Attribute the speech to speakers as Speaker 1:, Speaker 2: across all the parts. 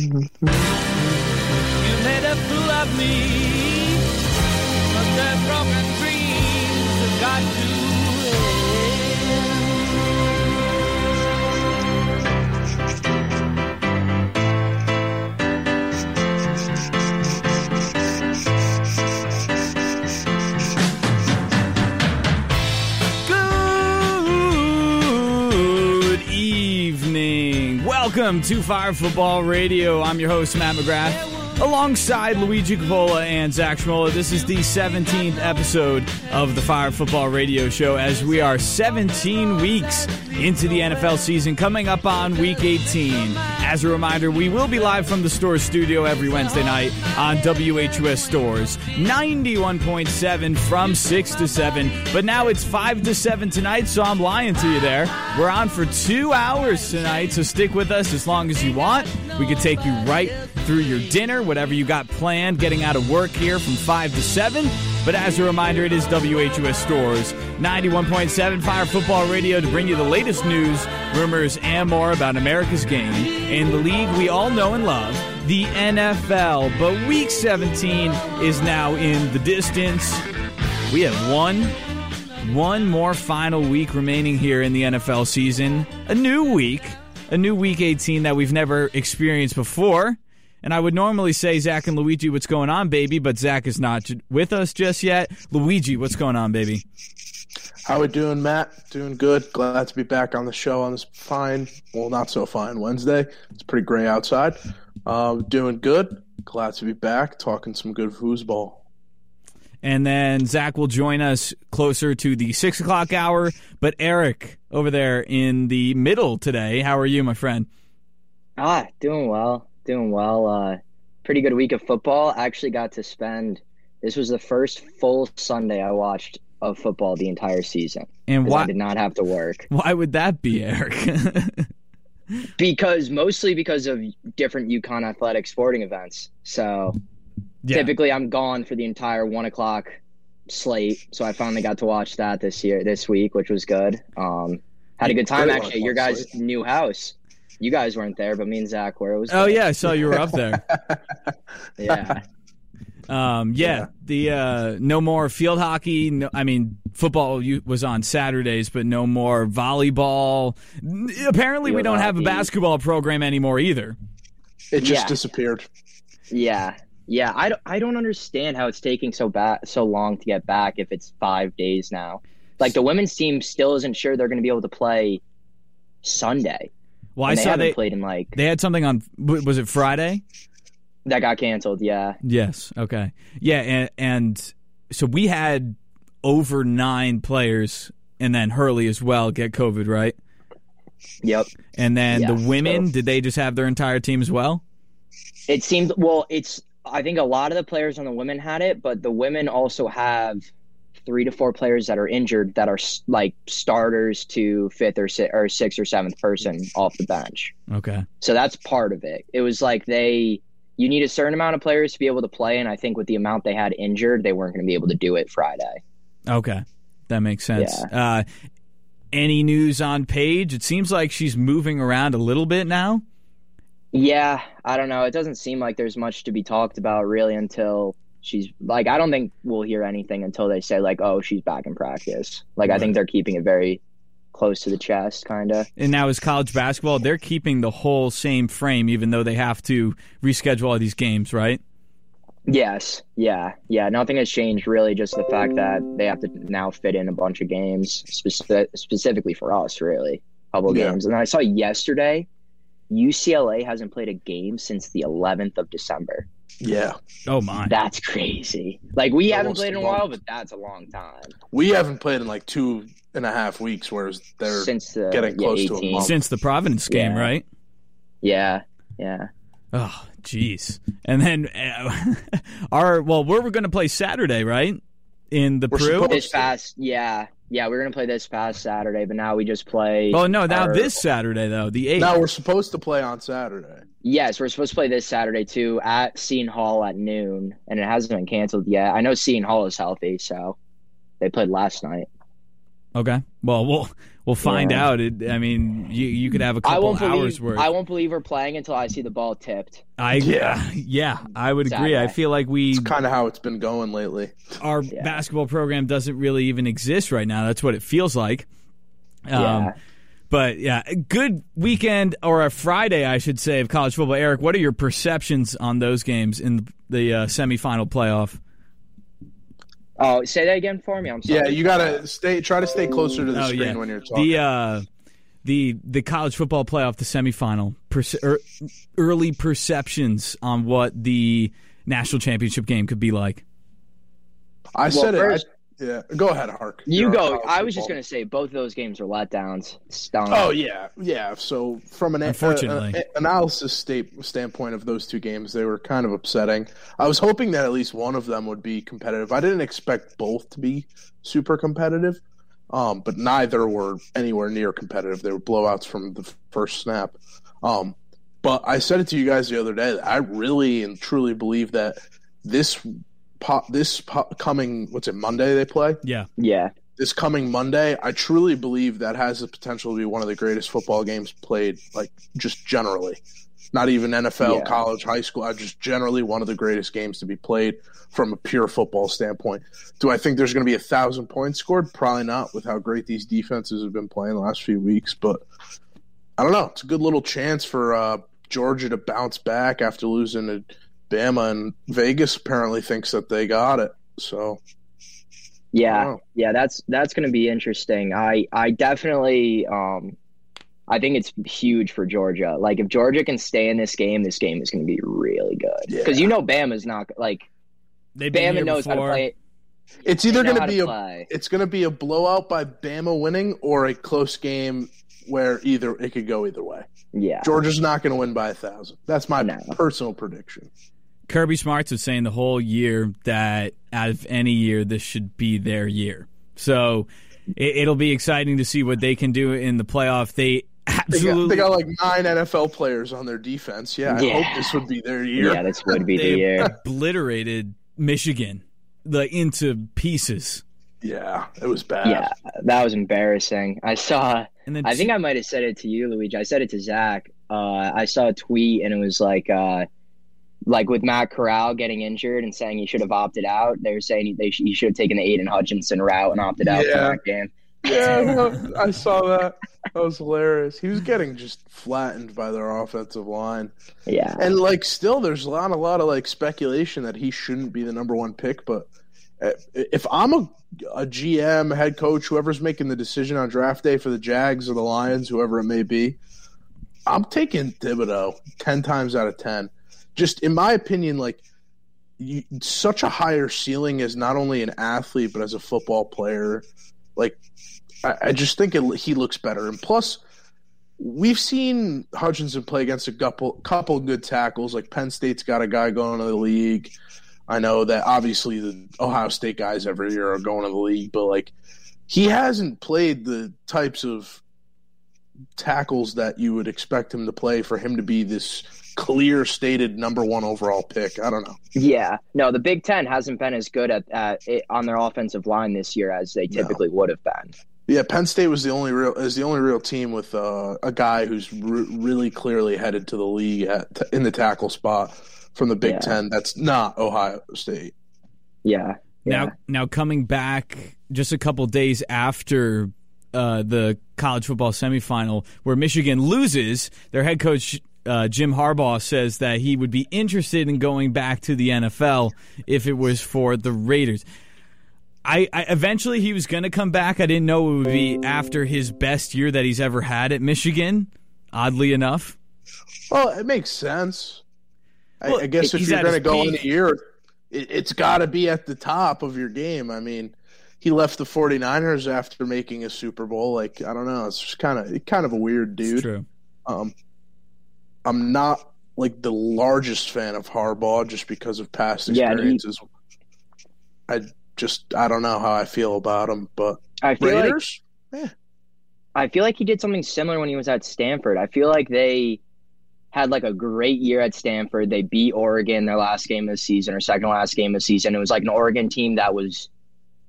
Speaker 1: You made a fool of me, but the broken dreams have got to
Speaker 2: Welcome to Phire Football Radio. I'm your host, Matt McGrath, alongside Luigi Capola and Zach Schmola. This is the 17th episode of the Phire Football Radio Show as we are 17 weeks into the NFL season, coming up on week 18. As a reminder, we will be live from the store studio every Wednesday night on WHUS Storrs. 91.7 from 6 to 7, but now it's 5 to 7 tonight, so I'm lying to you there. We're on for two hours tonight, so stick with us as long as you want. We could take you right through your dinner, whatever you got planned, getting out of work here from 5 to 7. But as a reminder, it is WHUS Storrs 91.7 Phire Football Radio to bring you the latest news, rumors, and more about America's game in the league we all know and love, the NFL. But week 17 is now in the distance. We have one one more final week remaining here in the NFL season. A new week, a new week 18 that we've never experienced before. And I would normally say, Zach and Luigi, what's going on, baby? But Zach is not with us just yet. Luigi, what's going on, baby?
Speaker 3: How are we doing, Matt? Doing good. Glad to be back on the show on this fine, well, not so fine Wednesday. It's pretty gray outside. Um, doing good. Glad to be back, talking some good foosball.
Speaker 2: And then Zach will join us closer to the six o'clock hour. But Eric over there in the middle today, how are you, my friend?
Speaker 4: Ah, doing well, doing well. Uh, pretty good week of football. I actually got to spend. This was the first full Sunday I watched of football the entire season.
Speaker 2: And why?
Speaker 4: I did not have to work
Speaker 2: Why would that be, Eric?
Speaker 4: because mostly because of different UConn athletic sporting events. So
Speaker 2: yeah.
Speaker 4: typically I'm gone for the entire one o'clock slate. So I finally got to watch that this year, this week, which was good. Um, had a good time actually. at Your guys' new house. You guys weren't there, but me and Zach were. It was
Speaker 2: Oh
Speaker 4: good.
Speaker 2: yeah, I saw you were up there.
Speaker 4: yeah.
Speaker 2: Um, yeah,
Speaker 3: Yeah.
Speaker 2: the uh, no more field hockey. No, I mean, football was on Saturdays, but no more volleyball. N- Apparently, we don't have a basketball program anymore either.
Speaker 3: It just
Speaker 4: Yeah.
Speaker 3: disappeared.
Speaker 4: Yeah, yeah. I don't, I don't understand how it's taking so bad so long to get back. If it's five days now, like the women's team still isn't sure they're going to be able to play Sunday.
Speaker 2: Well, I
Speaker 4: they
Speaker 2: saw they
Speaker 4: played in like
Speaker 2: they had something on. Was it Friday?
Speaker 4: that got canceled. Yeah,
Speaker 2: Yes. Okay. Yeah, and, and so we had over nine players, and then Hurley as well get COVID, right?
Speaker 4: yep.
Speaker 2: And then
Speaker 4: Yeah,
Speaker 2: the women,
Speaker 4: so-
Speaker 2: did they just have their entire team as well?
Speaker 4: It seemed well. It's I think a lot of the players on the women had it, but the women also have three to four players that are injured that are s- like starters to fifth or si- or sixth or seventh person off the bench.
Speaker 2: Okay.
Speaker 4: So that's part of it. It was like they you need a certain amount of players to be able to play, and I think with the amount they had injured, they weren't going to be able to do it Friday.
Speaker 2: Okay, that makes sense. Uh, any news on Paige? It seems like she's moving around a little bit now.
Speaker 4: Yeah, I don't know. It doesn't seem like there's much to be talked about really until she's like I don't think we'll hear anything until they say like oh she's back in practice. Like I think they're keeping it very close to the chest kind of.
Speaker 2: And now is college basketball, they're keeping the whole same frame, even though they have to reschedule all these games, right?
Speaker 4: Yes. Yeah. Yeah. Nothing has changed really. Just the fact that they have to now fit in a bunch of games speci- specifically for us, really. Couple
Speaker 3: Yeah.
Speaker 4: games. And I saw yesterday, UCLA hasn't played a game since the 11th of December.
Speaker 3: Yeah.
Speaker 2: Oh my!
Speaker 4: That's crazy. Like we haven't played in
Speaker 3: a
Speaker 4: a while, but that's a long time
Speaker 3: We haven't played in like two and a half weeks, whereas they're
Speaker 4: since the
Speaker 3: getting
Speaker 4: yeah,
Speaker 3: close to a month.
Speaker 2: Since the Providence game,
Speaker 4: Yeah.
Speaker 2: right?
Speaker 4: Yeah. Yeah.
Speaker 2: Oh, jeez. And then uh, our well, we're going to play Saturday, right? In the
Speaker 3: We're
Speaker 2: Peru.
Speaker 4: This past, yeah, yeah, we are gonna play this past Saturday, but now we just play.
Speaker 2: Oh no! Now
Speaker 4: our-
Speaker 2: this Saturday though, the eighth.
Speaker 3: now we're supposed to play on Saturday.
Speaker 4: Yes, we're supposed to play this Saturday too at Seton Hall at noon, and it hasn't been canceled yet. I know Seton Hall is healthy, so they played last night.
Speaker 2: Okay. Well, we'll we'll find
Speaker 4: Yeah.
Speaker 2: out. It, I mean, you you could have a
Speaker 4: I
Speaker 2: couple
Speaker 4: won't
Speaker 2: hours
Speaker 4: believe
Speaker 2: worth.
Speaker 4: I won't believe we're playing until I see the ball tipped.
Speaker 2: I
Speaker 3: Yeah.
Speaker 2: yeah, I would agree. I feel like we
Speaker 3: It's kind of how it's been going lately.
Speaker 2: our
Speaker 4: Yeah.
Speaker 2: basketball program doesn't really even exist right now. That's what it feels like. Um,
Speaker 4: Yeah.
Speaker 2: But yeah, good weekend or a Friday, I should say, of college football. Eric, what are your perceptions on those games in the uh, semifinal playoff?
Speaker 4: Oh, say that again for me. I'm sorry.
Speaker 3: Yeah, you gotta stay. Try to stay closer to the
Speaker 2: Oh,
Speaker 3: screen
Speaker 2: yeah.
Speaker 3: when you're talking.
Speaker 2: The uh, the the college football playoff, the semifinal, perce- er, early perceptions on what the national championship game could be like.
Speaker 3: I said
Speaker 4: first-
Speaker 3: it. I, yeah, go ahead, Hark.
Speaker 4: You
Speaker 3: You're
Speaker 4: go. I was just gonna say both of those games are letdowns. Stunk.
Speaker 3: Oh yeah, yeah. So from an
Speaker 2: Unfortunately.
Speaker 3: uh, uh, analysis state, standpoint of those two games, they were kind of upsetting. I was hoping that at least one of them would be competitive. I didn't expect both to be super competitive, um, but neither were anywhere near competitive. They were blowouts from the first snap. Um, but I said it to you guys the other day. that I really and truly believe that this po- this po- coming what's it Monday they play
Speaker 2: Yeah,
Speaker 4: Yeah.
Speaker 3: this coming Monday, I truly believe that has the potential to be one of the greatest football games played, like just generally. Not even NFL,
Speaker 4: Yeah.
Speaker 3: college, high school, uh, just generally one of the greatest games to be played from a pure football standpoint. Do I think there's going to be a thousand points scored? Probably not with how great these defenses have been playing the last few weeks, but I don't know. It's a good little chance for uh, Georgia to bounce back after losing to Bama, and Vegas apparently thinks that they got it. So,
Speaker 4: Yeah.
Speaker 3: Wow.
Speaker 4: Yeah. That's that's gonna be interesting. I I definitely um I think it's huge for Georgia. Like if Georgia can stay in this game, this game is gonna be really good. Because
Speaker 3: Yeah.
Speaker 4: you know Bama's not like
Speaker 2: they've
Speaker 4: Bama
Speaker 2: here
Speaker 4: knows how to
Speaker 2: before.
Speaker 4: play.
Speaker 3: it's either going to be a
Speaker 4: play.
Speaker 3: it's going to be a blowout by Bama winning or a close game where either it could go either way.
Speaker 4: Yeah.
Speaker 3: Georgia's not going to win by a thousand. That's my
Speaker 4: No.
Speaker 3: personal prediction.
Speaker 2: Kirby Smarts was saying the whole year that out of any year, this should be their year. So it, it'll be exciting to see what they can do in the playoff. They
Speaker 3: They got,
Speaker 2: absolutely
Speaker 3: they got like nine NFL players on their defense. Yeah, I
Speaker 4: Yeah.
Speaker 3: hope this would be their year.
Speaker 4: Yeah, this would be the year.
Speaker 2: obliterated Michigan like into pieces.
Speaker 3: Yeah, it was bad.
Speaker 4: Yeah, that was embarrassing. I saw.
Speaker 2: And then
Speaker 4: I think I might have said it to you, Luigi. I said it to Zach. Uh, I saw a tweet and it was like, uh, like with Matt Corral getting injured and saying he should have opted out. They were saying he, they, he should have taken the Aidan Hutchinson route and opted out
Speaker 3: Yeah.
Speaker 4: from that game.
Speaker 3: Yeah, I saw that. That was hilarious. He was getting just flattened by their offensive line.
Speaker 4: Yeah,
Speaker 3: And like, still, there's a lot, a lot of like speculation that he shouldn't be the number one pick. But uh, if I'm a, a GM, head coach, whoever's making the decision on draft day for the Jags or the Lions, whoever it may be, I'm taking Thibodeaux ten times out of ten. Just in my opinion, like you, such a higher ceiling as not only an athlete but as a football player. Like I, I just think it, he looks better, and plus we've seen Hutchinson play against a couple couple good tackles. Like Penn State's got a guy going to the league. I know that obviously the Ohio State guys every year are going to the league, but like he hasn't played the types of tackles that you would expect him to play for him to be this clear stated number one overall pick. I don't know.
Speaker 4: yeah. No, the Big Ten hasn't been as good at, at it on their offensive line this year as they
Speaker 3: No.
Speaker 4: typically would have been.
Speaker 3: Yeah, Penn State was the only real is the only real team with uh, a guy who's re- really clearly headed to the league at, in the tackle spot from the Big
Speaker 4: Yeah.
Speaker 3: Ten. That's not Ohio State.
Speaker 4: Yeah. Yeah.
Speaker 2: Now, now coming back just a couple days after uh, the college football semifinal, where Michigan loses, their head coach uh, Jim Harbaugh says that he would be interested in going back to the NFL if it was for the Raiders. I, I eventually he was going to come back. I didn't know it would be after his best year that he's ever had at Michigan. Oddly enough,
Speaker 3: Well, it makes sense.
Speaker 2: Well,
Speaker 3: I, I guess if you're going to go in a year, it, it's got to be at the top of your game. I mean, he left the 49ers after making a Super Bowl. Like, I don't know. It's just kind of kind of a weird dude.
Speaker 2: true.
Speaker 3: Um, I'm not like the largest fan of Harbaugh just because of past
Speaker 4: Yeah, he-
Speaker 3: experiences. I just I don't know how I feel about him, but
Speaker 4: I feel like
Speaker 3: Raiders.
Speaker 4: I feel like he did something similar when he was at Stanford. I feel like they had like a great year at Stanford. They beat Oregon their last game of the season or second last game of the season. It was like an Oregon team that was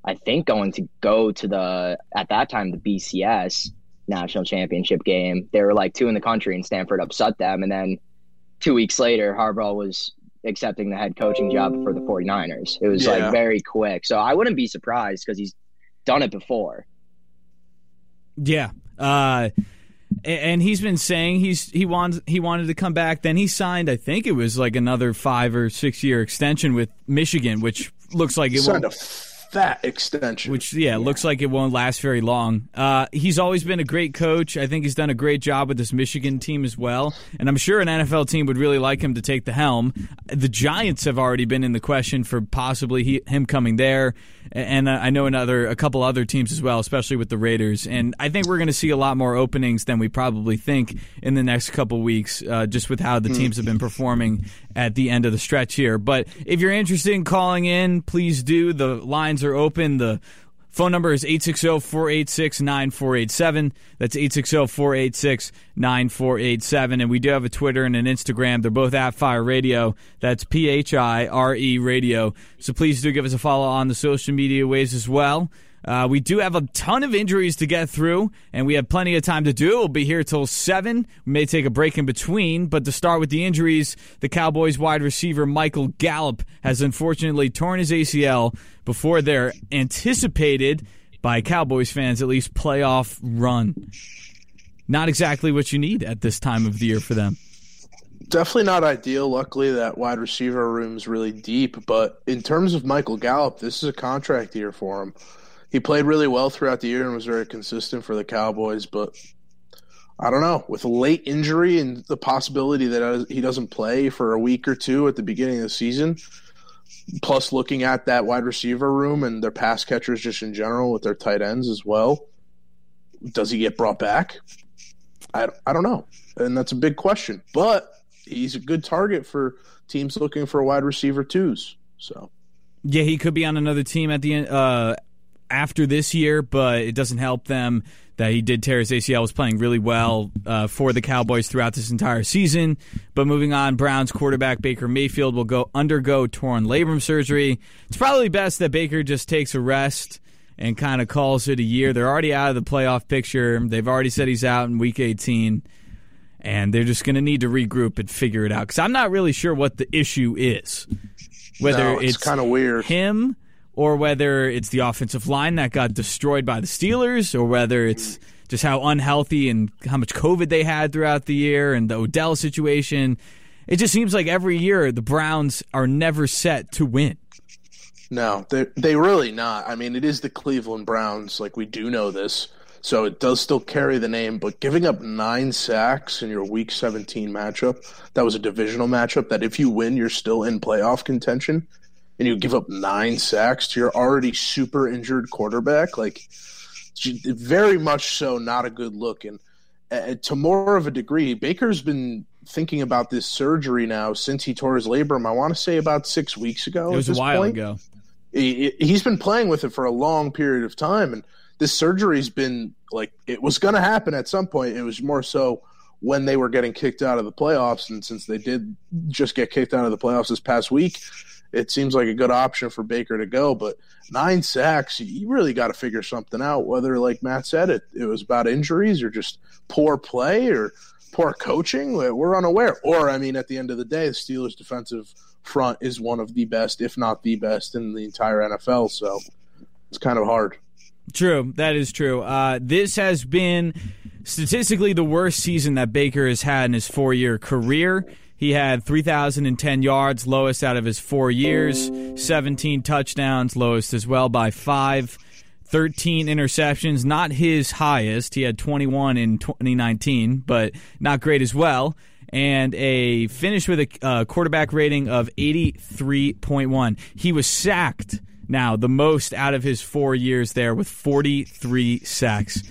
Speaker 4: I think, going to go to the at that time the BCS national championship game. They were like two in the country, and Stanford upset them. And then two weeks later, Harbaugh was accepting the head coaching job for the 49ers. It was
Speaker 3: Yeah.
Speaker 4: like very quick. So I wouldn't be surprised because he's done it before.
Speaker 2: Yeah. Uh, and he's been saying he's he wants he wanted to come back. Then he signed, I think it was like another five or six year extension with Michigan, which looks like it
Speaker 3: Signed
Speaker 2: won't.
Speaker 3: a fat extension.
Speaker 2: Which yeah, looks like it won't last very long. Uh, he's always been a great coach. I think he's done a great job with this Michigan team as well. And I'm sure an NFL team would really like him to take the helm. The Giants have already been in the question for possibly he, him coming there, and uh, I know another a couple other teams as well, especially with the Raiders. And I think we're going to see a lot more openings than we probably think in the next couple weeks, uh, just with how the teams have been performing at the end of the stretch here. But if you're interested in calling in, please do. The lines are open. The phone number is 860-486-9487. That's 860-486-9487. And we do have a Twitter and an Instagram. They're both at Phire Radio. That's P-H-I-R-E Radio. So please do give us a follow on the social media ways as well. Uh, we do have a ton of injuries to get through, and we have plenty of time to do. We'll be here till 7. We may take a break in between, but to start with the injuries, the Cowboys wide receiver Michael Gallup has unfortunately torn his ACL before their anticipated, by Cowboys fans at least, playoff run. Not exactly what you need at this time of the year for them.
Speaker 3: Definitely not ideal. Luckily, that wide receiver room's really deep. But in terms of Michael Gallup, this is a contract year for him. He played really well throughout the year and was very consistent for the Cowboys. But I don't know. With a late injury and the possibility that he doesn't play for a week or two at the beginning of the season, plus looking at that wide receiver room and their pass catchers just in general with their tight ends as well, does he get brought back? I, I don't know. And that's a big question. But he's a good target for teams looking for wide receiver twos. So
Speaker 2: Yeah, he could be on another team at the end uh, after this year, but it doesn't help them that he did tear his ACL. Was playing really well uh, for the Cowboys throughout this entire season. But moving on, Browns quarterback Baker Mayfield will go undergo torn labrum surgery. It's probably best that Baker just takes a rest and kind of calls it a year. They're already out of the playoff picture. They've already said he's out in Week 18 and they're just going to need to regroup and figure it out because I'm not really sure what the issue is. Whether
Speaker 3: No, it's kinda weird.
Speaker 2: him or whether it's the offensive line that got destroyed by the Steelers or whether it's just how unhealthy and how much COVID they had throughout the year and the Odell situation. It just seems like every year the Browns are never set to win.
Speaker 3: no, they they really not. I mean, it is the Cleveland Browns. Like we do know this, so it does still carry the name. But giving up nine sacks in your Week 17 matchup, that was a divisional matchup. That if you win, you're still in playoff contention, and you give up nine sacks to your already super injured quarterback, like very much so not a good look. And uh, to more of a degree, Baker's been thinking about this surgery now since he tore his labrum. I want to say about six weeks ago.
Speaker 2: It was a while
Speaker 3: point.
Speaker 2: ago.
Speaker 3: He, he's been playing with it for a long period of time, and this surgery's been like it was going to happen at some point. It was more so when they were getting kicked out of the playoffs, and since they did just get kicked out of the playoffs this past week, it seems like a good option for Baker to go. But nine sacks, you really got to figure something out. Whether, like Matt said, it it was about injuries or just poor play or poor coaching, we're unaware. Or, I mean, at the end of the day, the Steelers' defensive front is one of the best, if not the best, in the entire NFL. So it's kind of hard.
Speaker 2: True, that is true. Uh, this has been statistically the worst season that Baker has had in his four year career. He had 3,010 yards, lowest out of his four years, 17 touchdowns, lowest as well by five, 13 interceptions, not his highest. He had 21 in 2019, but not great as well. And a finish with a uh, quarterback rating of 83.1. He was sacked now, the most out of his four years there with 43 sacks.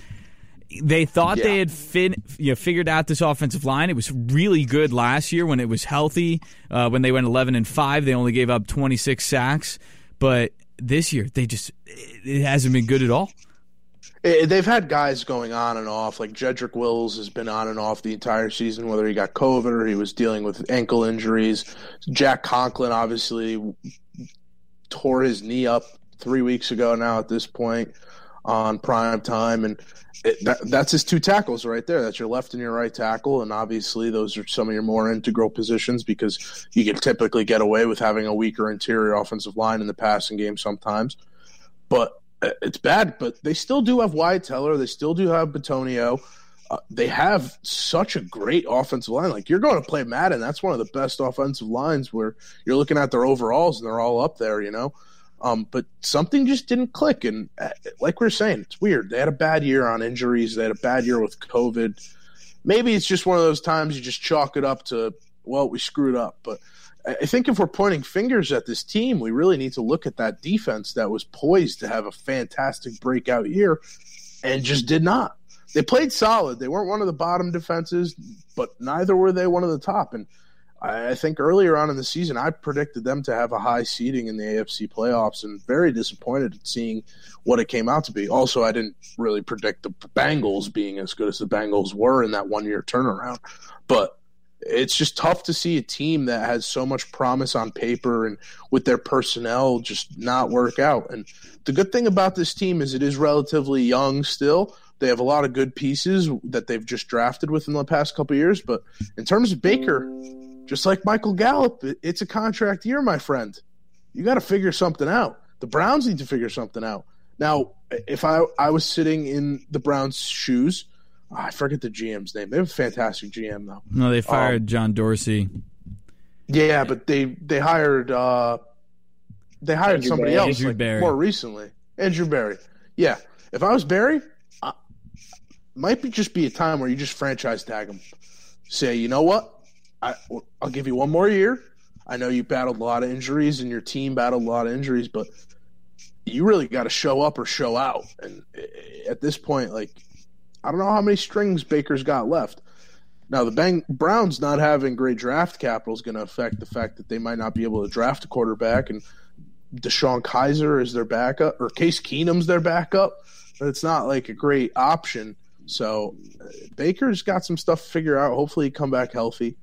Speaker 2: They thought
Speaker 3: Yeah.
Speaker 2: they had fin- you know, figured out this offensive line. It was really good last year when it was healthy. Uh, when they went 11 and 5, they only gave up 26 sacks. But this year, they just, it hasn't been good at all.
Speaker 3: Eh, They've had guys going on and off. Like Jedrick Wills has been on and off the entire season, whether he got COVID or he was dealing with ankle injuries. Jack Conklin obviously tore his knee up three weeks ago now at this point on prime time, and it, that, that's his two tackles right there. That's your left and your right tackle, and obviously those are some of your more integral positions because you can typically get away with having a weaker interior offensive line in the passing game sometimes. But uh, it's bad. But they still do have Wyatt Teller. They still do have Bitonio. Uh, they have such a great offensive line. Like you're going to play Madden, that's one of the best offensive lines where you're looking at their overalls and they're all up there. You know. Um, but something just didn't click. And uh, like we are saying, it's weird. They had a bad year on injuries. They had a bad year with COVID. Maybe it's just one of those times you just chalk it up to, well, we screwed up. But I think if we're pointing fingers at this team, we really need to look at that defense that was poised to have a fantastic breakout year and just did not. They played solid. They weren't one of the bottom defenses, but neither were they one of the top. And I think earlier on in the season, I predicted them to have a high seeding in the AFC playoffs, and very disappointed at seeing what it came out to be. Also, I didn't really predict the Bengals being as good as the Bengals were in that one year turnaround. But it's just tough to see a team that has so much promise on paper and with their personnel just not work out. And the good thing about this team is it is relatively young still. They have a lot of good pieces that they've just drafted within the past couple years. But in terms of Baker, just like Michael Gallup, it's a contract year, my friend. You got to figure something out. The Browns need to figure something out. Now, if I, I was sitting in the Browns' shoes, I forget the GM's name. They have a fantastic GM, though.
Speaker 2: No, they fired um, John Dorsey.
Speaker 3: Yeah, but they they hired uh, they hired Andrew somebody Berry. else like, more recently. Andrew Berry. Yeah, if I was Berry, uh, might be just be a time where you just franchise tag him. Say, you know what? I, I'll give you one more year. I know you battled a lot of injuries and your team battled a lot of injuries, but you really got to show up or show out. And at this point, like, I don't know how many strings Baker's got left. Now, the Bang- Browns not having great draft capital is going to affect the fact that they might not be able to draft a quarterback, and DeShone Kizer is their backup, or Case Keenum's their backup. But it's not like a great option. So Baker's got some stuff to figure out. Hopefully, he come back healthy.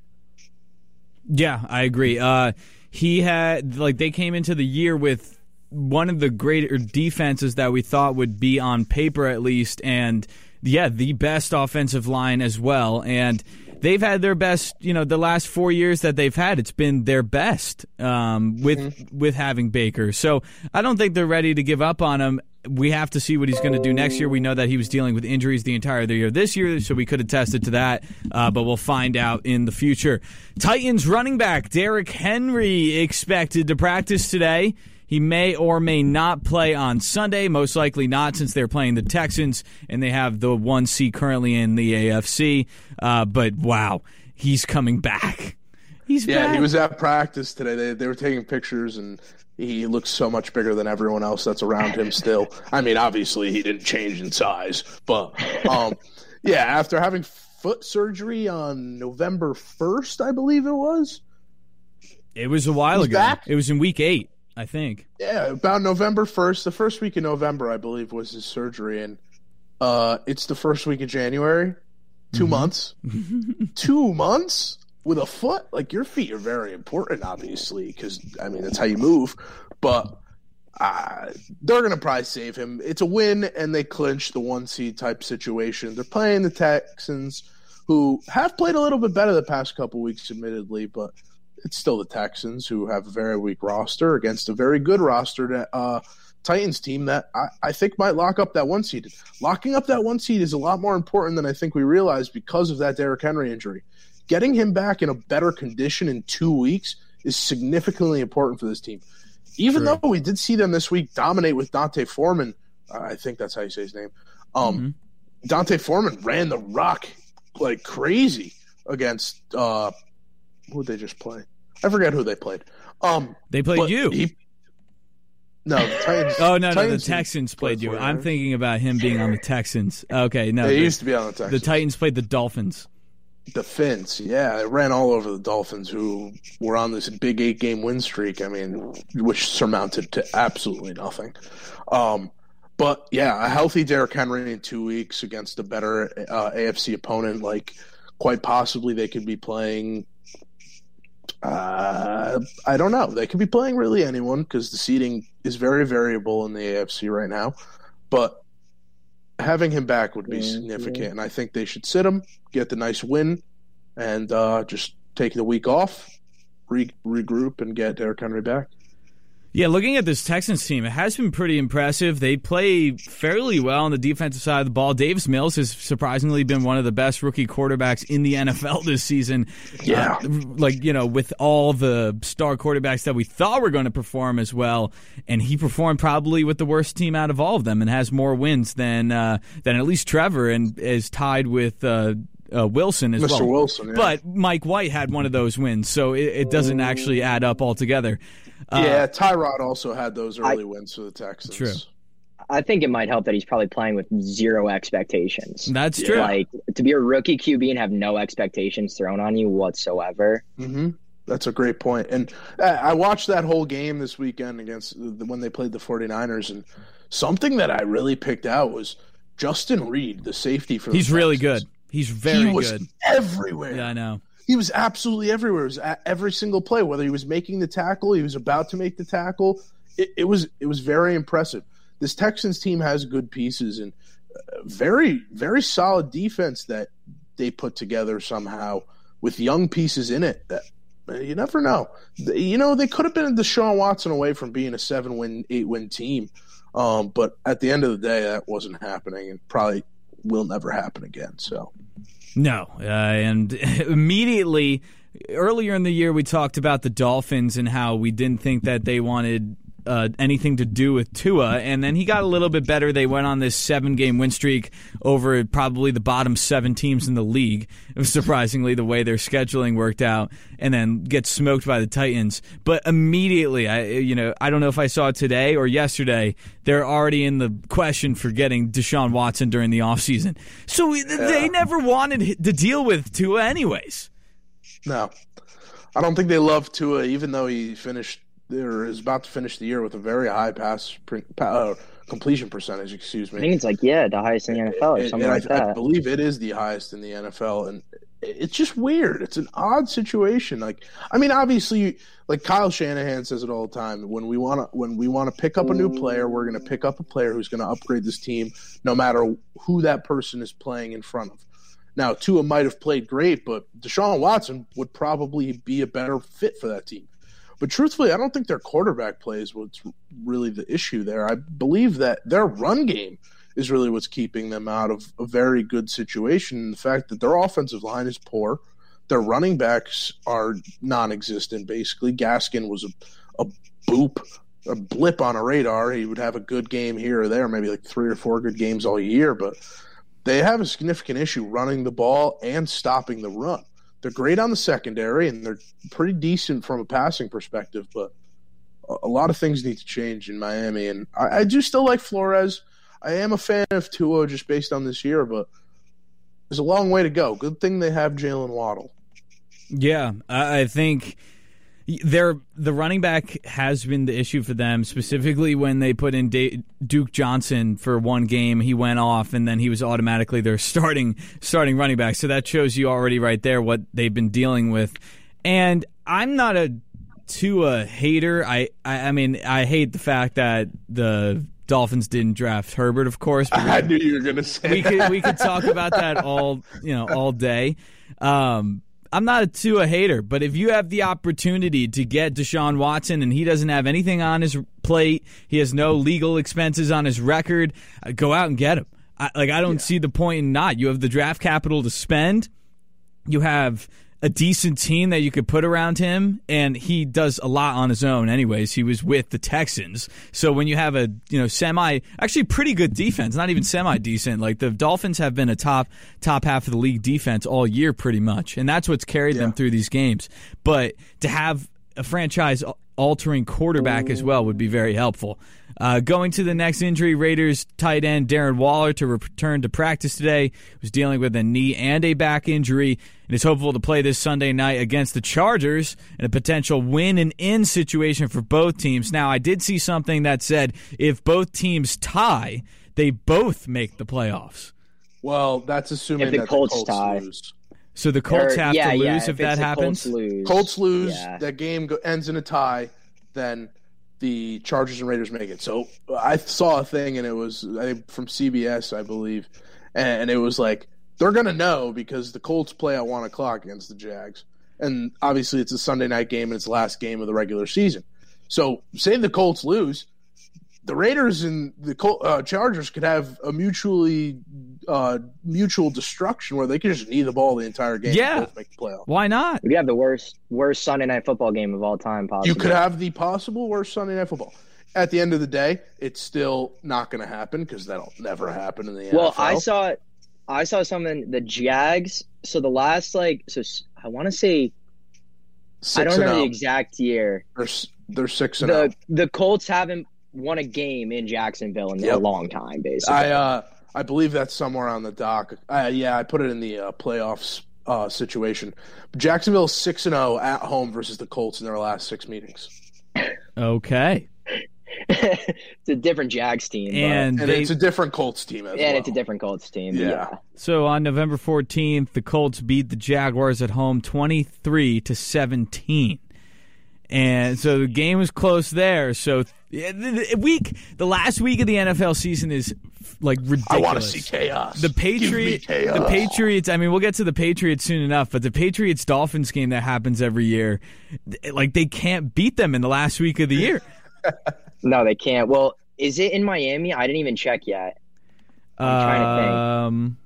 Speaker 2: Yeah, I agree. Uh, he had like they came into the year with one of the greater defenses that we thought would be on paper at least, and yeah, the best offensive line as well, and they've had their best. You know, the last four years that they've had, it's been their best um, with mm-hmm. with having Baker. So I don't think they're ready to give up on him we have to see what he's going to do next year. We know that he was dealing with injuries the entire year this year, so we could have tested to that, uh, but we'll find out in the future. Titans running back Derrick Henry expected to practice today. He may or may not play on Sunday. Most likely not, since they're playing the Texans and they have the one seat currently in the AFC. Uh, but wow, he's coming back. He's
Speaker 3: yeah,
Speaker 2: back.
Speaker 3: he was at practice today. They they were taking pictures and he looks so much bigger than everyone else that's around him still. I mean, obviously he didn't change in size, but um, yeah, after having foot surgery on November 1st, I believe it was.
Speaker 2: It was a while ago. Back. It was in week 8, I think.
Speaker 3: Yeah, about November 1st, the first week in November, I believe was his surgery and uh, it's the first week of January. 2 mm-hmm. months. 2 months? With a foot, like your feet are very important, obviously, because I mean that's how you move. But uh, they're gonna probably save him. It's a win, and they clinch the one seed type situation. They're playing the Texans, who have played a little bit better the past couple weeks, admittedly, but it's still the Texans who have a very weak roster against a very good roster that, uh, Titans team that I, I, think might lock up that one seed. Locking up that one seed is a lot more important than I think we realize because of that Derrick Henry injury getting him back in a better condition in two weeks is significantly important for this team. Even True. though we did see them this week dominate with Dante Foreman, uh, I think that's how you say his name. Um, mm-hmm. D'Onta Foreman ran the rock like crazy against uh, who did they just play? I forget who they played. Um,
Speaker 2: they played you. He,
Speaker 3: no, Titans,
Speaker 2: oh no, no, the Texans played you. I'm thinking about him being on the Texans. Okay, no,
Speaker 3: they
Speaker 2: the,
Speaker 3: used to be on the Texans.
Speaker 2: The Titans played the Dolphins
Speaker 3: defense, yeah, it ran all over the Dolphins, who were on this big eight game win streak. I mean, which surmounted to absolutely nothing. Um, but yeah, a healthy Derrick Henry in two weeks against a better uh, AFC opponent, like quite possibly they could be playing uh, I don't know. They could be playing really anyone because the seating is very variable in the AFC right now. But having him back would be
Speaker 4: Yeah,
Speaker 3: significant, and I think they should sit him, get the nice win, and uh, just take the week off, re- regroup, and get Derrick Henry back.
Speaker 2: Yeah, looking at this Texans team, it has been pretty impressive. They play fairly well on the defensive side of the ball. Davis Mills has surprisingly been one of the best rookie quarterbacks in the NFL this season.
Speaker 3: Yeah.
Speaker 2: Uh, like, you know, with all the star quarterbacks that we thought were going to perform as well. And he performed probably with the worst team out of all of them and has more wins than, uh, than at least Trevor and is tied with, uh, uh, Wilson as
Speaker 3: Mr.
Speaker 2: well.
Speaker 3: Wilson, yeah.
Speaker 2: But Mike White had one of those wins, so it, it doesn't actually add up altogether. Uh,
Speaker 3: yeah, Tyrod also had those early wins for the Texans.
Speaker 2: True.
Speaker 4: I think it might help that he's probably playing with zero expectations.
Speaker 2: That's true.
Speaker 4: Like to be a rookie QB and have no expectations thrown on you whatsoever.
Speaker 3: hmm That's a great point. And I watched that whole game this weekend against the, when they played the 49ers, and something that I really picked out was Justin Reid, the safety for the
Speaker 2: He's really good. He's very
Speaker 3: he was
Speaker 2: good.
Speaker 3: everywhere.
Speaker 2: Yeah, I know.
Speaker 3: He was absolutely everywhere. It was at every single play, whether he was making the tackle, he was about to make the tackle. It, it was it was very impressive. This Texans team has good pieces and uh, very very solid defense that they put together somehow with young pieces in it. That uh, you never know. You know they could have been Deshaun Watson away from being a seven win eight win team, um, but at the end of the day, that wasn't happening and probably will never happen again. So.
Speaker 2: No, uh, and immediately earlier in the year we talked about the Dolphins and how we didn't think that they wanted uh, anything to do with Tua, and then he got a little bit better. They went on this seven-game win streak over probably the bottom seven teams in the league. Surprisingly, the way their scheduling worked out, and then get smoked by the Titans. But immediately, I you know I don't know if I saw it today or yesterday. They're already in the question for getting Deshaun Watson during the offseason. So they never wanted to deal with Tua, anyways.
Speaker 3: No, I don't think they love Tua, even though he finished or is about to finish the year with a very high pass uh, completion percentage. Excuse me.
Speaker 4: I think it's like yeah, the highest in the NFL or something like
Speaker 3: I, I believe it is the highest in the NFL, and it's just weird. It's an odd situation. Like, I mean, obviously, like Kyle Shanahan says it all the time. When we want to, when we want to pick up a new player, we're going to pick up a player who's going to upgrade this team, no matter who that person is playing in front of. Now, Tua might have played great, but Deshaun Watson would probably be a better fit for that team. But truthfully, I don't think their quarterback play is what's really the issue there. I believe that their run game is really what's keeping them out of a very good situation. And the fact that their offensive line is poor, their running backs are non-existent. Basically, Gaskin was a, a boop, a blip on a radar. He would have a good game here or there, maybe like three or four good games all year, but they have a significant issue running the ball and stopping the run. They're great on the secondary and they're pretty decent from a passing perspective, but a- lot of things need to change in Miami. And I, I do still like Flores. I am a fan of Tua just based on this year, but there's a long way to go. Good thing they have Jaylen Waddle.
Speaker 2: Yeah, I think their the running back has been the issue for them, specifically when they put in Da- Duke Johnson for one game. He went off, and then he was automatically their starting starting running back. So that shows you already right there what they've been dealing with. And I'm not a Tua hater. I, I I mean I hate the fact that the Dolphins didn't draft Herbert, of course.
Speaker 3: I knew you were going to say
Speaker 2: we
Speaker 3: that.
Speaker 2: could we could talk about that all you know all day. Um, I'm not a Tua hater, but if you have the opportunity to get Deshaun Watson and he doesn't have anything on his plate, he has no legal expenses on his record, uh, go out and get him. I, like I don't see the point in not. You have the draft capital to spend. You have a decent team that you could put around him, and he does a lot on his own. Anyways, he was with the Texans, so when you have a you know semi, actually pretty good defense, not even semi decent. Like the Dolphins have been a top top half of the league defense all year, pretty much, and that's what's carried them through these games. But to have a franchise altering quarterback as well would be very helpful. Uh, going to the next injury, Raiders tight end Darren Waller to return to practice today was dealing with a knee and a back injury and is hopeful to play this Sunday night against the Chargers in a potential win and in situation for both teams. Now, I did see something that said if both teams tie, they both make the playoffs.
Speaker 3: Well, that's assuming
Speaker 4: If the
Speaker 3: that
Speaker 4: Colts
Speaker 3: the Colts
Speaker 4: tie.
Speaker 3: lose.
Speaker 2: So the Colts
Speaker 4: Or-
Speaker 2: have
Speaker 4: yeah,
Speaker 2: to
Speaker 4: yeah,
Speaker 2: lose if, that happens.
Speaker 4: Colts lose.
Speaker 3: Colts lose,
Speaker 4: Yeah.
Speaker 3: that game go, ends in a tie, then the Chargers and Raiders make it. So I saw a thing, and it was from CBS, I believe, and, and it was like they're gonna know because the Colts play at one o'clock against the Jags, and obviously it's a Sunday night game and it's the last game of the regular season. So say the Colts lose, the Raiders and the Col- uh, Chargers could have a mutually uh, mutual destruction where they could just knee the ball the entire game.
Speaker 2: Yeah.
Speaker 3: and both make the playoff.
Speaker 2: Why not?
Speaker 4: We have the worst worst Sunday night football game of all time. Possibly.
Speaker 3: You could have the possible worst Sunday night football. At the end of the day, it's still not going to happen because that'll never happen in the
Speaker 4: Well,
Speaker 3: NFL.
Speaker 4: Well, I saw I saw something. The Jags. So the last like so I want to say
Speaker 3: six
Speaker 4: I don't know the exact year.
Speaker 3: They're, they're six and.
Speaker 4: The the Colts haven't won a game in Jacksonville in a long time, basically.
Speaker 3: I uh, I believe that's somewhere on the dock. Uh, yeah, I put it in the uh, playoffs uh, situation. Jacksonville six and zero at home versus the Colts in their last six meetings,
Speaker 2: Okay.
Speaker 4: it's a different Jags team, but-
Speaker 2: And
Speaker 3: and
Speaker 2: they
Speaker 3: it's a different Colts team as
Speaker 4: and
Speaker 3: well.
Speaker 4: it's a different Colts team.
Speaker 3: Yeah.
Speaker 4: Yeah.
Speaker 2: so on November 14th, the Colts beat the Jaguars at home 23 to 17. And so the game was close there. So yeah, the, the week the last week of the NFL season is like ridiculous.
Speaker 3: I want to see chaos.
Speaker 2: The
Speaker 3: Give me
Speaker 2: Patriot,
Speaker 3: chaos.
Speaker 2: the Patriots. I mean, we'll get to the Patriots soon enough, but the Patriots Dolphins game that happens every year, like they can't beat them in the last week of the year.
Speaker 4: No, they can't. Well, is it in Miami? I didn't even check yet. I'm trying to think.
Speaker 2: Um,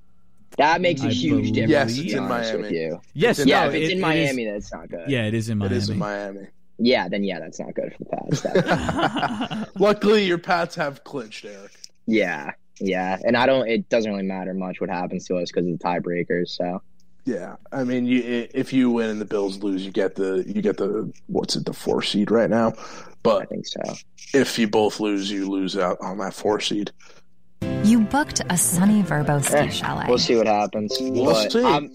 Speaker 4: That makes a
Speaker 2: I
Speaker 4: huge
Speaker 2: believe-
Speaker 4: difference.
Speaker 3: Yes, it's in Miami.
Speaker 4: you.
Speaker 2: yes,
Speaker 3: in
Speaker 4: Yeah,
Speaker 2: no,
Speaker 4: if it's
Speaker 2: it-
Speaker 4: in Miami,
Speaker 2: is-
Speaker 4: that's not good.
Speaker 2: yeah, it is in Miami.
Speaker 3: is in Miami.
Speaker 4: Yeah, then yeah, that's not good for the Pats.
Speaker 3: Luckily, your Pats have clinched, Eric.
Speaker 4: yeah, yeah, and I don't. It doesn't really matter much what happens to us because of the tiebreakers. So
Speaker 3: Yeah, I mean, you, if you win and the Bills lose, you get the you get the what's it the four seed right now.
Speaker 4: But I
Speaker 3: But
Speaker 4: think so.
Speaker 3: if you both lose, you lose out on that four seed.
Speaker 5: You booked a sunny Verbo ski
Speaker 4: Eh,
Speaker 5: chalet.
Speaker 4: We'll see what happens.
Speaker 3: We'll
Speaker 4: but
Speaker 3: see.
Speaker 4: I'm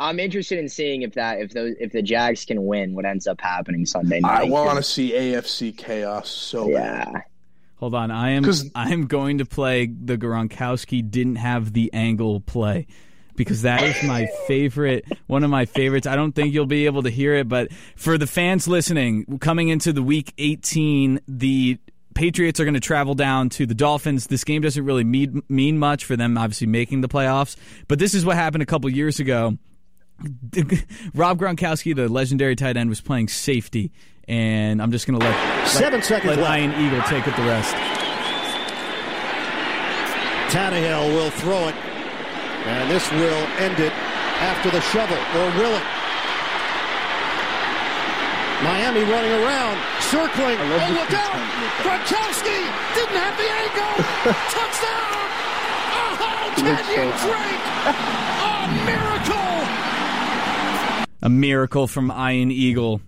Speaker 4: I'm interested in seeing if that if those if the Jags can win, what ends up happening Sunday night.
Speaker 3: I want to see AFC chaos so bad.
Speaker 4: Yeah,
Speaker 2: Hold on, I am
Speaker 3: 'Cause-
Speaker 2: I am going to play the Gronkowski didn't have the angle play because that is my favorite, one of my favorites. I don't think you'll be able to hear it, but for the fans listening, coming into the week 18, the Patriots are going to travel down to the Dolphins. This game doesn't really mean, mean much for them, obviously making the playoffs, but this is what happened a couple years ago. Rob Gronkowski, the legendary tight end, was playing safety, and I'm just going to let
Speaker 6: Seven
Speaker 2: let,
Speaker 6: seconds
Speaker 2: let
Speaker 6: left.
Speaker 2: Ian Eagle take it the rest.
Speaker 6: Tannehill will throw it. And this will end it after the shovel, or will it? Miami running around, circling. Oh, look out! Gronkowski didn't have the angle. Touchdown! Oh, Kenyan Drake! A miracle!
Speaker 2: A miracle from Ian Eagle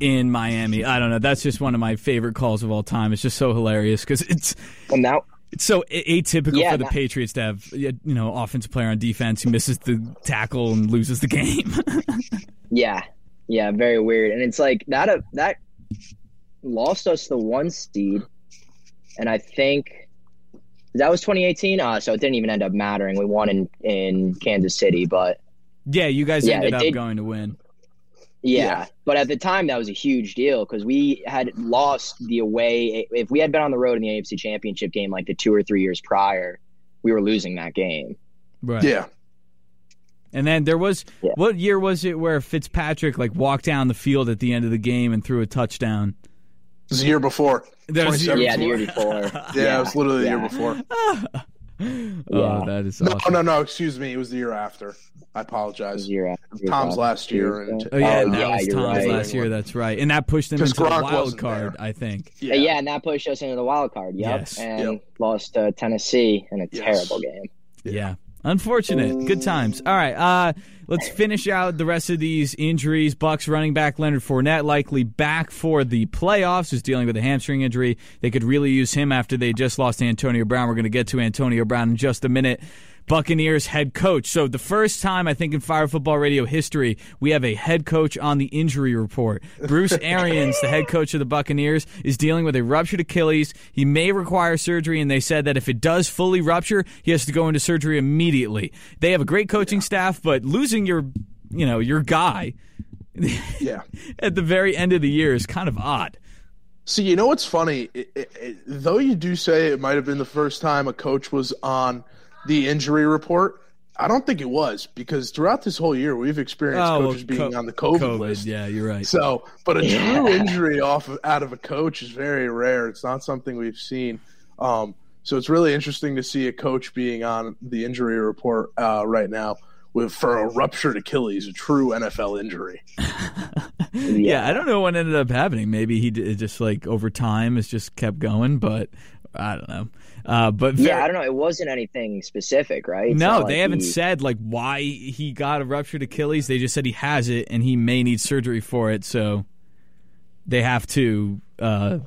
Speaker 2: in Miami. I don't know. That's just one of my favorite calls of all time. It's just so hilarious because it's
Speaker 4: and now
Speaker 2: it's so atypical
Speaker 4: Yeah,
Speaker 2: for the
Speaker 4: that-
Speaker 2: Patriots to have you know offensive player on defense who misses the tackle and loses the game.
Speaker 4: Yeah, yeah, very weird. And it's like that. Uh, that lost us the one seed, and I think that was 2018. Uh, so it didn't even end up mattering. We won in in Kansas City, but
Speaker 2: yeah, you guys
Speaker 4: Yeah,
Speaker 2: ended up
Speaker 4: did-
Speaker 2: going to win.
Speaker 4: yeah.
Speaker 3: Yeah.
Speaker 4: But at the time, that was a huge deal because we had lost the away. If we had been on the road in the AFC Championship game like the two or three years prior, we were losing that game.
Speaker 2: Right.
Speaker 3: Yeah,
Speaker 2: And then there was
Speaker 4: Yeah.
Speaker 2: what year was it where Fitzpatrick like walked down the field at the end of the game and threw a touchdown?
Speaker 3: it was the year before.
Speaker 2: That was the year
Speaker 4: Yeah, the year before.
Speaker 3: Yeah, it was literally the year
Speaker 4: Oh,
Speaker 3: yeah.
Speaker 2: Oh, that is
Speaker 3: No,
Speaker 2: awesome.
Speaker 3: no, no. Excuse me. It was the year after. I apologize.
Speaker 4: the year after.
Speaker 3: Tom's last year, and
Speaker 2: Oh yeah,
Speaker 4: Oh,
Speaker 2: that
Speaker 4: yeah,
Speaker 2: was Tom's
Speaker 4: right.
Speaker 2: last year. That's right, and that pushed them
Speaker 3: 'Cause
Speaker 2: into the wild card.
Speaker 3: there.
Speaker 2: I think.
Speaker 4: Yeah. yeah, and that pushed us into the wild card. Yep.
Speaker 2: Yes.
Speaker 4: And
Speaker 3: Yep.
Speaker 4: lost to Tennessee in a
Speaker 3: Yes.
Speaker 4: terrible game.
Speaker 2: Yeah. Unfortunate. Good times. All right. Uh, let's finish out the rest of these injuries. Bucks running back Leonard Fournette likely back for the playoffs. Is dealing with a hamstring injury. They could really use him after they just lost Antonio Brown. We're going to get to Antonio Brown in just a minute. Buccaneers head coach. So the first time I think in Phire Football Radio history we have a head coach on the injury report. Bruce Arians, the head coach of the Buccaneers, is dealing with a ruptured Achilles. He may require surgery, and they said that if it does fully rupture, he has to go into surgery immediately. They have a great coaching staff, but losing your, you know, your guy
Speaker 3: Yeah.
Speaker 2: at the very end of the year is kind of odd.
Speaker 3: See, you know what's funny? It, it, it, though you do say it might have been the first time a coach was on the injury report, I don't think it was because throughout this whole year we've experienced
Speaker 2: Oh, well,
Speaker 3: coaches being
Speaker 2: co-
Speaker 3: on the COVID,
Speaker 2: COVID,
Speaker 3: list.
Speaker 2: yeah, you're right.
Speaker 3: So, but a true injury off of, out of a coach is very rare. It's not something we've seen. Um, so it's really interesting to see a coach being on the injury report uh, right now with for a ruptured Achilles, a true NFL injury.
Speaker 2: Yeah, I don't know what ended up happening. Maybe he d- just like over time has just kept going, but I don't know. Uh, but
Speaker 4: Yeah, I don't know. It wasn't anything specific, right? It's
Speaker 2: no, they
Speaker 4: like
Speaker 2: haven't
Speaker 4: he-
Speaker 2: said like why he got a ruptured Achilles. They just said he has it and he may need surgery for it. So they have to. Uh,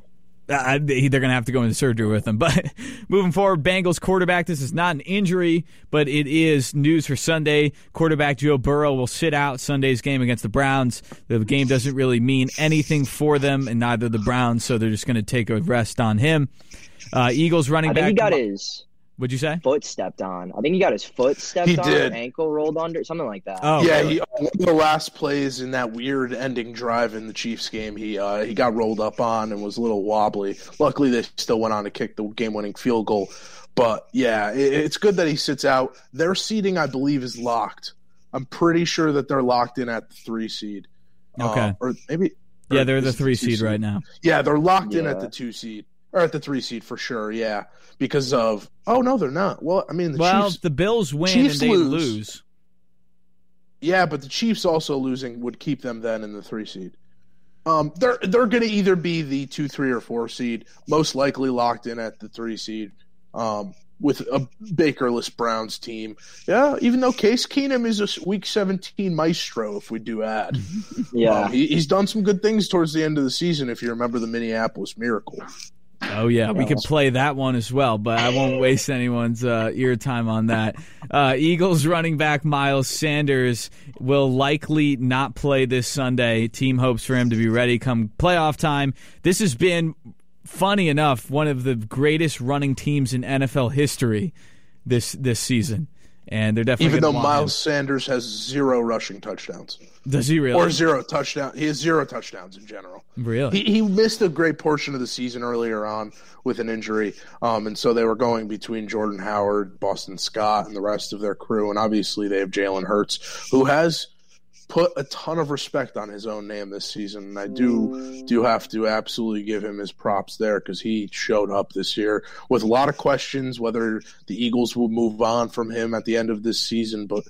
Speaker 2: uh, they- they're going to have to go into surgery with him. But moving forward, Bengals quarterback. This is not an injury, but it is news for Sunday. Quarterback Joe Burrow will sit out Sunday's game against the Browns. The game doesn't really mean anything for them, and neither the Browns, so they're just going to take a rest on him. Uh, Eagles running
Speaker 4: I think
Speaker 2: back.
Speaker 4: he got his
Speaker 2: What'd you say?
Speaker 4: foot stepped on. I think he got his foot stepped
Speaker 3: He
Speaker 4: on,
Speaker 3: did.
Speaker 4: or ankle rolled under, something like that.
Speaker 2: Oh,
Speaker 3: yeah,
Speaker 2: really?
Speaker 3: he, one of the last plays in that weird ending drive in the Chiefs game, he uh, he got rolled up on and was a little wobbly. Luckily, they still went on to kick the game-winning field goal. But yeah, it, it's good that he sits out. Their seating, I believe, is locked. I'm pretty sure that they're locked in at the three seed.
Speaker 2: Okay.
Speaker 3: Uh, or maybe.
Speaker 2: Yeah, they're the three
Speaker 3: two
Speaker 2: seed right now.
Speaker 3: Yeah, they're locked in at the two seed or at the three seed for sure. Yeah, because of oh no, they're not. Well, I mean the Chiefs.
Speaker 2: Well,
Speaker 3: Chiefs.
Speaker 2: if the Bills win
Speaker 3: Chiefs
Speaker 2: and they
Speaker 3: lose.
Speaker 2: lose.
Speaker 3: Yeah, but the Chiefs also losing would keep them then in the three seed. Um, they're they're going to either be the two, three, or four seed, most likely locked in at the three seed, um, with a Bakerless Browns team. Yeah, even though Case Keenum is a Week 17 maestro, if we do add,
Speaker 4: yeah.
Speaker 3: um, he, he's done some good things towards the end of the season. If you remember the Minneapolis Miracle,
Speaker 2: Oh yeah, we could play that one as well, but I won't waste anyone's uh, ear time on that. Uh, Eagles running back Miles Sanders will likely not play this Sunday. Team hopes for him to be ready come playoff time. This has been, funny enough, one of the greatest running teams in NFL history this this season, and they're definitely
Speaker 3: even though Miles Sanders has zero rushing touchdowns
Speaker 2: does he really
Speaker 3: or zero touchdown, he has zero touchdowns in general.
Speaker 2: really?
Speaker 3: He, he missed a great portion of the season earlier on with an injury, um, and so they were going between Jordan Howard, Boston Scott, and the rest of their crew. And obviously, they have Jalen Hurts, who has put a ton of respect on his own name this season. And I do do have to absolutely give him his props there because he showed up this year with a lot of questions whether the Eagles will move on from him at the end of this season, but.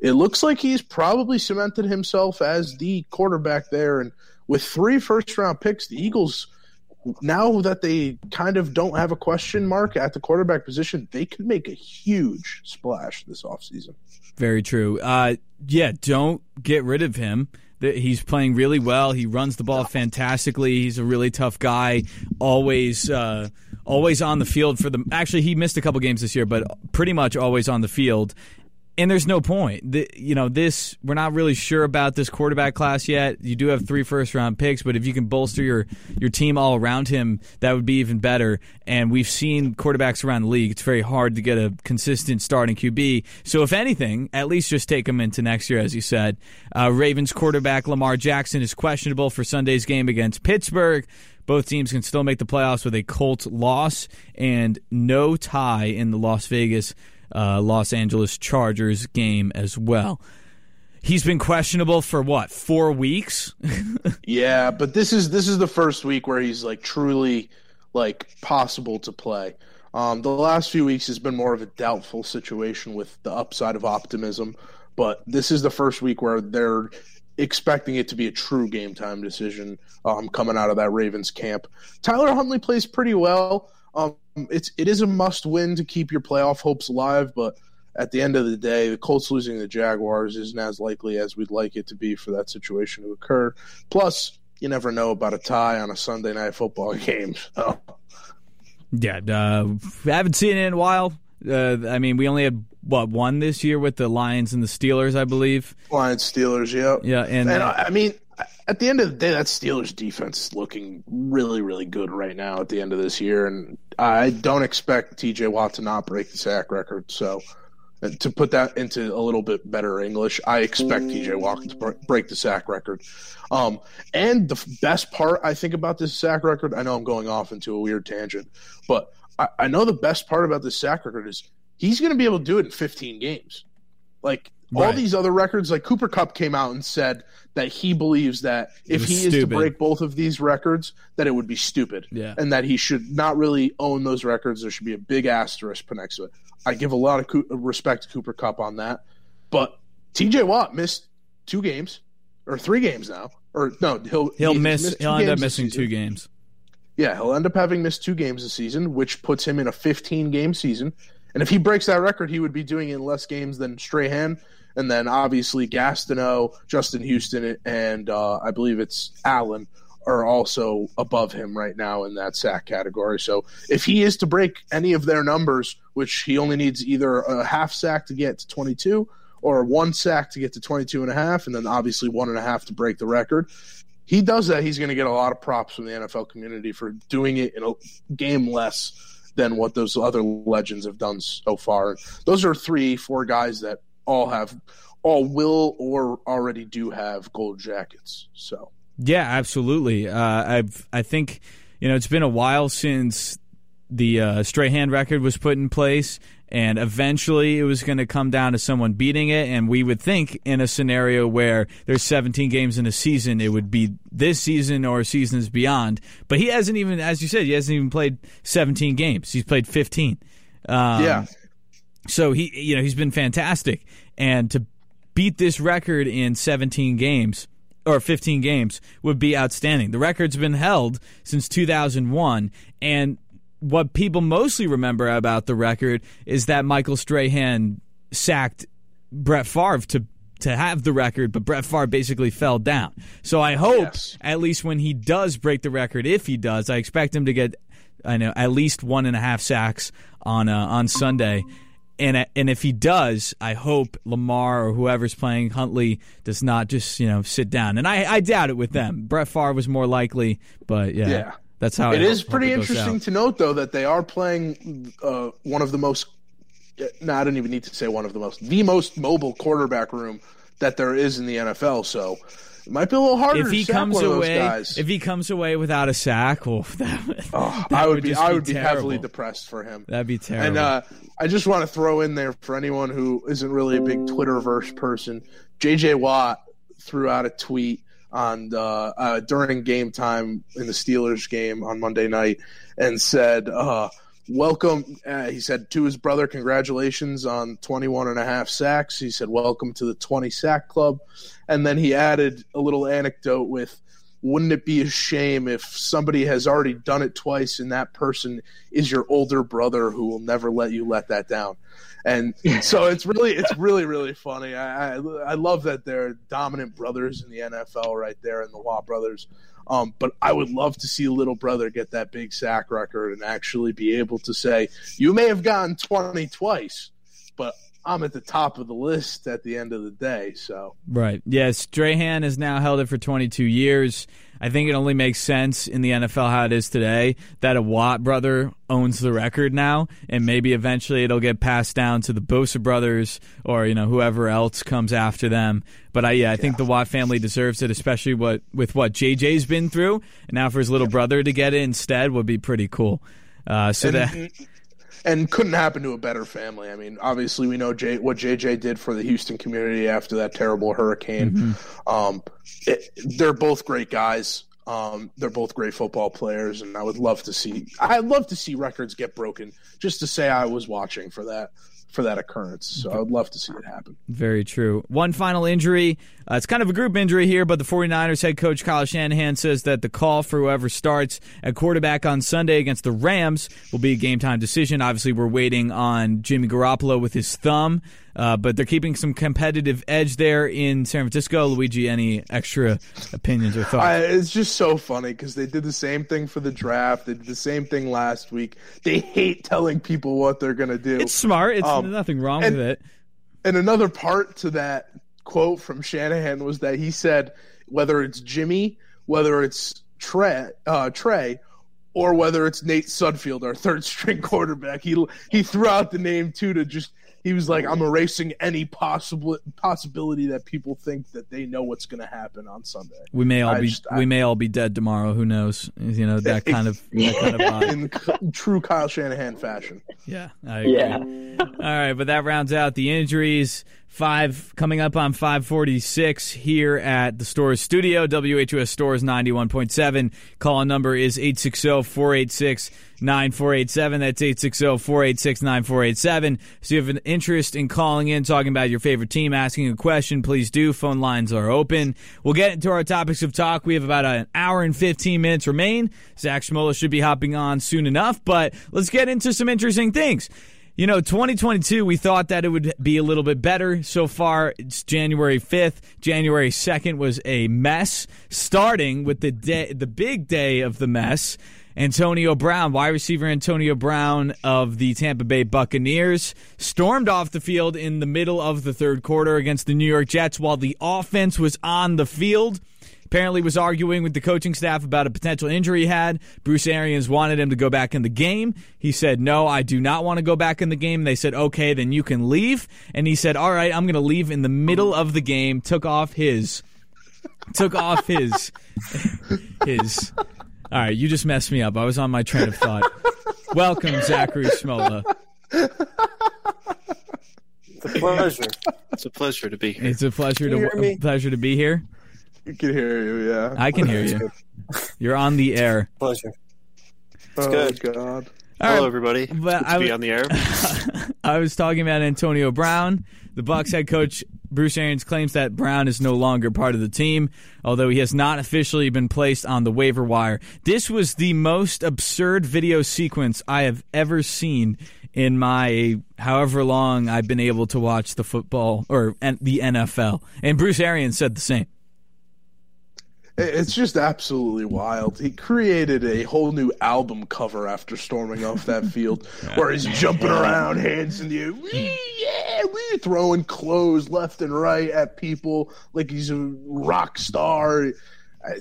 Speaker 3: It looks like he's probably cemented himself as the quarterback there, and with three first round picks, the Eagles now that they kind of don't have a question mark at the quarterback position, they could make a huge splash this offseason.
Speaker 2: Very true. Uh, yeah, don't get rid of him. He's playing really well. He runs the ball fantastically. He's a really tough guy. Always, uh, always on the field for the. Actually, he missed a couple games this year, but pretty much always on the field. And there's no point. The, you know, this we're not really sure about this quarterback class yet. You do have three first round picks, but if you can bolster your your team all around him, that would be even better. And we've seen quarterbacks around the league. It's very hard to get a consistent starting QB. So if anything, at least just take him into next year, as you said. Uh, Ravens quarterback Lamar Jackson is questionable for Sunday's game against Pittsburgh. Both teams can still make the playoffs with a Colts loss and no tie in the Las Vegas uh, Los Angeles Chargers game as well. He's been questionable for what four weeks.
Speaker 3: Yeah, but this is this is the first week where he's like truly like possible to play. Um, the last few weeks has been more of a doubtful situation with the upside of optimism, but this is the first week where they're expecting it to be a true game time decision um, coming out of that Ravens camp. Tyler Huntley plays pretty well. Um, it's it is a must win to keep your playoff hopes alive, but at the end of the day, the Colts losing the Jaguars isn't as likely as we'd like it to be for that situation to occur. Plus, you never know about a tie on a Sunday night football game. So.
Speaker 2: yeah, uh, haven't seen it in a while. Uh, I mean, we only had what won this year with the Lions and the Steelers, I believe.
Speaker 3: Lions, Steelers, yeah.
Speaker 2: Yeah, and,
Speaker 3: And
Speaker 2: uh,
Speaker 3: I mean, at the end of the day, that Steelers defense is looking really, really good right now at the end of this year. And I don't expect TJ Watt to not break the sack record. So, to put that into a little bit better English, I expect TJ Watt to break the sack record. Um, and the best part I think about this sack record, I know I'm going off into a weird tangent, but I, I know the best part about this sack record is he's going to be able to do it in 15 games. Like all
Speaker 2: Right.
Speaker 3: these other records, like Cooper Kupp came out and said that he believes that if he is to break both of these records, that it would be stupid.
Speaker 2: Yeah.
Speaker 3: And that he should not really own those records. There should be a big asterisk put next to it. I give a lot of Coo- respect to Cooper Kupp on that. But TJ Watt missed two games or three games now. Or no, he'll
Speaker 2: he'll
Speaker 3: he's
Speaker 2: miss. He'll end up missing two games.
Speaker 3: Yeah, he'll end up having missed two games this season, which puts him in a 15 game season. And if he breaks that record, he would be doing it in less games than Strahan. And then obviously Gastineau, Justin Houston, and uh, I believe it's Allen are also above him right now in that sack category. So if he is to break any of their numbers, which he only needs either a half sack to get to 22 or one sack to get to 22 and a half, and then obviously one and a half to break the record, he does that, he's going to get a lot of props from the NFL community for doing it in a game less than what those other legends have done so far. Those are three, four guys that all have, all will or already do have gold jackets. So
Speaker 2: Yeah, absolutely. Uh, I've I think you know it's been a while since the uh, Strahan record was put in place, and eventually it was going to come down to someone beating it. And we would think in a scenario where there's 17 games in a season, it would be this season or seasons beyond. But he hasn't even, as you said, he hasn't even played 17 games. He's played 15. Um,
Speaker 3: yeah,
Speaker 2: so he, you know, he's been fantastic, and to beat this record in 17 games or 15 games would be outstanding. The record's been held since 2001, and what people mostly remember about the record is that Michael Strahan sacked Brett Favre to to have the record, but Brett Favre basically fell down. So I hope
Speaker 3: Yes.
Speaker 2: at least when he does break the record, if he does, I expect him to get I know at least one and a half sacks on uh, on Sunday. And and if he does, I hope Lamar or whoever's playing Huntley does not just you know sit down. And I, I doubt it with them. Brett Favre was more likely, but yeah,
Speaker 3: Yeah.
Speaker 2: that's how
Speaker 3: it
Speaker 2: I
Speaker 3: is
Speaker 2: hope
Speaker 3: pretty
Speaker 2: it
Speaker 3: interesting
Speaker 2: out.
Speaker 3: to note, though, that they are playing uh, one of the most. No, I don't even need to say one of the most, the most mobile quarterback room that there is in the NFL. So it might be a little harder
Speaker 2: If he comes
Speaker 3: one of those
Speaker 2: away,
Speaker 3: guys.
Speaker 2: if he comes away without a sack, well, that, would-
Speaker 3: Oh,
Speaker 2: that
Speaker 3: I would, be, I would be,
Speaker 2: terrible.
Speaker 3: heavily depressed for him.
Speaker 2: That'd be terrible.
Speaker 3: And uh, I just want to throw in there for anyone who isn't really a big Twitterverse person, JJ Watt threw out a tweet on uh, during game time in the Steelers game on Monday night and said, uh, "Welcome." Uh, he said to his brother, "Congratulations on 21 and a half sacks." He said, "Welcome to the 20 sack club," and then he added a little anecdote with. Wouldn't it be a shame if somebody has already done it twice and that person is your older brother who will never let you let that down? And so it's really, it's really, really funny. I, I, I love that they're dominant brothers in the NFL right there in the Law brothers. Um, but I would love to see little brother get that big sack record and actually be able to say, you may have gotten 20 twice, but I'm at the top of the list at the end of the day. So
Speaker 2: Right. Yes, Strahan has now held it for 22 years. I think it only makes sense in the NFL how it is today that a Watt brother owns the record now, and maybe eventually it'll get passed down to the Bosa brothers or you know whoever else comes after them. But I yeah, I think the Watt family deserves it, especially what with what JJ's been through, and now for his little brother to get it instead would be pretty cool. Uh, so
Speaker 3: and,
Speaker 2: that
Speaker 3: and couldn't happen to a better family. I mean, obviously we know J, what JJ did for the Houston community after that terrible hurricane.
Speaker 2: Mm-hmm.
Speaker 3: Um, it, they're both great guys. Um, they're both great football players, and I would love to see. I'd love to see records get broken, just to say I was watching for that for that occurrence. So I would love to see it happen.
Speaker 2: Very true. One final injury. Uh, it's kind of a group injury here, but the 49ers head coach Kyle Shanahan says that the call for whoever starts at quarterback on Sunday against the Rams will be a game time decision. Obviously, we're waiting on Jimmy Garoppolo with his thumb, uh, but they're keeping some competitive edge there in San Francisco. Luigi, any extra opinions or thoughts?
Speaker 3: I, it's just so funny because they did the same thing for the draft. They did the same thing last week. They hate telling people what they're going to do.
Speaker 2: it's smart. It's
Speaker 3: Um,
Speaker 2: nothing wrong
Speaker 3: and-
Speaker 2: with it.
Speaker 3: And another part to that quote from Shanahan was that he said whether it's Jimmy, whether it's Trey, uh, Trey, or whether it's Nate Sudfeld, our third string quarterback, he he threw out the name too to just he was like, I'm erasing any possible possibility that people think that they know what's going to happen on Sunday.
Speaker 2: We may all
Speaker 3: I
Speaker 2: be
Speaker 3: just-
Speaker 2: we
Speaker 3: I-
Speaker 2: may all be dead tomorrow. Who knows? You know that kind of that kind of vibe.
Speaker 3: In true Kyle Shanahan fashion.
Speaker 2: Yeah, I agree.
Speaker 4: Yeah.
Speaker 2: All right, but that rounds out the injuries. Five coming up on 546 here at the Storrs studio. WHUS Storrs 91.7. Call number is 860-486-9487. That's 860-486-9487. So you have an interest in calling in, talking about your favorite team, asking a question, please do. Phone lines are open. We'll get into our topics of talk. We have about an hour and 15 minutes remain. Zach Schmola should be hopping on soon enough, but let's get into some interesting things. You know, 2022, we thought that it would be a little bit better. So far, it's January 5th. January 2nd was a mess, starting with the day, the big day of the mess. Antonio Brown, wide receiver Antonio Brown of the Tampa Bay Buccaneers, stormed off the field in the middle of the third quarter against the New York Jets while the offense was on the field. Apparently was arguing with the coaching staff about a potential injury he had. Bruce Arians wanted him to go back in the game. He said, "No, I do not want to go back in the game." They said, "Okay, then you can leave." And he said, "All right, I'm going to leave in the middle of the game." Took off his took off his his All right, you just messed me up. I was on my train of thought. Welcome, Zachary Schmola.
Speaker 7: It's a pleasure. it's a pleasure to be here.
Speaker 2: It's a pleasure to
Speaker 7: hear
Speaker 2: a pleasure to be here.
Speaker 3: You can hear you, yeah.
Speaker 2: I can hear you. You're on the air.
Speaker 7: pleasure.
Speaker 3: oh
Speaker 7: good.
Speaker 3: God.
Speaker 2: All
Speaker 7: Hello,
Speaker 2: right,
Speaker 7: everybody.
Speaker 2: but
Speaker 7: Good
Speaker 2: I
Speaker 7: to be on the air.
Speaker 2: I was talking about Antonio Brown. The Bucs head coach Bruce Arians claims that Brown is no longer part of the team, although he has not officially been placed on the waiver wire. This was the most absurd video sequence I have ever seen in my however long I've been able to watch the football or the NFL. And Bruce Arians said the same.
Speaker 3: It- It's just absolutely wild. He created a whole new album cover after storming off that field, where he's jumping around, hands in the air, "Wee, yeah, we throwing clothes left and right at people like he's a rock star. I-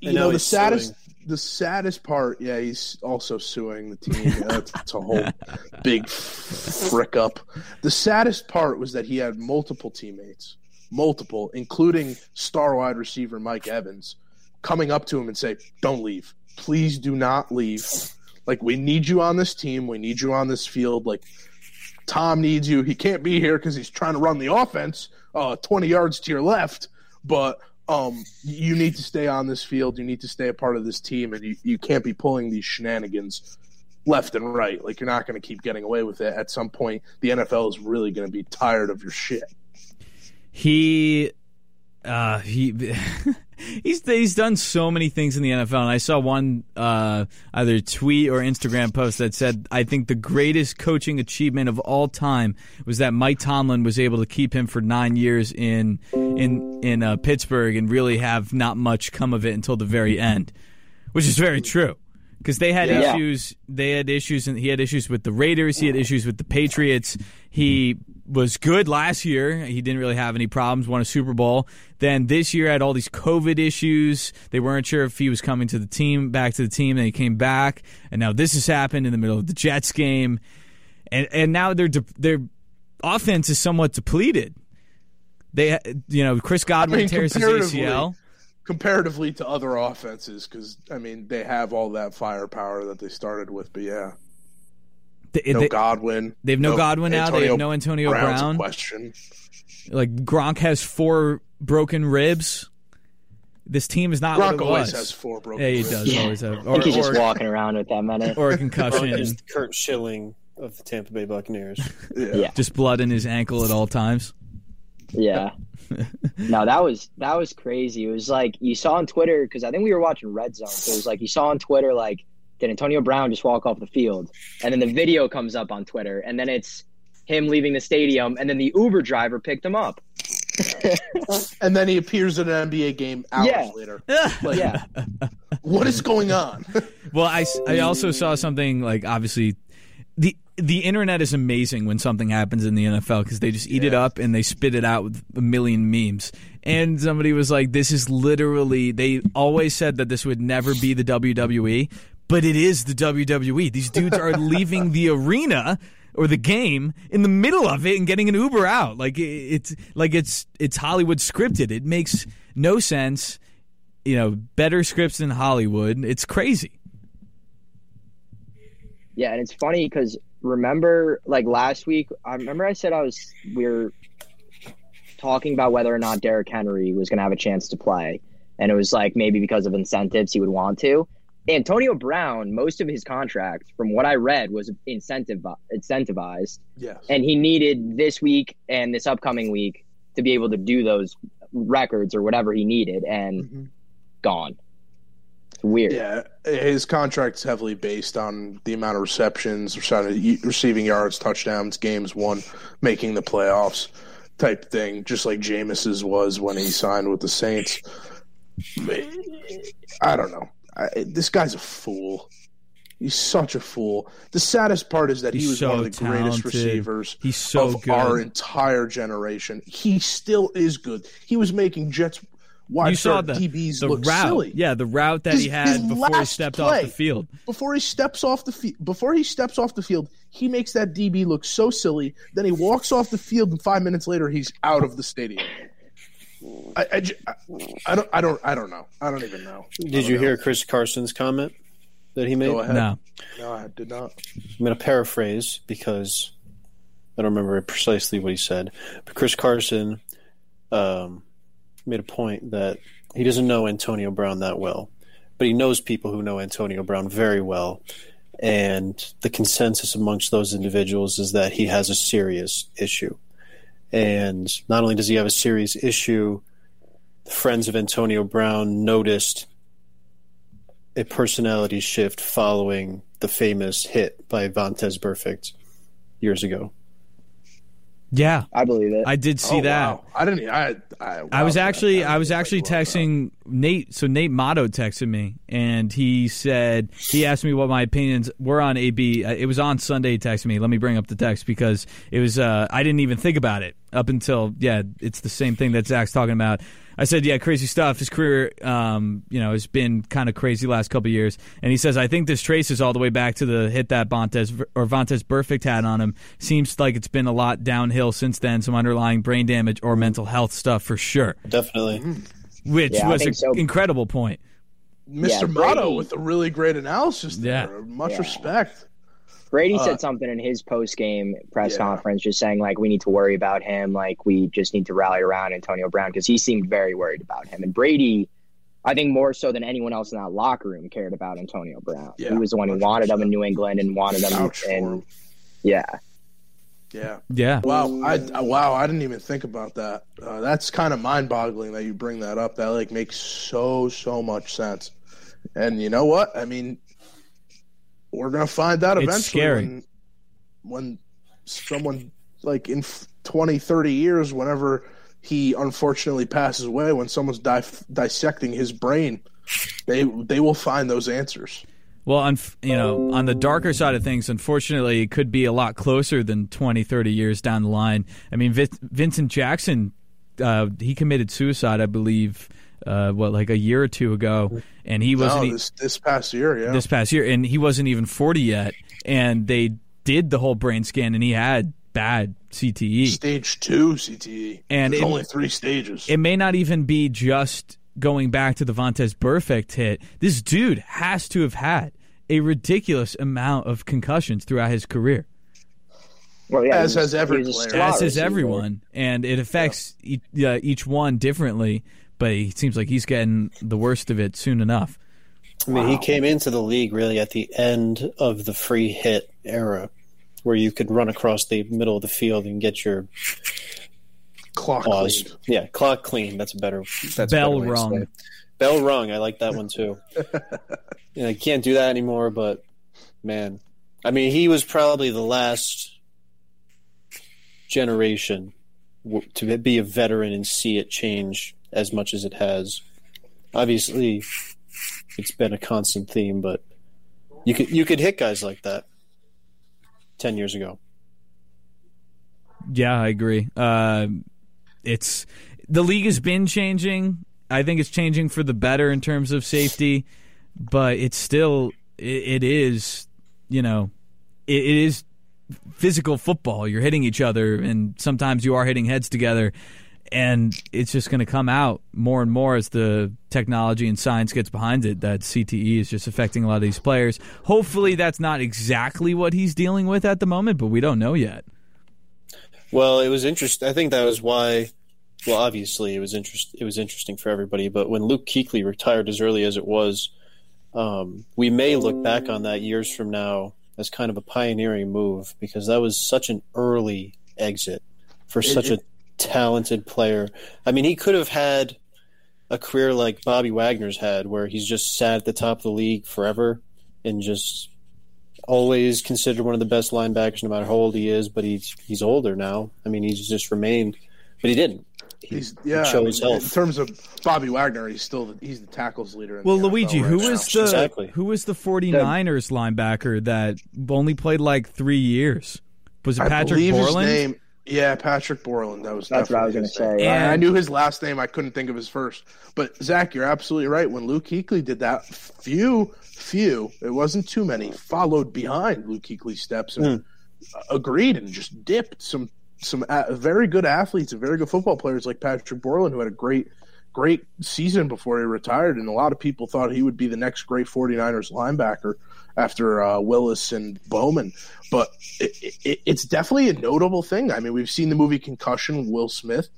Speaker 3: you
Speaker 7: know
Speaker 3: know, the
Speaker 7: he's
Speaker 3: saddest, the saddest part. Yeah, he's also suing the team. Yeah, that's, that's a whole big frick up. The saddest part was that he had multiple teammates multiple, including star wide receiver Mike Evans, coming up to him and say, "Don't leave. Please do not leave. Like we need you on this team. We need you on this field. Like Tom needs you. He can't be here because he's trying to run the offense, uh, twenty yards to your left, but." Um, you need to stay on this field. You need to stay a part of this team, and you, you can't be pulling these shenanigans left and right. Like you're not going to keep getting away with it. At some point, the NFL is really going to be tired of your shit.
Speaker 2: He uh he he's he's done so many things in the NFL and I saw one uh either tweet or Instagram post that said I think the greatest coaching achievement of all time was that Mike Tomlin was able to keep him for 9 years in in in uh, Pittsburgh and really have not much come of it until the very end which is very true because they had
Speaker 4: Yeah.
Speaker 2: issues. They had issues, and he had issues with the Raiders. He had issues with the Patriots. He was good last year. He didn't really have any problems. Won a Super Bowl. Then this year had all these COVID issues. They weren't sure if he was coming to the team, back to the team. And he came back, and now this has happened in the middle of the Jets game, and and now their their offense is somewhat depleted. They, you know, Chris Godwin
Speaker 3: I mean,
Speaker 2: tears his ACL.
Speaker 3: comparatively to other offenses because I mean they have all that firepower that they started with. But yeah,
Speaker 2: They-
Speaker 3: no
Speaker 2: they-
Speaker 3: Godwin.
Speaker 2: They have no Godwin now. They have no Antonio
Speaker 3: Brown's a
Speaker 2: Brown.
Speaker 3: question.
Speaker 2: Like Gronk has four broken ribs. This team is not
Speaker 3: Gronk
Speaker 2: what it
Speaker 3: always
Speaker 2: was.
Speaker 3: has four broken.
Speaker 2: yeah, he
Speaker 3: ribs.
Speaker 2: does
Speaker 4: Yeah.
Speaker 2: always have,
Speaker 4: I think he's just
Speaker 2: or,
Speaker 4: walking around with that many.
Speaker 2: or a concussion,
Speaker 7: is the Curt Schilling of the Tampa Bay Buccaneers.
Speaker 3: Yeah.
Speaker 4: Yeah.
Speaker 2: just blood in his ankle at all times.
Speaker 4: Yeah. no, that was that was crazy. It was like you saw on Twitter because I think we were watching Red Zone. So it was like you saw on Twitter like did Antonio Brown just walk off the field, and then the video comes up on Twitter, and then it's him leaving the stadium, and then the Uber driver picked him up.
Speaker 3: And then he appears at an NBA game hours
Speaker 4: Yeah.
Speaker 3: later. Like,
Speaker 4: Yeah,
Speaker 3: what is going on?
Speaker 2: Well, I, I also saw something like obviously the the internet is amazing when something happens in the NFL because they just eat it up and they spit it out with a million memes. And somebody was like, "This is literally." They always said that this would never be the WWE, but it is the WWE. These dudes are leaving the arena or the game in the middle of it and getting an Uber out. Like it's like it's it's Hollywood scripted. It makes no sense. You know, better scripts than Hollywood. It's crazy.
Speaker 4: Yeah, and it's funny because remember, like last week, I remember I said I was we were talking about whether or not Derrick Henry was going to have a chance to play, and it was like maybe because of incentives he would want to. Antonio Brown, most of his contract, from what I read, was incentive incentivized,
Speaker 3: Yes.
Speaker 4: and he needed this week and this upcoming week to be able to do those records or whatever he needed, and
Speaker 3: Mhm.
Speaker 4: gone. It's weird.
Speaker 3: Yeah, his contract's heavily based on the amount of receptions, receiving receiving yards, touchdowns, games won, making the playoffs type thing, just like Jameis's was when he signed with the Saints. I don't know. I, this guy's a fool. He's such a fool. The saddest part is that he was
Speaker 2: so
Speaker 3: one of the greatest receivers
Speaker 2: He's so
Speaker 3: of
Speaker 2: good.
Speaker 3: our entire generation. He still is good. He was making Jets wide
Speaker 2: you saw the
Speaker 3: DBs
Speaker 2: the
Speaker 3: look
Speaker 2: route,
Speaker 3: silly
Speaker 2: yeah, the route that
Speaker 3: His-
Speaker 2: he had before he stepped
Speaker 3: play.
Speaker 2: off the field.
Speaker 3: before he steps off the field. Before he steps off the field, he makes that DB look so silly. Then he walks off the field, and five minutes later, he's out of the stadium. I, I, I- I don't, I don't, I don't know. I don't even know.
Speaker 7: Did you
Speaker 3: know.
Speaker 7: hear Chris Carson's comment that he made?
Speaker 3: Go ahead.
Speaker 2: No,
Speaker 3: No, I did not.
Speaker 7: I'm going to paraphrase because I don't remember precisely what he said. But Chris Carson um, made a point that he doesn't know Antonio Brown that well, but he knows people who know Antonio Brown very well. And the consensus amongst those individuals is that he has a serious issue. And not only does he have a serious issue, the friends of Antonio Brown noticed a personality shift following the famous hit by Vontaze Burfict years ago.
Speaker 2: yeah,
Speaker 4: I believe it.
Speaker 2: I did see
Speaker 3: Oh,
Speaker 2: that.
Speaker 3: wow. I didn't. I, I,
Speaker 2: I was actually
Speaker 3: that-
Speaker 2: I was actually
Speaker 3: like a
Speaker 2: texting Nate. So Nate Motto texted me, and he said he asked me what my opinions were on AB. Uh, It was on Sunday. He texted me. Let me bring up the text because it was. Uh, I didn't even think about it up until yeah. It's the same thing that Zach's talking about. I said yeah, crazy stuff. His career, um, you know, has been kind of crazy last couple of years. And he says I think this traces all the way back to the hit that Bontes or Vontaze Burfict had on him. Seems like it's been a lot downhill since then. Some underlying brain damage or mental health stuff for sure
Speaker 7: Definitely.
Speaker 2: which
Speaker 4: Yeah,
Speaker 2: was an
Speaker 4: think so.
Speaker 2: incredible point.
Speaker 3: Mr.
Speaker 4: Yeah,
Speaker 3: Motto with a really great analysis
Speaker 2: Yeah.
Speaker 3: Much
Speaker 4: Yeah.
Speaker 3: respect.
Speaker 4: Brady
Speaker 3: Uh,
Speaker 4: said something in his post game press
Speaker 3: Yeah.
Speaker 4: conference, just saying like we need to worry about him, like we just need to rally around Antonio Brown because he seemed very worried about him. And Brady, I think more so than anyone else in that locker room, cared about Antonio Brown.
Speaker 3: Yeah,
Speaker 4: he was the one who wanted him in New England and wanted him,
Speaker 3: Vouch for
Speaker 4: yeah,
Speaker 3: Yeah.
Speaker 2: Yeah.
Speaker 3: Wow, I wow, I didn't even think about that. Uh, that's kind of mind-boggling that you bring that up. That like makes so so much sense. And you know what? I mean, we're gonna find out
Speaker 2: It's
Speaker 3: eventually
Speaker 2: scary.
Speaker 3: when when someone like in f- 20, 30 years, whenever he unfortunately passes away, when someone's di- dissecting his brain, they they will find those answers.
Speaker 2: Well, on you know, on the darker side of things, unfortunately, it could be a lot closer than 20, 30 years down the line. I mean, Vin- Vincent Jackson, uh, he committed suicide, I believe, uh, what like a year or two ago, and he wasn't
Speaker 3: No, this this past year, yeah.
Speaker 2: this past year, and he wasn't even forty yet, and they did the whole brain scan, and he had bad. CTE.
Speaker 3: Stage two CTE,
Speaker 2: And
Speaker 3: There's
Speaker 2: it-
Speaker 3: only three stages.
Speaker 2: it may not even be just going back to the Vontaze Burfict hit. This dude has to have had a ridiculous amount of concussions throughout his career,
Speaker 4: well, yeah,
Speaker 3: As has every
Speaker 4: he was a
Speaker 3: player.
Speaker 2: as is
Speaker 4: receiver.
Speaker 2: everyone, and it affects each, uh, each one differently. But he seems like he's getting the worst of it soon enough.
Speaker 7: I mean, he came into the league really at the end of the free hit era, where you could run across the middle of the field and get your
Speaker 3: Clock
Speaker 7: claws.
Speaker 3: cleaned.
Speaker 7: Yeah, clock clean. That's a better. That's
Speaker 2: Bell
Speaker 7: better
Speaker 2: rung.
Speaker 7: Bell rung. I like that one too. yeah, I can't do that anymore. But man, I mean, he was probably the last generation to be a veteran and see it change as much as it has. Obviously, it's been a constant theme, but you could you could hit guys like that. ten years ago.
Speaker 2: Yeah, I agree. Uh, it's the league has been changing. I think it's changing for the better in terms of safety, but it's still it, it is you know it, it is physical football. You're hitting each other, and sometimes you are hitting heads together. And it's just going to come out more and more as the technology and science gets behind it that CTE is just affecting a lot of these players. Hopefully, that's not exactly what he's dealing with at the moment, but we don't know yet.
Speaker 7: Well, it was interesting. I think that was why. Well, obviously, it was interest. It was interesting for everybody. But when Luke Kuechly retired as early as it was, um, we may look back on that years from now as kind of a pioneering move because that was such an early exit for such a talented player. I mean, he could have had a career like Bobby Wagner's had, where he's just sat at the top of the league forever and just always considered one of the best linebackers, no matter how old he is. But he's he's older now. I mean, he's just remained, but he didn't. He,
Speaker 3: He's yeah.
Speaker 7: he
Speaker 3: I
Speaker 7: chose
Speaker 3: mean, in terms of Bobby Wagner, he's still the, he's the tackles leader. In
Speaker 2: Well,
Speaker 3: the NFL
Speaker 2: Luigi,
Speaker 3: right
Speaker 2: who
Speaker 3: now.
Speaker 2: was the
Speaker 7: Exactly.
Speaker 2: who was the 49ers linebacker that only played like 3 years? Was it
Speaker 3: I
Speaker 2: Patrick
Speaker 3: believe his name. Yeah, Patrick Borland. That was
Speaker 4: That's what I was gonna say.
Speaker 3: name. I- I knew his last name. I couldn't think of his first. But Zach, you're absolutely right. When Luke Kuechly did that, few, few, it wasn't too many, followed behind Luke Kuechly's steps and hmm. agreed and just dipped some some very good athletes and very good football players like Patrick Borland, who had a great great season before he retired, and a lot of people thought he would be the next great 49ers linebacker after uh, Willis and Bowman. But it, it, it's definitely a notable thing. I mean, we've seen the movie Concussion, Will Smith.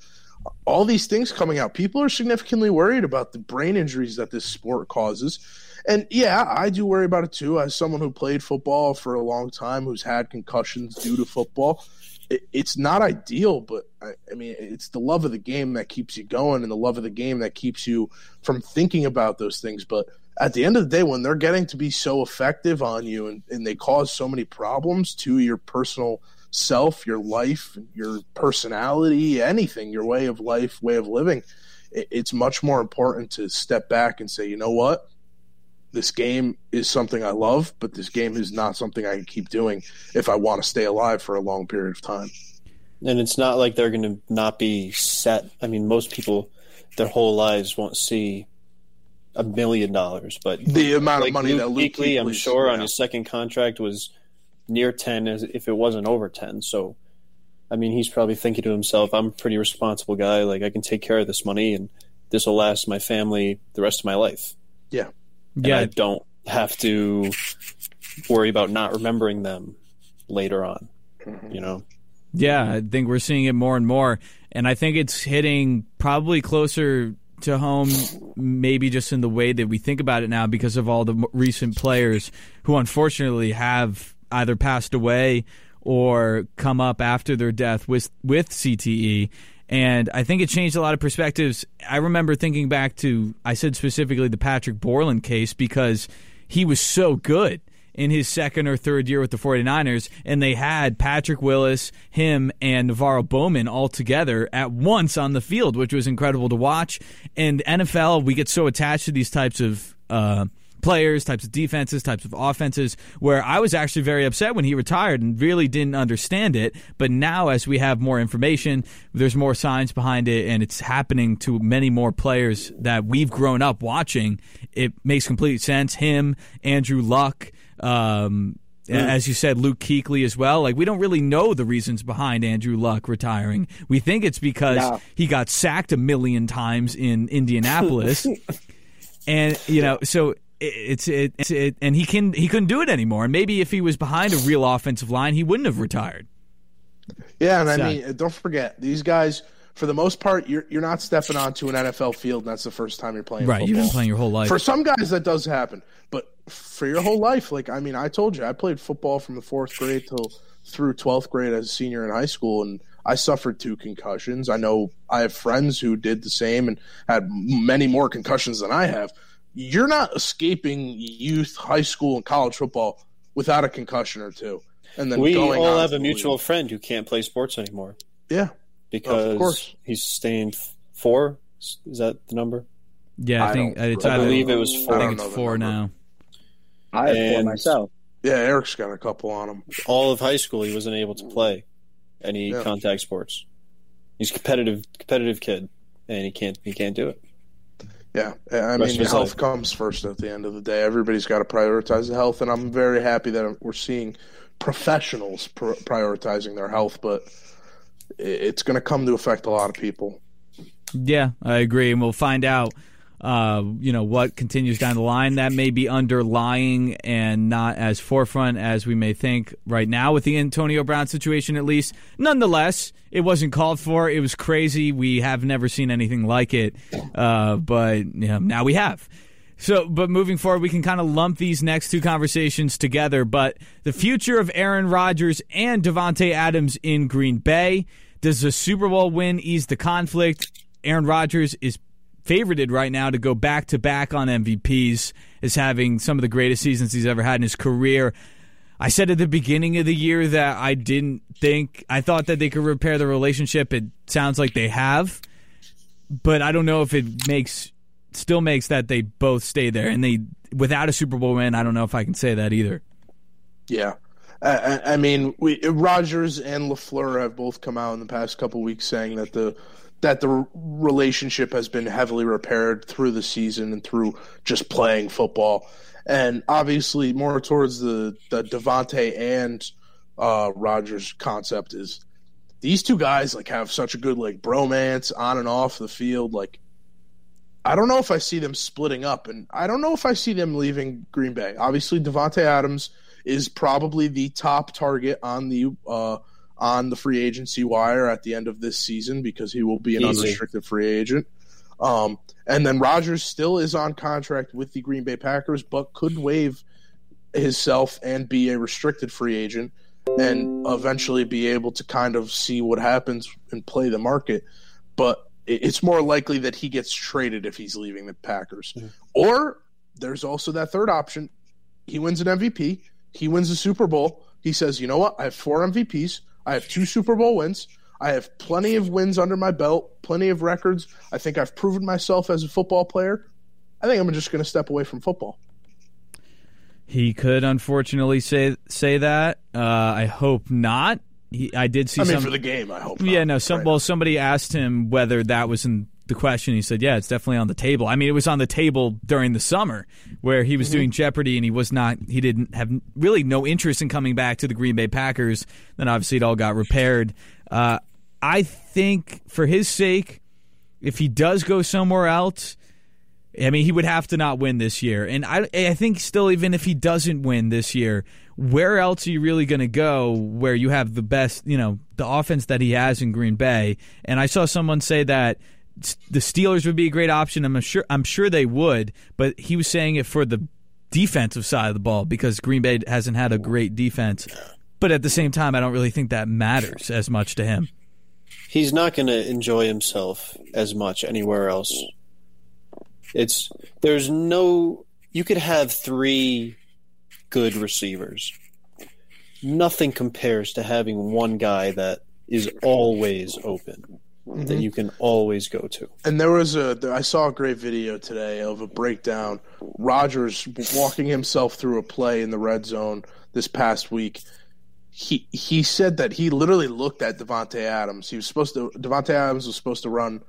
Speaker 3: All these things coming out. People are significantly worried about the brain injuries that this sport causes. And yeah, I do worry about it too. As someone who played football for a long time, who's had concussions due to football, it, it's not ideal, but I, I mean, it's the love of the game that keeps you going and the love of the game that keeps you from thinking about those things. But at the end of the day, when they're getting to be so effective on you and, and they cause so many problems to your personal self, your life, your personality, anything, your way of life, way of living, it, it's much more important to step back and say, you know what? This game is something I love, but this game is not something I can keep doing if I want to stay alive for a long period of time.
Speaker 7: And it's not like they're going to not be set. I mean, most people, their whole lives won't see a million dollars, but
Speaker 3: The amount
Speaker 7: like
Speaker 3: of money
Speaker 7: Luke
Speaker 3: that Luke
Speaker 7: Kuechly, I'm sure, on his second contract was near ten, as if it wasn't over ten. So, I mean, he's probably thinking to himself, "I'm a pretty responsible guy. Like, I can take care of this money, and this will last my family the rest of my life.
Speaker 3: Yeah.
Speaker 2: Yeah,
Speaker 7: I don't have to worry about not remembering them later on. You know,
Speaker 2: Yeah, I think we're seeing it more and more, and I think it's hitting probably closer to home, maybe just in the way that we think about it now, because of all the recent players who unfortunately have either passed away or come up after their death with with CTE. And I think it changed a lot of perspectives. I remember thinking back to, I said specifically the Patrick Borland case because he was so good in his second or third year with the 49ers, and they had Patrick Willis, him, and Navarro Bowman all together at once on the field, which was incredible to watch. And NFL, we get so attached to these types of uh, players, types of defenses, types of offenses, where I was actually very upset when he retired and really didn't understand it. But now, as we have more information, there's more science behind it, and it's happening to many more players that we've grown up watching. It makes complete sense. Him, Andrew Luck, um, as you said, Luke Kuechly as well. Like we don't really know the reasons behind Andrew Luck retiring. We think it's because
Speaker 4: No.
Speaker 2: he got sacked a million times in Indianapolis, and you know, so it's it, it's it, and he can he couldn't do it anymore. And maybe if he was behind a real offensive line, he wouldn't have retired.
Speaker 3: Yeah, and I mean, don't forget these guys. For the most part, you're you're not stepping onto an NFL field, and that's the first time you're playing.
Speaker 2: Right, you've been playing your whole life.
Speaker 3: For some guys, that does happen, but for your whole life, like I mean, I told you, I played football from the fourth grade till through twelfth grade as a senior in high school, and I suffered two concussions. I know I have friends who did the same and had many more concussions than I have. You're not escaping youth, high school, and college football without a concussion or two, and then
Speaker 7: we
Speaker 3: going
Speaker 7: all have a mutual
Speaker 3: league.
Speaker 7: friend who can't play sports anymore
Speaker 3: Yeah,
Speaker 7: because
Speaker 3: course.
Speaker 7: he's staying four. Is that the number?
Speaker 2: Yeah, I,
Speaker 3: I
Speaker 2: think
Speaker 3: don't-
Speaker 2: it's
Speaker 3: I
Speaker 2: either,
Speaker 7: believe it was four.
Speaker 3: I don't
Speaker 2: it's four now.
Speaker 4: I have four myself.
Speaker 3: Yeah, Eric's got a couple on him.
Speaker 7: All of high school, he wasn't able to play any
Speaker 3: Yeah.
Speaker 7: contact sports. He's a competitive, competitive kid, and he can't he can't do it.
Speaker 3: Yeah, I
Speaker 7: Rest
Speaker 3: mean,
Speaker 7: of
Speaker 3: health
Speaker 7: life.
Speaker 3: comes first at the end of the day. Everybody's got to prioritize the health, and I'm very happy that we're seeing professionals pr- prioritizing their health. But it's going to come to affect a lot of people.
Speaker 2: Yeah, I agree, and we'll find out. Uh, you know what continues down the line that may be underlying and not as forefront as we may think right now with the Antonio Brown situation. At least, nonetheless, it wasn't called for. It was crazy. We have never seen anything like it, uh, but you know, now we have. So, but moving forward, we can kind of lump these next two conversations together. But the future of Aaron Rodgers and Davante Adams in Green Bay. Does the Super Bowl win ease the conflict? Aaron Rodgers is favorited right now to go back to back on MVPs, is having some of the greatest seasons he's ever had in his career. I said at the beginning of the year that I didn't think, I thought that they could repair the relationship. It sounds like they have, but I don't know if it makes, still makes that they both stay there. And they, without a Super Bowl win, I don't know if I can say that either.
Speaker 3: Yeah. I, I- mean, we Rodgers and LaFleur have both come out in the past couple weeks saying that the that the relationship has been heavily repaired through the season and through just playing football, and obviously more towards the the and uh, Rodgers concept is these two guys like have such a good like bromance on and off the field. Like, I don't know if I see them splitting up, and I don't know if I see them leaving Green Bay. Obviously, Davante Adams is probably the top target on the uh, on the free agency wire at the end of this season because he will be an
Speaker 7: Easy.
Speaker 3: unrestricted free agent. Um, and then Rodgers still is on contract with the Green Bay Packers, but could waive himself and be a restricted free agent and eventually be able to kind of see what happens and play the market. But it's more likely that he gets traded if he's leaving the Packers. Or there's also that third option. He wins an MVP. He wins the Super Bowl. He says, you know what? I have four MVPs. I have two Super Bowl wins. I have plenty of wins under my belt, plenty of records. I think I've proven myself as a football player. I think I'm just going to step away from football.
Speaker 2: He could unfortunately say say that. Uh, I hope not. He, I did see
Speaker 3: I mean,
Speaker 2: some
Speaker 3: for the game, I hope.
Speaker 2: Yeah,
Speaker 3: not.
Speaker 2: no. Some
Speaker 3: Right.
Speaker 2: well, somebody asked him whether that was in the question. He said, "Yeah, it's definitely on the table." I mean, it was on the table during the summer where he was
Speaker 3: Mm-hmm.
Speaker 2: doing Jeopardy, and he was not. He didn't have really no interest in coming back to the Green Bay Packers. Then obviously it all got repaired. Uh, I think for his sake, if he does go somewhere else. I mean, he would have to not win this year, and I, I think still, even if he doesn't win this year, where else are you really going to go? Where you have the best, you know, the offense that he has in Green Bay? And I saw someone say that the Steelers would be a great option. I'm sure, I'm sure they would, but he was saying it for the defensive side of the ball because Green Bay hasn't had a great defense. But at the same time, I don't really think that matters as much to him.
Speaker 7: He's not going to enjoy himself as much anywhere else. It's there's no you could have three good receivers. Nothing compares to having one guy that is always open that you can always go to.
Speaker 3: And there was a, I saw a great video today of a breakdown. Rodgers walking himself through a play in the red zone this past week. He he said that he literally looked at Davante Adams. He was supposed to Davante Adams was supposed to run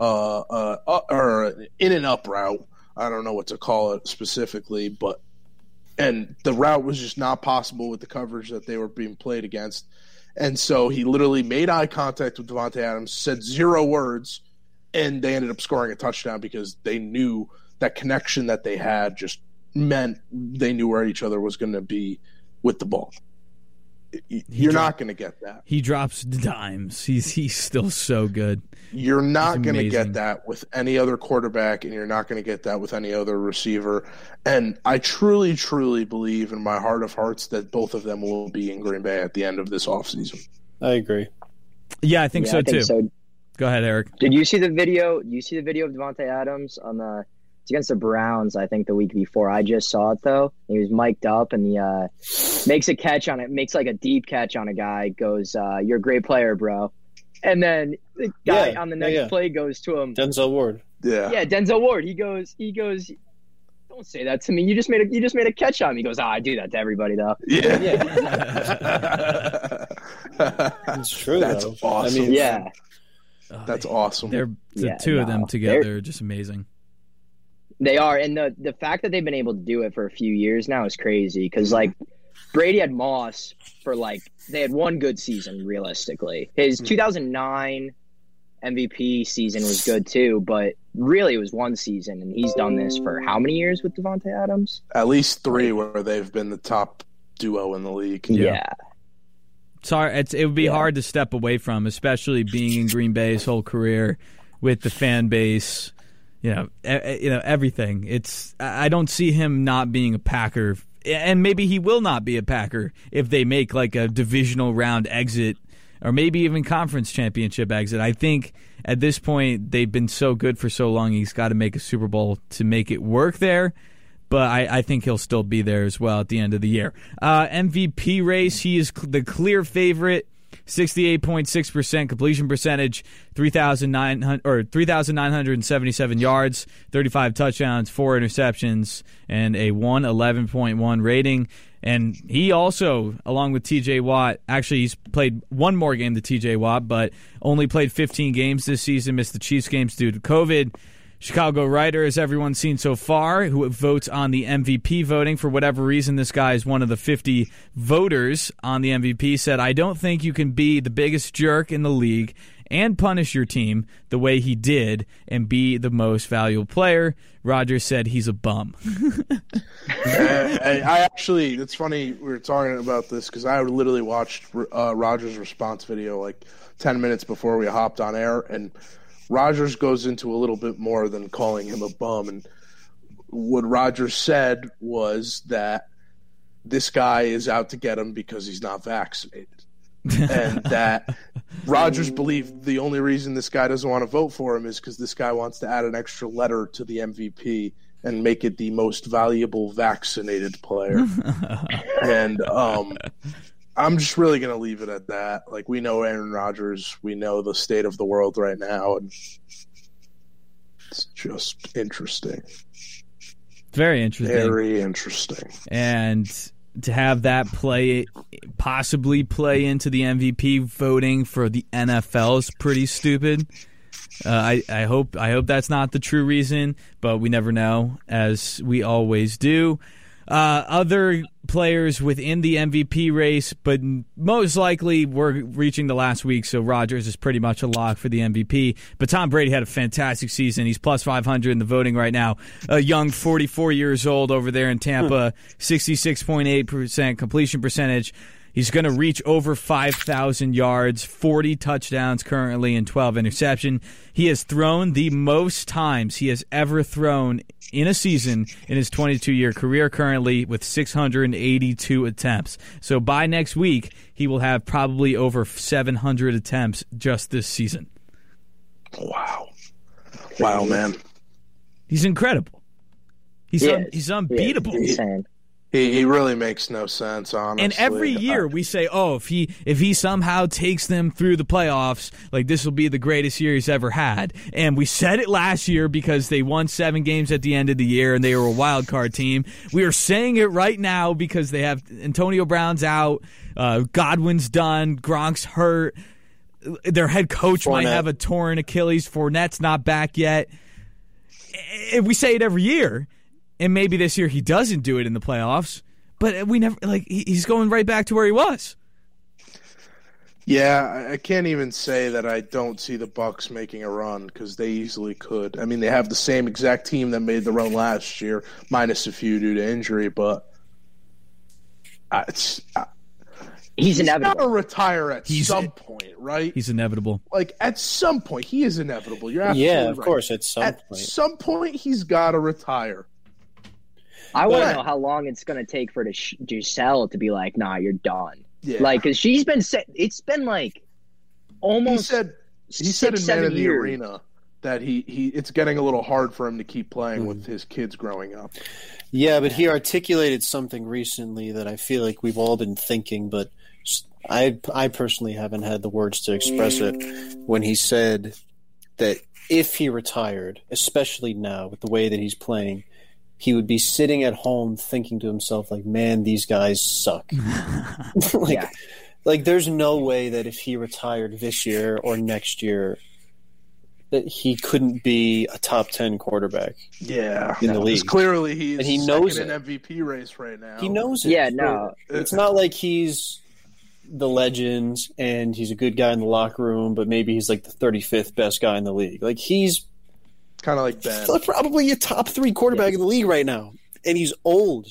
Speaker 3: uh, uh, uh or in and up route. I don't know what to call it specifically, but and the route was just not possible with the coverage that they were being played against. And so he literally made eye contact with Davante Adams, said zero words, and they ended up scoring a touchdown because they knew that connection that they had just meant they knew where each other was going to be with the ball. Y- You're not going to get that.
Speaker 2: He drops dimes. He's he's still so good.
Speaker 3: You're not going to get that with any other quarterback, and you're not going to get that with any other receiver. And I truly, truly believe in my heart of hearts that both of them will be in Green Bay at the end of this offseason.
Speaker 7: I agree.
Speaker 2: Yeah, I think
Speaker 4: Yeah,
Speaker 2: so
Speaker 4: I think
Speaker 2: too.
Speaker 4: so.
Speaker 2: Go ahead, Eric.
Speaker 4: Did you see the video? You see the video of Davante Adams on the? It's against the Browns, I think, the week before. I just saw it though. He was mic'd up and he uh, makes a catch on it. Makes like a deep catch on a guy. Goes, uh, "You're a great player, bro." And then the guy
Speaker 7: Yeah,
Speaker 4: on the next
Speaker 7: yeah.
Speaker 4: play goes to him.
Speaker 7: Denzel Ward.
Speaker 3: Yeah.
Speaker 4: Yeah, Denzel Ward. He goes. He goes. Don't say that to me. You just made a you just made a catch on me. He goes, ah, I do that to everybody though.
Speaker 3: Yeah.
Speaker 7: It's true.
Speaker 3: That's
Speaker 7: though.
Speaker 3: awesome.
Speaker 7: I mean,
Speaker 4: Yeah.
Speaker 3: That's awesome.
Speaker 2: They're the
Speaker 4: Yeah,
Speaker 2: two of them together
Speaker 4: they're-
Speaker 2: are just amazing.
Speaker 4: They are, and the the fact that they've been able to do it for a few years now is crazy. Because like Brady had Moss for like they had one good season realistically. His hmm. 2009 MVP season was good too, but really it was one season, and he's done this for how many years with Davante Adams?
Speaker 3: At least three where they've been the top duo in the league.
Speaker 2: Yeah. Sorry, it's, it would be
Speaker 4: Yeah.
Speaker 2: hard to step away from, especially being in Green Bay his whole career with the fan base. You know, e- you know everything. It's I I don't see him not being a Packer, and maybe he will not be a Packer if they make like a divisional round exit, or maybe even conference championship exit. I think at this point they've been so good for so long. He's got to make a Super Bowl to make it work there but I, I think he'll still be there as well at the end of the year. Uh, MVP race, he is cl- the clear favorite. 68.6% completion percentage, 3,900 or 3,977 yards, 35 touchdowns, 4 interceptions, and a 111.1 rating. And he also, along with TJ Watt, actually he's played one more game than TJ Watt, but only played 15 games this season, missed the Chiefs games due to COVID. Chicago writer, as everyone's seen so far, who votes on the MVP voting. For whatever reason, this guy is one of the 50 voters on the MVP, said, I don't think you can be the biggest jerk in the league and punish your team the way he did and be the most valuable player. Rodgers said he's a bum.
Speaker 3: I, I actually, it's funny we were talking about this because I literally watched uh, Rodgers' response video like 10 minutes before we hopped on air, and Rodgers goes into a little bit more than calling him a bum. And what Rodgers said was that this guy is out to get him because he's not vaccinated. and that Rodgers believed the only reason this guy doesn't want to vote for him is because this guy wants to add an extra letter to the MVP and make it the most valuable vaccinated player. and um, I'm just really going to leave it at that. Like we know Aaron Rodgers, we know the state of the world right now, and it's just interesting,
Speaker 2: Very interesting.
Speaker 3: very interesting.
Speaker 2: and to have that play possibly play into the MVP voting for the NFL is pretty stupid. Uh, I, I hope I hope that's not the true reason, but we never know, as we always do. Uh, other players within the MVP race, but most likely we're reaching the last week, so Rodgers is pretty much a lock for the MVP. But Tom Brady had a fantastic season. He's plus 500 in the voting right now. A young 44 years old over there in Tampa, 66.8% completion percentage. He's going to reach over 5,000 yards, 40 touchdowns currently, and 12 interception. He has thrown the most times he has ever thrown in a season in his 22 year career currently with 682 attempts. So by next week, he will have probably over 700 attempts just this season.
Speaker 3: Wow, wow, man.
Speaker 2: He's incredible. He's
Speaker 4: He
Speaker 2: un- he's unbeatable.
Speaker 3: He, he really makes no sense, honestly.
Speaker 2: And every year we say, "Oh, if he if he somehow takes them through the playoffs, like this will be the greatest year he's ever had." And we said it last year because they won 7 games at the end of the year and they were a wild card team. We are saying it right now because they have Antonio Brown's out, uh, Godwin's done, Gronk's hurt. Their head coach might have a torn Achilles. Fournette's not back yet. Eh, We say it every year, and maybe this year he doesn't do it in the playoffs. But we never like he's going right back to where he was.
Speaker 3: Yeah, I- I can't even say that I don't see the Bucs making a run because they easily could. I mean, they have the same exact team that made the run last year, minus a few due to injury. But uh, it's uh,
Speaker 4: He's
Speaker 3: he's got to
Speaker 4: inevitable.
Speaker 3: retire at
Speaker 2: He's-
Speaker 3: some point, right?
Speaker 2: He's inevitable.
Speaker 3: Like at some point, he is inevitable. You're absolutely
Speaker 7: Yeah, of
Speaker 3: right.
Speaker 7: course, at some
Speaker 3: At
Speaker 7: point.
Speaker 3: some point, he's got to retire.
Speaker 4: I want to know how long it's going to take for the Sh- Gisele to be like, "Nah, you're done."
Speaker 3: Yeah,
Speaker 4: Like, cause she's been set. It's been like
Speaker 3: he
Speaker 4: almost
Speaker 3: said. He
Speaker 4: six,
Speaker 3: said in Man
Speaker 4: seven
Speaker 3: of the
Speaker 4: years.
Speaker 3: Arena that he, he it's getting a little hard for him to keep playing
Speaker 7: Hmm.
Speaker 3: with his kids growing up.
Speaker 7: Yeah, but he articulated something recently that I feel like we've all been thinking, but I I personally haven't had the words to express it. When he said that if he retired, especially now with the way that he's playing, he would be sitting at home thinking to himself, like, man, these guys suck. like,
Speaker 4: Yeah.
Speaker 7: like, there's no way that if he retired this year or next year, that he couldn't be a top 10 quarterback.
Speaker 3: Yeah,
Speaker 7: In the
Speaker 3: Because
Speaker 7: league.
Speaker 3: Clearly, he's
Speaker 7: And he knows
Speaker 3: second
Speaker 7: it.
Speaker 3: MVP race right now.
Speaker 7: He knows it.
Speaker 4: Yeah, no.
Speaker 7: It's not like he's the legend and he's a good guy in the locker room, but maybe he's like the 35th best guy in the league. Like, he's
Speaker 3: kind of like Ben.
Speaker 7: probably a top three quarterback in the league right now. And he's old.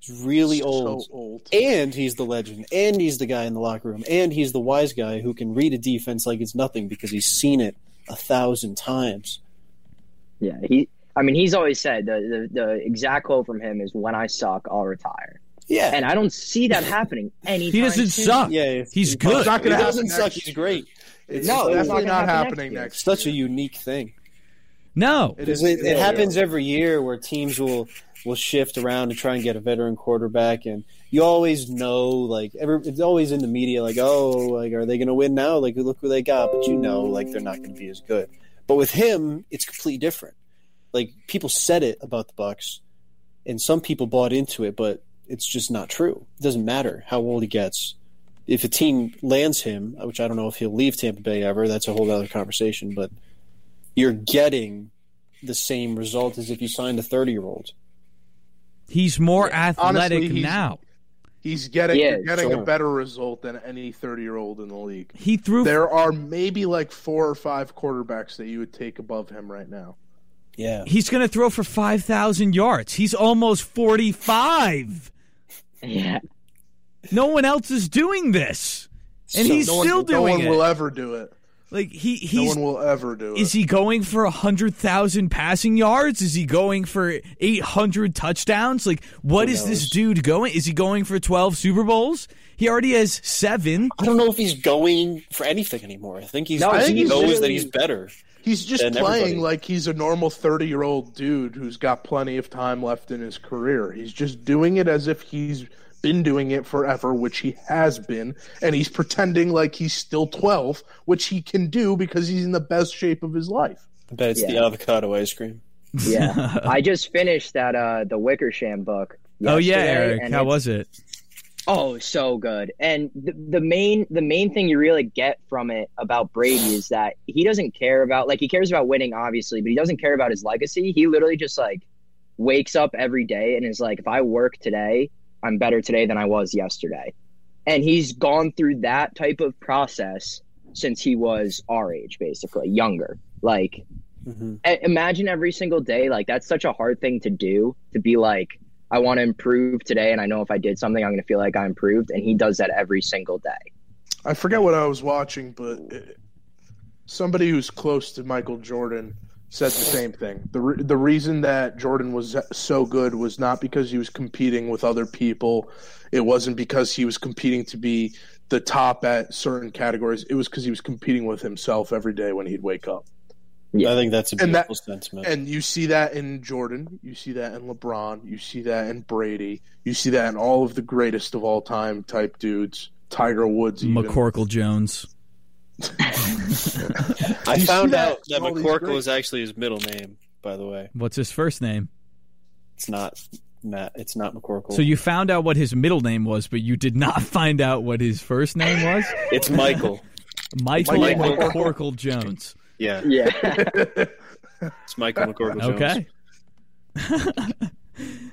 Speaker 7: He's really old.
Speaker 3: So old.
Speaker 7: And he's the legend. And he's the guy in the locker room. And he's the wise guy who can read a defense like it's nothing because he's seen it a thousand times.
Speaker 4: Yeah, he. I mean, he's always said the, the the exact quote from him is, "When I suck, I'll retire."
Speaker 7: Yeah.
Speaker 4: And I don't see that happening anytime.
Speaker 2: He doesn't
Speaker 4: soon.
Speaker 2: suck.
Speaker 7: yeah. if-
Speaker 2: He's good.
Speaker 3: It's not
Speaker 7: He
Speaker 3: gonna
Speaker 7: doesn't suck.
Speaker 3: next
Speaker 7: He's great.
Speaker 3: It's
Speaker 4: No, it's not
Speaker 3: not happening
Speaker 4: next year.
Speaker 3: next.
Speaker 7: Such a unique thing.
Speaker 2: No.
Speaker 3: It is.
Speaker 7: It, it happens every year where teams will will shift around to try and get a veteran quarterback, and you always know, like, every, it's always in the media, like, oh, like, are they going to win now? Like, look who they got, but you know, like, they're not going to be as good. But with him, it's completely different. Like, people said it about the Bucs, and some people bought into it, but it's just not true. It doesn't matter how old he gets. If a team lands him, which I don't know if he'll leave Tampa Bay ever, that's a whole other conversation, but you're getting the same result as if you signed a 30 year old.
Speaker 2: He's more
Speaker 3: Yeah,
Speaker 2: athletic
Speaker 3: honestly, he's-
Speaker 2: now.
Speaker 3: He's getting
Speaker 4: Yeah,
Speaker 3: getting
Speaker 7: sure.
Speaker 3: a better result than any 30 year old in the league.
Speaker 2: He threw
Speaker 3: There are maybe like four or five quarterbacks that you would take above him right now.
Speaker 7: Yeah.
Speaker 2: He's going to throw for 5,000 yards. He's almost 45.
Speaker 4: Yeah,
Speaker 2: No one else is doing this. And
Speaker 7: So-
Speaker 2: he's
Speaker 3: No one,
Speaker 2: still
Speaker 3: no
Speaker 2: doing
Speaker 3: one
Speaker 2: it.
Speaker 3: will ever do it.
Speaker 2: Like he he's No
Speaker 3: one will ever do it.
Speaker 2: is he going for a 100,000 passing yards? Is he going for 800 touchdowns? Like what is this dude going? Is he going for 12 Super Bowls? He already has 7.
Speaker 7: I don't know if he's going for anything anymore. I think he's
Speaker 4: No, I think
Speaker 7: he
Speaker 4: he's
Speaker 7: knows that he's better.
Speaker 3: He's just
Speaker 7: than
Speaker 3: playing
Speaker 7: everybody.
Speaker 3: like he's a normal 30 year old dude who's got plenty of time left in his career. He's just doing it as if he's been doing it forever, which he has been, and he's pretending like he's still 12, which he can do because he's in the best shape of his life.
Speaker 7: I bet it's the avocado ice cream.
Speaker 4: yeah. I just finished that uh the Wickersham book.
Speaker 2: oh yeah, Eric. How was it?
Speaker 4: Oh, so good. And the, the main the main thing you really get from it about Brady is that he doesn't care about like he cares about winning obviously, but he doesn't care about his legacy. He literally just like wakes up every day and is like if I work today, I'm better today than I was yesterday. And he's gone through that type of process since he was our age basically, younger. Like
Speaker 7: hmm
Speaker 4: imagine every single day like that's such a hard thing to do to be like i want to improve today and i know if i did something i'm going to feel like i improved and he does that every single day
Speaker 3: I forget what I was watching, but it, somebody who's close to Michael Jordan said the same thing. The re- the reason that Jordan was so good was not because he was competing with other people. It wasn't because he was competing to be the top at certain categories. It was because he was competing with himself every day when he'd wake up.
Speaker 4: Yeah.
Speaker 7: I think that's a
Speaker 3: And that-
Speaker 7: beautiful sentiment.
Speaker 3: And you see that in Jordan, you see that in LeBron, you see that in Brady, you see that in all of the greatest of all time type dudes. Tiger Woods, even.
Speaker 2: McCorkle Jones.
Speaker 7: I
Speaker 3: you
Speaker 7: found
Speaker 3: see that
Speaker 7: out that
Speaker 3: in
Speaker 7: McCorkle
Speaker 3: great-
Speaker 7: is actually his middle name. By the way,
Speaker 2: What's his first name?
Speaker 7: it's not Matt. It's not McCorkle.
Speaker 2: So you found out what his middle name was, but you did not find out what his first name was?
Speaker 7: it's Michael.
Speaker 2: Michael
Speaker 3: Michael
Speaker 2: McCorkle Jones.
Speaker 7: Yeah,
Speaker 4: yeah
Speaker 7: it's Michael McCorkle. Jones.
Speaker 2: Okay.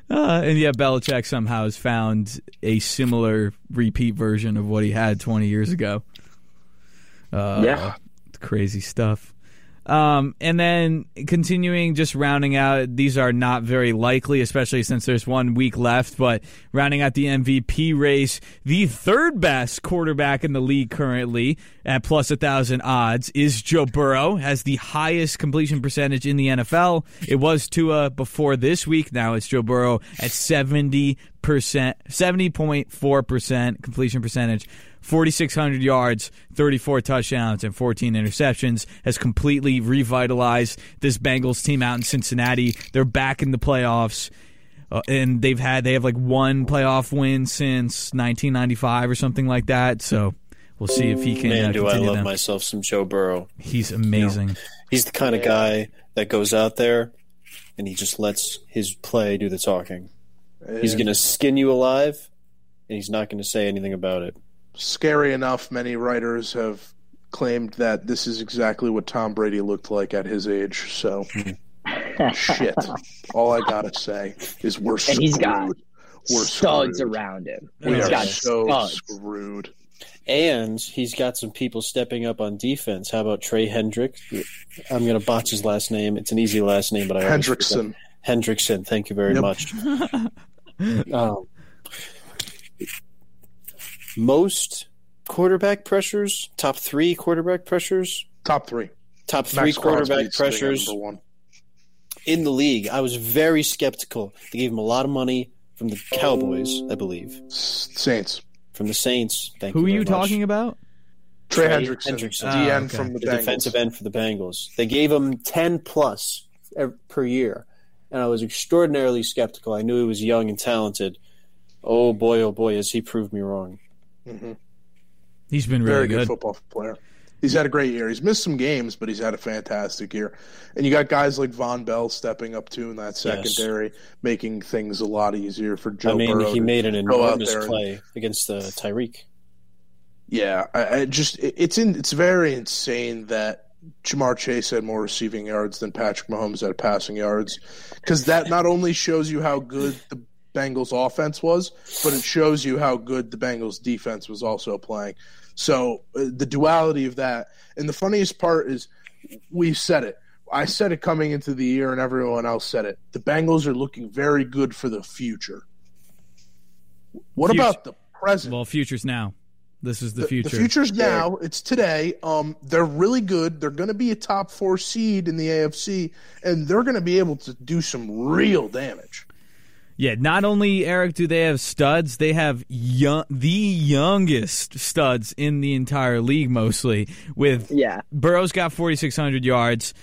Speaker 2: uh, and yeah, Belichick somehow has found a similar repeat version of what he had 20 years ago. Uh,
Speaker 4: Yeah.
Speaker 2: Crazy stuff. Um, and then continuing, just rounding out, these are not very likely, especially since there's one week left. But rounding out the MVP race, the third best quarterback in the league currently at plus a thousand odds is Joe Burrow, has the highest completion percentage in the NFL. It was Tua before this week. Now it's Joe Burrow at 70%, 70.4% completion percentage. 4,600 yards, 34 touchdowns, and 14 interceptions has completely revitalized this Bengals team out in Cincinnati. They're back in the playoffs. Uh, and they've had they have like one playoff win since 1995 or something like that. So we'll see if he can.
Speaker 7: Man,
Speaker 2: uh,
Speaker 7: do I love
Speaker 2: that.
Speaker 7: myself some Joe Burrow.
Speaker 2: He's amazing.
Speaker 7: He's the kind of guy that goes out there and he just lets his play do the talking. He's going to skin you alive, and he's not going to say anything about it.
Speaker 3: Scary enough, many writers have claimed that this is exactly what Tom Brady looked like at his age. So, shit. All I gotta say is we're
Speaker 4: And he's got
Speaker 3: screwed. We're
Speaker 4: studs
Speaker 3: screwed.
Speaker 4: around him.
Speaker 3: We
Speaker 4: He's
Speaker 3: are
Speaker 4: got
Speaker 3: so
Speaker 4: studs.
Speaker 3: screwed.
Speaker 7: And he's got some people stepping up on defense. How about Trey Hendrick? I'm going to botch his last name. It's an easy last name, but I.
Speaker 3: Hendrickson.
Speaker 7: Hendrickson. Thank you very
Speaker 3: Yep.
Speaker 7: much. um, most quarterback pressures, top three quarterback pressures,
Speaker 3: Top three.
Speaker 7: top three
Speaker 3: Max
Speaker 7: quarterback
Speaker 3: sitting
Speaker 7: pressures
Speaker 3: one.
Speaker 7: in the league. I was very skeptical. They gave him a lot of money from the Cowboys, I believe,
Speaker 3: Saints.
Speaker 7: from the Saints. Thank
Speaker 2: Who are
Speaker 7: you.
Speaker 2: you
Speaker 7: much.
Speaker 2: talking about?
Speaker 3: Trey,
Speaker 7: Trey
Speaker 3: Hendrickson.
Speaker 7: Hendrickson.
Speaker 3: DN
Speaker 2: Ah, okay.
Speaker 3: from the,
Speaker 7: the
Speaker 3: Bengals.
Speaker 7: defensive end for the Bengals. They gave him 10 per year, and I was extraordinarily skeptical. I knew he was young and talented. Oh boy, oh boy, has he proved me wrong.
Speaker 3: Mhm.
Speaker 2: He's been
Speaker 3: Very good
Speaker 2: good.
Speaker 3: football player. He's had a great year. He's missed some games, but he's had a fantastic year. And you got guys like Vonn Bell stepping up too in that secondary, making things a lot easier for Joe
Speaker 7: I mean,
Speaker 3: Burrow.
Speaker 7: he
Speaker 3: to
Speaker 7: made an enormous
Speaker 3: there and-
Speaker 7: play against uh, Tyreek.
Speaker 3: Yeah, I, I just it- it's in it's very insane that Ja'Marr Chase had more receiving yards than Patrick Mahomes had passing yards, because that not only shows you how good the Bengals offense was, but it shows you how good the Bengals defense was also playing. So uh, the duality of that, and the funniest part is, we said it. I said it coming into the year, and everyone else said it. The Bengals are looking very good for the future. What
Speaker 2: Future.
Speaker 3: about the present?
Speaker 2: Well, future's now. This is the, future.
Speaker 3: The future's now. It's today. Um, they're really good. They're going to be a top four seed in the AFC, and they're going to be able to do some real damage.
Speaker 2: Yeah, not only Eric do they have studs, they have young, the youngest studs in the entire league, mostly. With
Speaker 4: Yeah.
Speaker 2: Burrow's got 4,600 yards.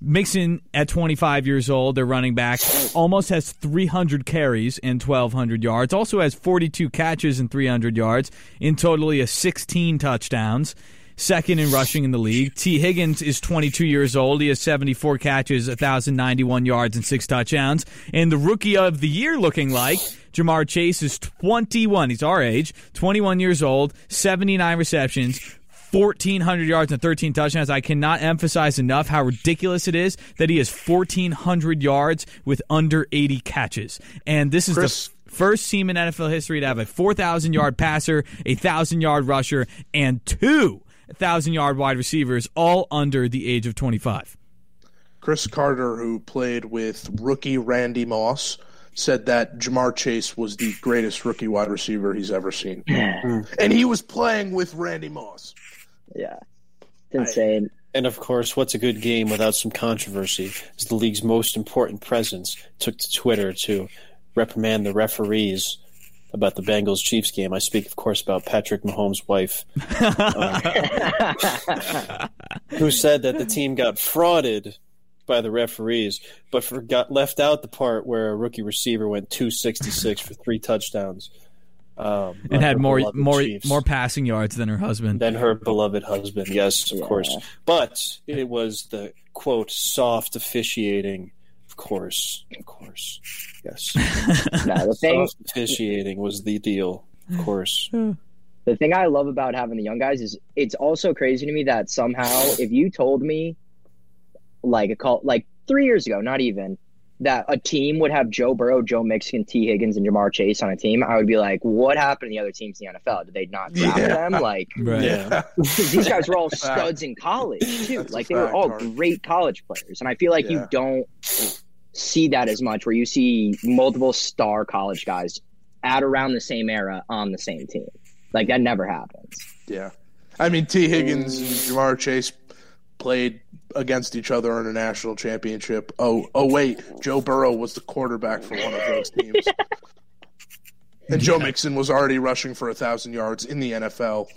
Speaker 2: Mixon at 25 years old, their running back, almost has 300 carries and 1,200 yards. Also has 42 catches and 300 yards. In totally, a 16 touchdowns. Second in rushing in the league. Tee Higgins is 22 years old. He has 74 catches, 1,091 yards, and six touchdowns. And the rookie of the year looking like Ja'Marr Chase is 21. He's our age, 21 years old, 79 receptions, 1,400 yards and 13 touchdowns. I cannot emphasize enough how ridiculous it is that he has 1,400 yards with under 80 catches. And this is
Speaker 3: Chris-
Speaker 2: the first team in NFL history to have a 4,000 yard passer, a 1,000 yard rusher, and two 1,000 yard wide receivers, all under the age of 25.
Speaker 3: Cris Carter, who played with rookie Randy Moss, said that Ja'Marr Chase was the greatest rookie wide receiver he's ever seen, and he was playing with Randy Moss.
Speaker 4: Yeah. It's insane.
Speaker 7: And of course, what's a good game without some controversy? As the league's most important presence took to Twitter to reprimand the referees about the Bengals Chiefs game. I speak, of course, about Patrick Mahomes' wife, um, who said that the team got frauded by the referees, but forgot left out the part where a rookie receiver went 266 for three touchdowns. Um,
Speaker 2: And had more more
Speaker 7: Chiefs
Speaker 2: more passing yards than her husband.
Speaker 7: than her beloved husband. Yes, of course. But it was the quote soft officiating. Of course, of course. Yes,
Speaker 4: No, the thing
Speaker 7: soft officiating was the deal. Of course.
Speaker 4: the thing I love about having the young guys is it's also crazy to me that somehow if you told me like a call like three years ago, not even that a team would have Joe Burrow, Joe Mixon, Tee Higgins, and Ja'Marr Chase on a team, I would be like, what happened to the other teams in the NFL? Did they not draft
Speaker 3: Yeah.
Speaker 4: them? Like
Speaker 2: Right.
Speaker 7: Yeah.
Speaker 4: these guys were all studs in college too.
Speaker 3: That's
Speaker 4: like they were all
Speaker 3: Harvey.
Speaker 4: great college players, and I feel like
Speaker 3: Yeah.
Speaker 4: you don't see that as much. Where you see multiple star college guys at around the same era on the same team. Like that never happens.
Speaker 3: Yeah, I mean Tee Higgins mm. and Ja'Marr Chase played against each other in a national championship. Oh, oh wait, Joe Burrow was the quarterback for one of those teams, and Joe Mixon was already rushing for a thousand yards in the NFL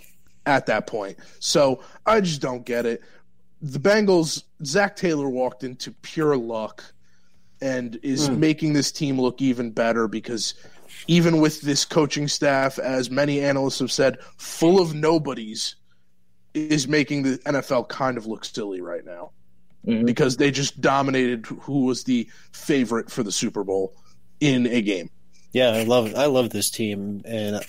Speaker 3: at that point. So I just don't get it. The Bengals, Zac Taylor walked into pure luck and is hmm. making this team look even better because even with this coaching staff, as many analysts have said, full of nobodies, is making the NFL kind of look silly right now.
Speaker 4: Mhm.
Speaker 3: because they just dominated who was the favorite for the Super Bowl in a game.
Speaker 7: Yeah, I love I love this team, and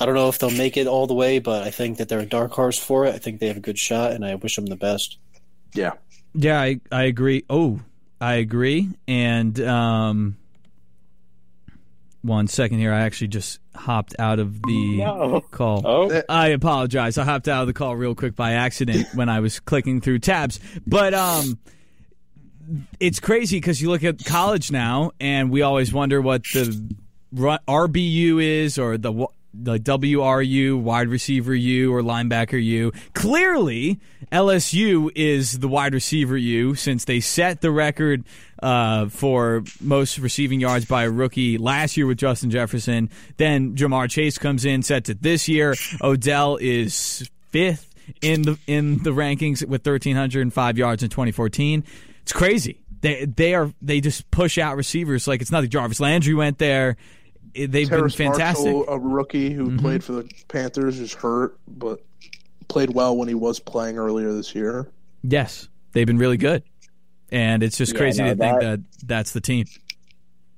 Speaker 7: I don't know if they'll make it all the way, but I think that they're a dark horse for it. I think they have a good shot, and I wish them the best.
Speaker 3: Yeah.
Speaker 2: Yeah, I, I agree. Oh, I agree. And um, one second here, I actually just hopped out of the
Speaker 4: No.
Speaker 2: call.
Speaker 7: Oh,
Speaker 2: I apologize. I hopped out of the call real quick by accident when I was clicking through tabs. But um, it's crazy because you look at college now, and we always wonder what the RBU is or the the WRU, wide receiver U, or linebacker U. Clearly, LSU is the wide receiver U since they set the record uh, for most receiving yards by a rookie last year with Justin Jefferson. Then Ja'Marr Chase comes in, sets it this year. Odell is fifth in the in the rankings with 1,305 yards in 2014. It's crazy. They they are they just push out receivers like it's nothing. Jarvis Landry went there. It- They've
Speaker 3: Terrace
Speaker 2: been fantastic.
Speaker 3: Marshall, a rookie who mm-hmm. played for the Panthers, is hurt, but played well when he was playing earlier this year.
Speaker 2: Yes, they've been really good, and it's just
Speaker 4: Yeah,
Speaker 2: crazy
Speaker 4: no,
Speaker 2: to think
Speaker 4: that-
Speaker 2: that that's the team.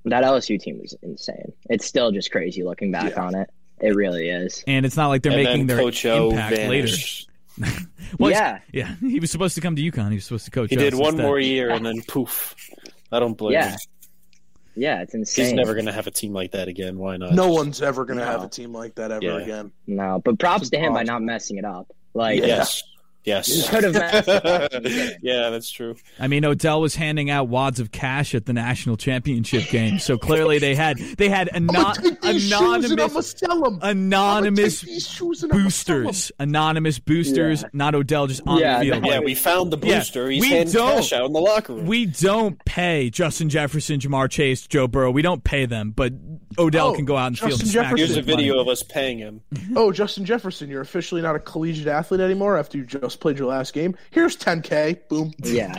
Speaker 4: That LSU team was insane. It's still just crazy looking back
Speaker 3: Yeah.
Speaker 4: on it. It really is.
Speaker 2: And it's not like they're
Speaker 7: and
Speaker 2: making their
Speaker 7: Coach O
Speaker 2: impact
Speaker 7: vanished.
Speaker 2: later. Well,
Speaker 4: Yeah.
Speaker 2: yeah. He was supposed to come to UConn. He was supposed to coach.
Speaker 7: He
Speaker 2: us
Speaker 7: did one
Speaker 2: instead.
Speaker 7: more year, and then poof. I don't blame
Speaker 4: Yeah.
Speaker 7: him.
Speaker 4: Yeah, it's insane.
Speaker 7: He's never going to have a team like that again. Why not?
Speaker 3: No one's ever going to
Speaker 4: No.
Speaker 3: have a team like that ever
Speaker 7: Yeah.
Speaker 3: again.
Speaker 4: No, but props to him by not messing it up. Like,
Speaker 3: Yeah.
Speaker 7: Yes.
Speaker 4: He
Speaker 7: Yes.
Speaker 4: could have messed
Speaker 7: yeah, that's true.
Speaker 2: I mean, Odell was handing out wads of cash at the national championship game, so clearly they had they had anon-
Speaker 3: gonna take these shoes and I'm
Speaker 2: anonymous
Speaker 3: gonna sell them.
Speaker 2: anonymous
Speaker 3: these shoes and I'ma sell 'em.
Speaker 2: boosters, anonymous boosters,
Speaker 4: Yeah.
Speaker 2: not Odell just on
Speaker 4: Yeah,
Speaker 2: the field.
Speaker 7: Yeah, we found the
Speaker 2: Yeah,
Speaker 7: booster. He's
Speaker 2: we
Speaker 7: handing
Speaker 2: don't-
Speaker 7: cash out in the locker room.
Speaker 2: We don't pay Justin Jefferson, Ja'Marr Chase, Joe Burrow. We don't pay them, but Odell
Speaker 3: Oh,
Speaker 2: can go out in the field and
Speaker 3: Justin
Speaker 2: smack
Speaker 3: Jefferson.
Speaker 7: Here's a
Speaker 2: them with money.
Speaker 7: video of us paying him.
Speaker 3: Oh, Justin Jefferson, you're officially not a collegiate athlete anymore after you just played your last game. Here's 10K. Boom.
Speaker 4: Yeah.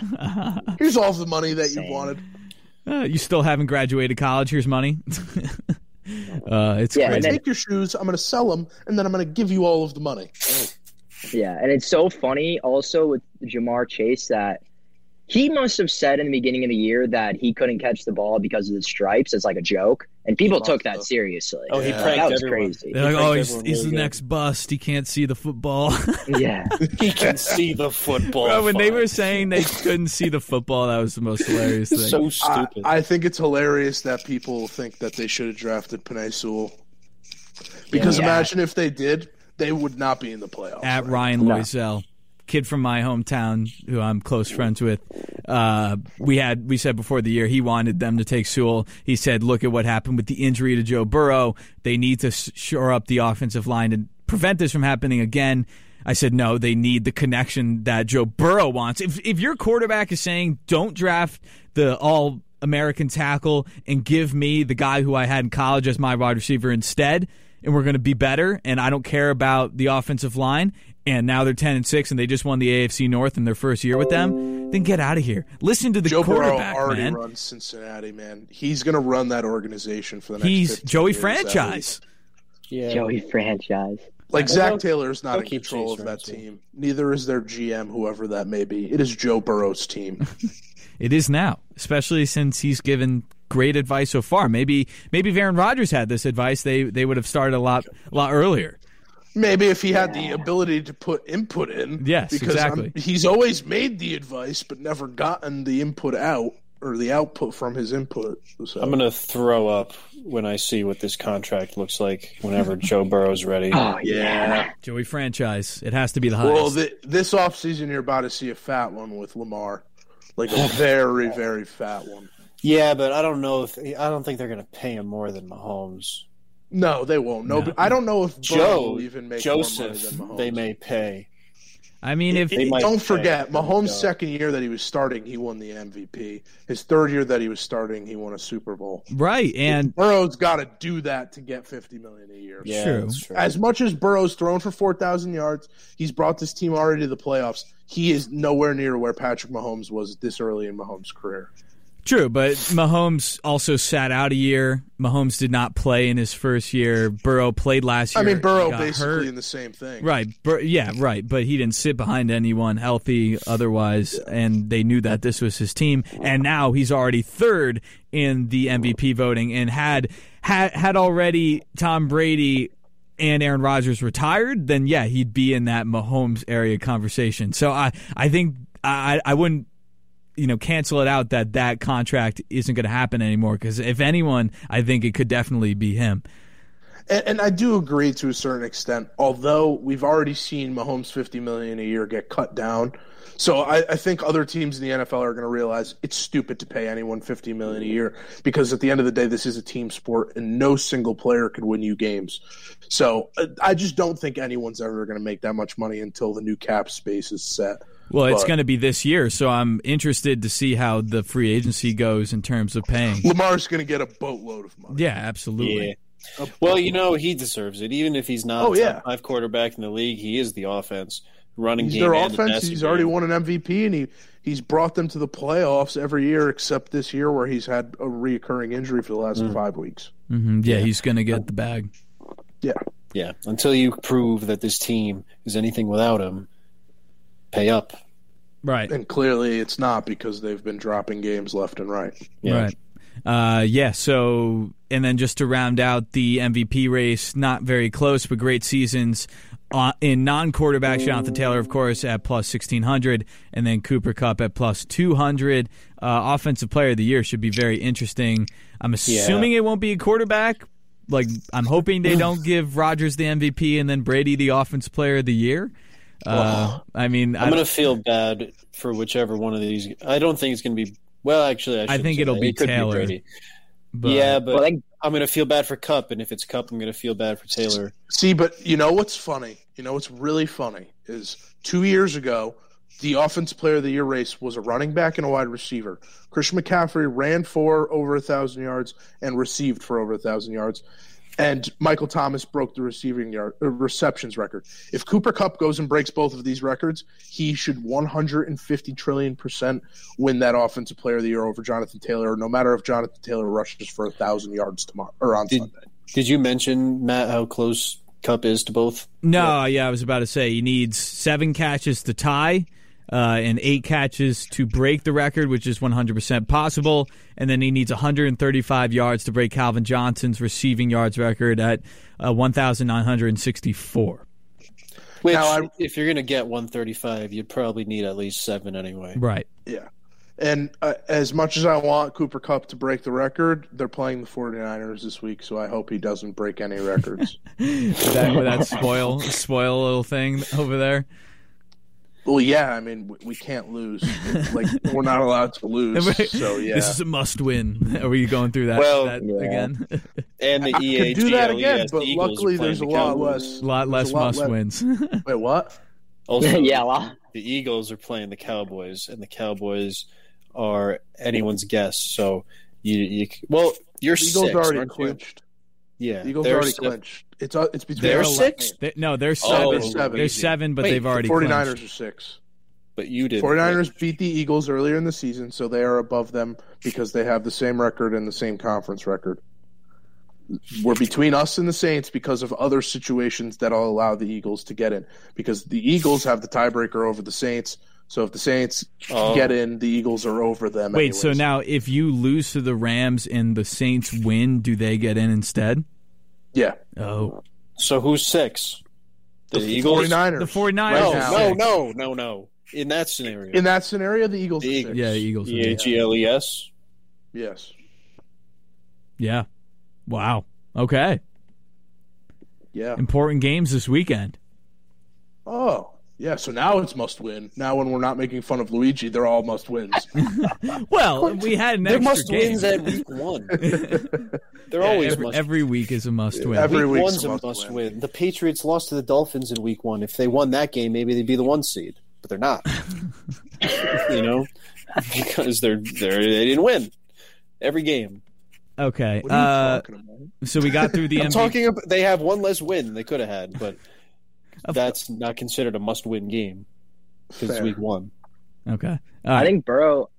Speaker 3: Here's all the money that you wanted.
Speaker 2: Uh, you still haven't graduated college. Here's money. uh, it's
Speaker 4: Yeah,
Speaker 2: crazy.
Speaker 4: and then-
Speaker 3: Take your shoes. I'm going to sell them, and then I'm going to give you all of the money.
Speaker 4: Yeah, and it's so funny also with Jamar Chase that he must have said in the beginning of the year that he couldn't catch the ball because of the stripes as like a joke, and people took that seriously.
Speaker 7: Oh, he
Speaker 3: Yeah.
Speaker 7: pranked
Speaker 4: that was
Speaker 7: everyone.
Speaker 4: crazy.
Speaker 2: They're like,
Speaker 7: pranked
Speaker 2: oh, he's, he's
Speaker 7: really
Speaker 2: the
Speaker 7: good.
Speaker 2: next bust. He can't see the football.
Speaker 4: Yeah,
Speaker 7: He can see the football.
Speaker 2: Bro, when they were saying they couldn't see the football, that was the most hilarious thing.
Speaker 7: so stupid.
Speaker 3: I think it's hilarious that people think that they should have drafted Penei Sewell. Because
Speaker 4: Yeah.
Speaker 3: imagine if they did, they would not be in the playoffs.
Speaker 2: At
Speaker 3: right?
Speaker 2: Ryan
Speaker 4: No.
Speaker 2: Loisel, kid from my hometown who I'm close friends with. Uh, we had we said before the year he wanted them to take Sewell. He said, "Look at what happened with the injury to Joe Burrow. They need to shore up the offensive line and prevent this from happening again." I said, "No, they need the connection that Joe Burrow wants. If if your quarterback is saying, "Don't draft the all." American tackle and give me the guy who I had in college as my wide receiver instead, and we're going to be better. And I don't care about the offensive line. And now they're ten and six, and they just won the AFC North in their first year with them. Then get out of here. Listen to the
Speaker 3: Joe Burrow
Speaker 2: quarterback,
Speaker 3: already
Speaker 2: man.
Speaker 3: runs Cincinnati, man. He's going to run that organization for the next
Speaker 2: He's Joey
Speaker 3: years,
Speaker 2: franchise.
Speaker 7: yeah.
Speaker 4: Joey franchise.
Speaker 3: Like Zac
Speaker 7: they'll-
Speaker 3: Taylor is not
Speaker 7: they'll
Speaker 3: in
Speaker 7: keep
Speaker 3: control of that
Speaker 7: around, too.
Speaker 3: team. Neither is their GM, whoever that may be. It is Joe Burrow's team.
Speaker 2: It is now, especially since he's given great advice so far. Maybe maybe if Aaron Rodgers had this advice, they they would have started a lot a lot earlier.
Speaker 3: Maybe if he had the ability to put input in.
Speaker 2: Yes,
Speaker 3: because I'm-
Speaker 2: exactly.
Speaker 3: he's always made the advice, but never gotten the input out or the output from his input. So.
Speaker 7: I'm gonna throw up when I see what this contract looks like. Whenever Joe Burrow's ready.
Speaker 4: Oh yeah.
Speaker 2: Joey franchise. It has to be the highest.
Speaker 3: Well, th- this offseason, you're about to see a fat one with Lamar. Like a very, very fat one.
Speaker 7: Yeah, but I don't know if I don't think they're gonna pay him more than Mahomes.
Speaker 3: No, they won't. No,
Speaker 2: No.
Speaker 3: I don't know if
Speaker 7: Joe
Speaker 3: even make
Speaker 7: Joseph,
Speaker 3: more money than Mahomes.
Speaker 7: they may pay.
Speaker 2: I mean, if
Speaker 7: They might
Speaker 3: Don't forget, Mahomes' second year that he was starting, he won the MVP. His third year that he was starting, he won a Super Bowl.
Speaker 2: right, and
Speaker 3: Burrow's got to do that to get fifty million a year.
Speaker 7: Yeah,
Speaker 2: True.
Speaker 7: true.
Speaker 3: As much as Burrow's thrown for four thousand yards, he's brought this team already to the playoffs. He is nowhere near where Patrick Mahomes was this early in Mahomes' career.
Speaker 2: True, but Mahomes also sat out a year. Mahomes did not play in his first year. Burrow played last year.
Speaker 3: I mean, Burrow basically
Speaker 2: hurt.
Speaker 3: in the same thing.
Speaker 2: Right. Bur- yeah, right. But he didn't sit behind anyone healthy otherwise, and they knew that this was his team. And now he's already third in the MVP voting, and had had had already Tom Brady and Aaron Rodgers retired, then yeah, he'd be in that Mahomes area conversation. So I I think I I wouldn't you know cancel it out that that contract isn't going to happen anymore because if anyone, I think it could definitely be him.
Speaker 3: And, and I do agree to a certain extent, although we've already seen Mahomes fifty million a year get cut down. So I, I think other teams in the NFL are going to realize it's stupid to pay anyone fifty million a year because at the end of the day, this is a team sport, and no single player could win you games. So uh, I just don't think anyone's ever going to make that much money until the new cap space is set.
Speaker 2: Well, it's going to be this year, so I'm interested to see how the free agency goes in terms of paying.
Speaker 3: Lamar's going to get a boatload of money.
Speaker 2: Yeah, absolutely.
Speaker 7: Yeah. Well, you know he deserves it. Even if he's not
Speaker 3: Oh,
Speaker 7: a top
Speaker 3: yeah.
Speaker 7: five quarterback in the league, he is the offense running
Speaker 3: He's
Speaker 7: game.
Speaker 3: their
Speaker 7: and the
Speaker 3: offense.
Speaker 7: passing
Speaker 3: He's already
Speaker 7: game.
Speaker 3: won an MVP, and he he's brought them to the playoffs every year except this year where he's had a reoccurring injury for the last
Speaker 7: Mm.
Speaker 3: five weeks.
Speaker 2: hmm Yeah, he's going to get the bag.
Speaker 3: Yeah,
Speaker 7: Yeah, until you prove that this team is anything without him, pay up.
Speaker 2: Right.
Speaker 3: and clearly it's not because they've been dropping games left and right.
Speaker 7: Yeah.
Speaker 2: Right. Uh, yeah. So, and then just to round out the MVP race, not very close, but great seasons. Uh, in non-quarterbacks, Jonathan Taylor, of course, at plus sixteen hundred, and then Cooper Kupp at plus two hundred. Uh, offensive Player of the Year should be very interesting. I'm assuming it won't be a quarterback. Like I'm hoping they don't give Rodgers the MVP and then Brady the Offensive Player of the Year. Uh, I mean, I
Speaker 7: I'm
Speaker 2: don't-
Speaker 7: going to feel bad for whichever one of these. I don't think it's going to be. Well, actually, I,
Speaker 2: I think
Speaker 7: say
Speaker 2: it'll
Speaker 7: that.
Speaker 2: be
Speaker 7: It
Speaker 2: Taylor.
Speaker 7: Brady.
Speaker 2: but-
Speaker 7: yeah, but
Speaker 4: Well, I,
Speaker 7: I'm going to feel bad for Kupp, and if it's Kupp, I'm going to feel bad for Taylor.
Speaker 3: See, but you know what's funny? You know what's really funny is two years ago, the offense player of the year race was a running back and a wide receiver. Christian McCaffrey ran for over a thousand yards and received for over a thousand yards. And Michael Thomas broke the receiving yard uh, receptions record. If Cooper Kupp goes and breaks both of these records, he should 150 trillion percent win that offensive player of the year over Jonathan Taylor. No matter if Jonathan Taylor rushes for a thousand yards tomorrow or on
Speaker 7: Did-
Speaker 3: Sunday.
Speaker 7: Did you mention Matt how close Kupp is to both?
Speaker 2: No, yeah, I was about to say he needs seven catches to tie, uh, and eight catches to break the record, which is 100% possible. And then he needs 135 yards to break Calvin Johnson's receiving yards record at uh, 1,964.
Speaker 7: Which,
Speaker 3: Now, I-
Speaker 7: if you're going to get 135, you'd probably need at least seven anyway.
Speaker 2: Right.
Speaker 3: Yeah. And uh, as much as I want Cooper Kupp to break the record, they're playing the 49ers this week, so I hope he doesn't break any records.
Speaker 2: That, that spoil spoil little thing over there.
Speaker 3: Well, yeah, I mean, we, we can't lose. like, we're not allowed to lose. So, yeah.
Speaker 2: This is a must win. Are we going through that,
Speaker 7: Well,
Speaker 2: that
Speaker 4: yeah.
Speaker 2: again?
Speaker 7: And the
Speaker 3: I
Speaker 7: EA
Speaker 3: do that again, but
Speaker 7: Eagles
Speaker 3: luckily there's a lot less.
Speaker 2: a lot less
Speaker 3: there's a lot
Speaker 2: must
Speaker 3: less-
Speaker 2: wins.
Speaker 3: Wait, what?
Speaker 7: Also,
Speaker 4: yeah, a lot.
Speaker 7: the Eagles are playing the Cowboys, and the Cowboys are anyone's guess. So you, you well, you're
Speaker 3: The Eagles
Speaker 7: six,
Speaker 3: already
Speaker 7: aren't you?
Speaker 3: clinched.
Speaker 7: Yeah,
Speaker 3: The Eagles
Speaker 7: they're
Speaker 3: already
Speaker 7: si-
Speaker 3: clinched. It's uh, it's between
Speaker 7: They're six?
Speaker 3: me.
Speaker 2: They- no, they're
Speaker 7: Oh,
Speaker 2: seven.
Speaker 3: they're seven.
Speaker 2: They're seven, but
Speaker 7: Wait,
Speaker 2: they've
Speaker 7: the
Speaker 2: already
Speaker 3: 49ers
Speaker 2: clinched.
Speaker 3: are six.
Speaker 7: but you did.
Speaker 3: 49ers beat the Eagles earlier in the season, so they are above them because they have the same record and the same conference record. We're between us and the Saints because of other situations that'll allow the Eagles to get in. Because the Eagles have the tiebreaker over the Saints, so if the Saints
Speaker 7: Oh.
Speaker 3: get in, the Eagles are over them.
Speaker 2: Wait, so now if you lose to the Rams and the Saints win, do they get in instead?
Speaker 3: yeah,
Speaker 2: Oh.
Speaker 7: So who's six? The,
Speaker 3: the
Speaker 7: Eagles.
Speaker 3: 49ers.
Speaker 2: The 49ers
Speaker 7: No,
Speaker 3: Right
Speaker 7: no, no, no, no. In that scenario,
Speaker 3: In that scenario, the Eagles
Speaker 7: The
Speaker 3: are
Speaker 7: Eagles.
Speaker 3: six.
Speaker 2: Yeah, the Eagles. are
Speaker 7: E
Speaker 2: there.
Speaker 7: A G L E S.
Speaker 3: Yes.
Speaker 2: Yeah. Wow. Okay.
Speaker 3: Yeah.
Speaker 2: Important games this weekend.
Speaker 3: Oh. Yeah, so now it's must win. Now when we're not making fun of Luigi, they're all must wins.
Speaker 2: Well, we had an
Speaker 7: They're
Speaker 2: extra
Speaker 7: must
Speaker 2: game.
Speaker 7: wins at week one. They're
Speaker 2: Yeah,
Speaker 7: always
Speaker 2: every,
Speaker 7: must.
Speaker 2: every week is a must win.
Speaker 3: Every
Speaker 7: week
Speaker 3: week's
Speaker 7: one's
Speaker 3: a
Speaker 7: a
Speaker 3: must
Speaker 7: must
Speaker 3: win.
Speaker 7: win. The Patriots lost to the Dolphins in week one. If they won that game, maybe they'd be the one seed, but they're not. you know, because they're they're they didn't win every game.
Speaker 2: okay.
Speaker 3: What are you
Speaker 2: Uh,
Speaker 3: talking about?
Speaker 2: so we got through the
Speaker 7: I'm
Speaker 2: MVP.
Speaker 7: talking about they have one less win than they could have had, but that's not considered a must-win game because it's week one.
Speaker 2: Okay. All
Speaker 4: I think Burrow.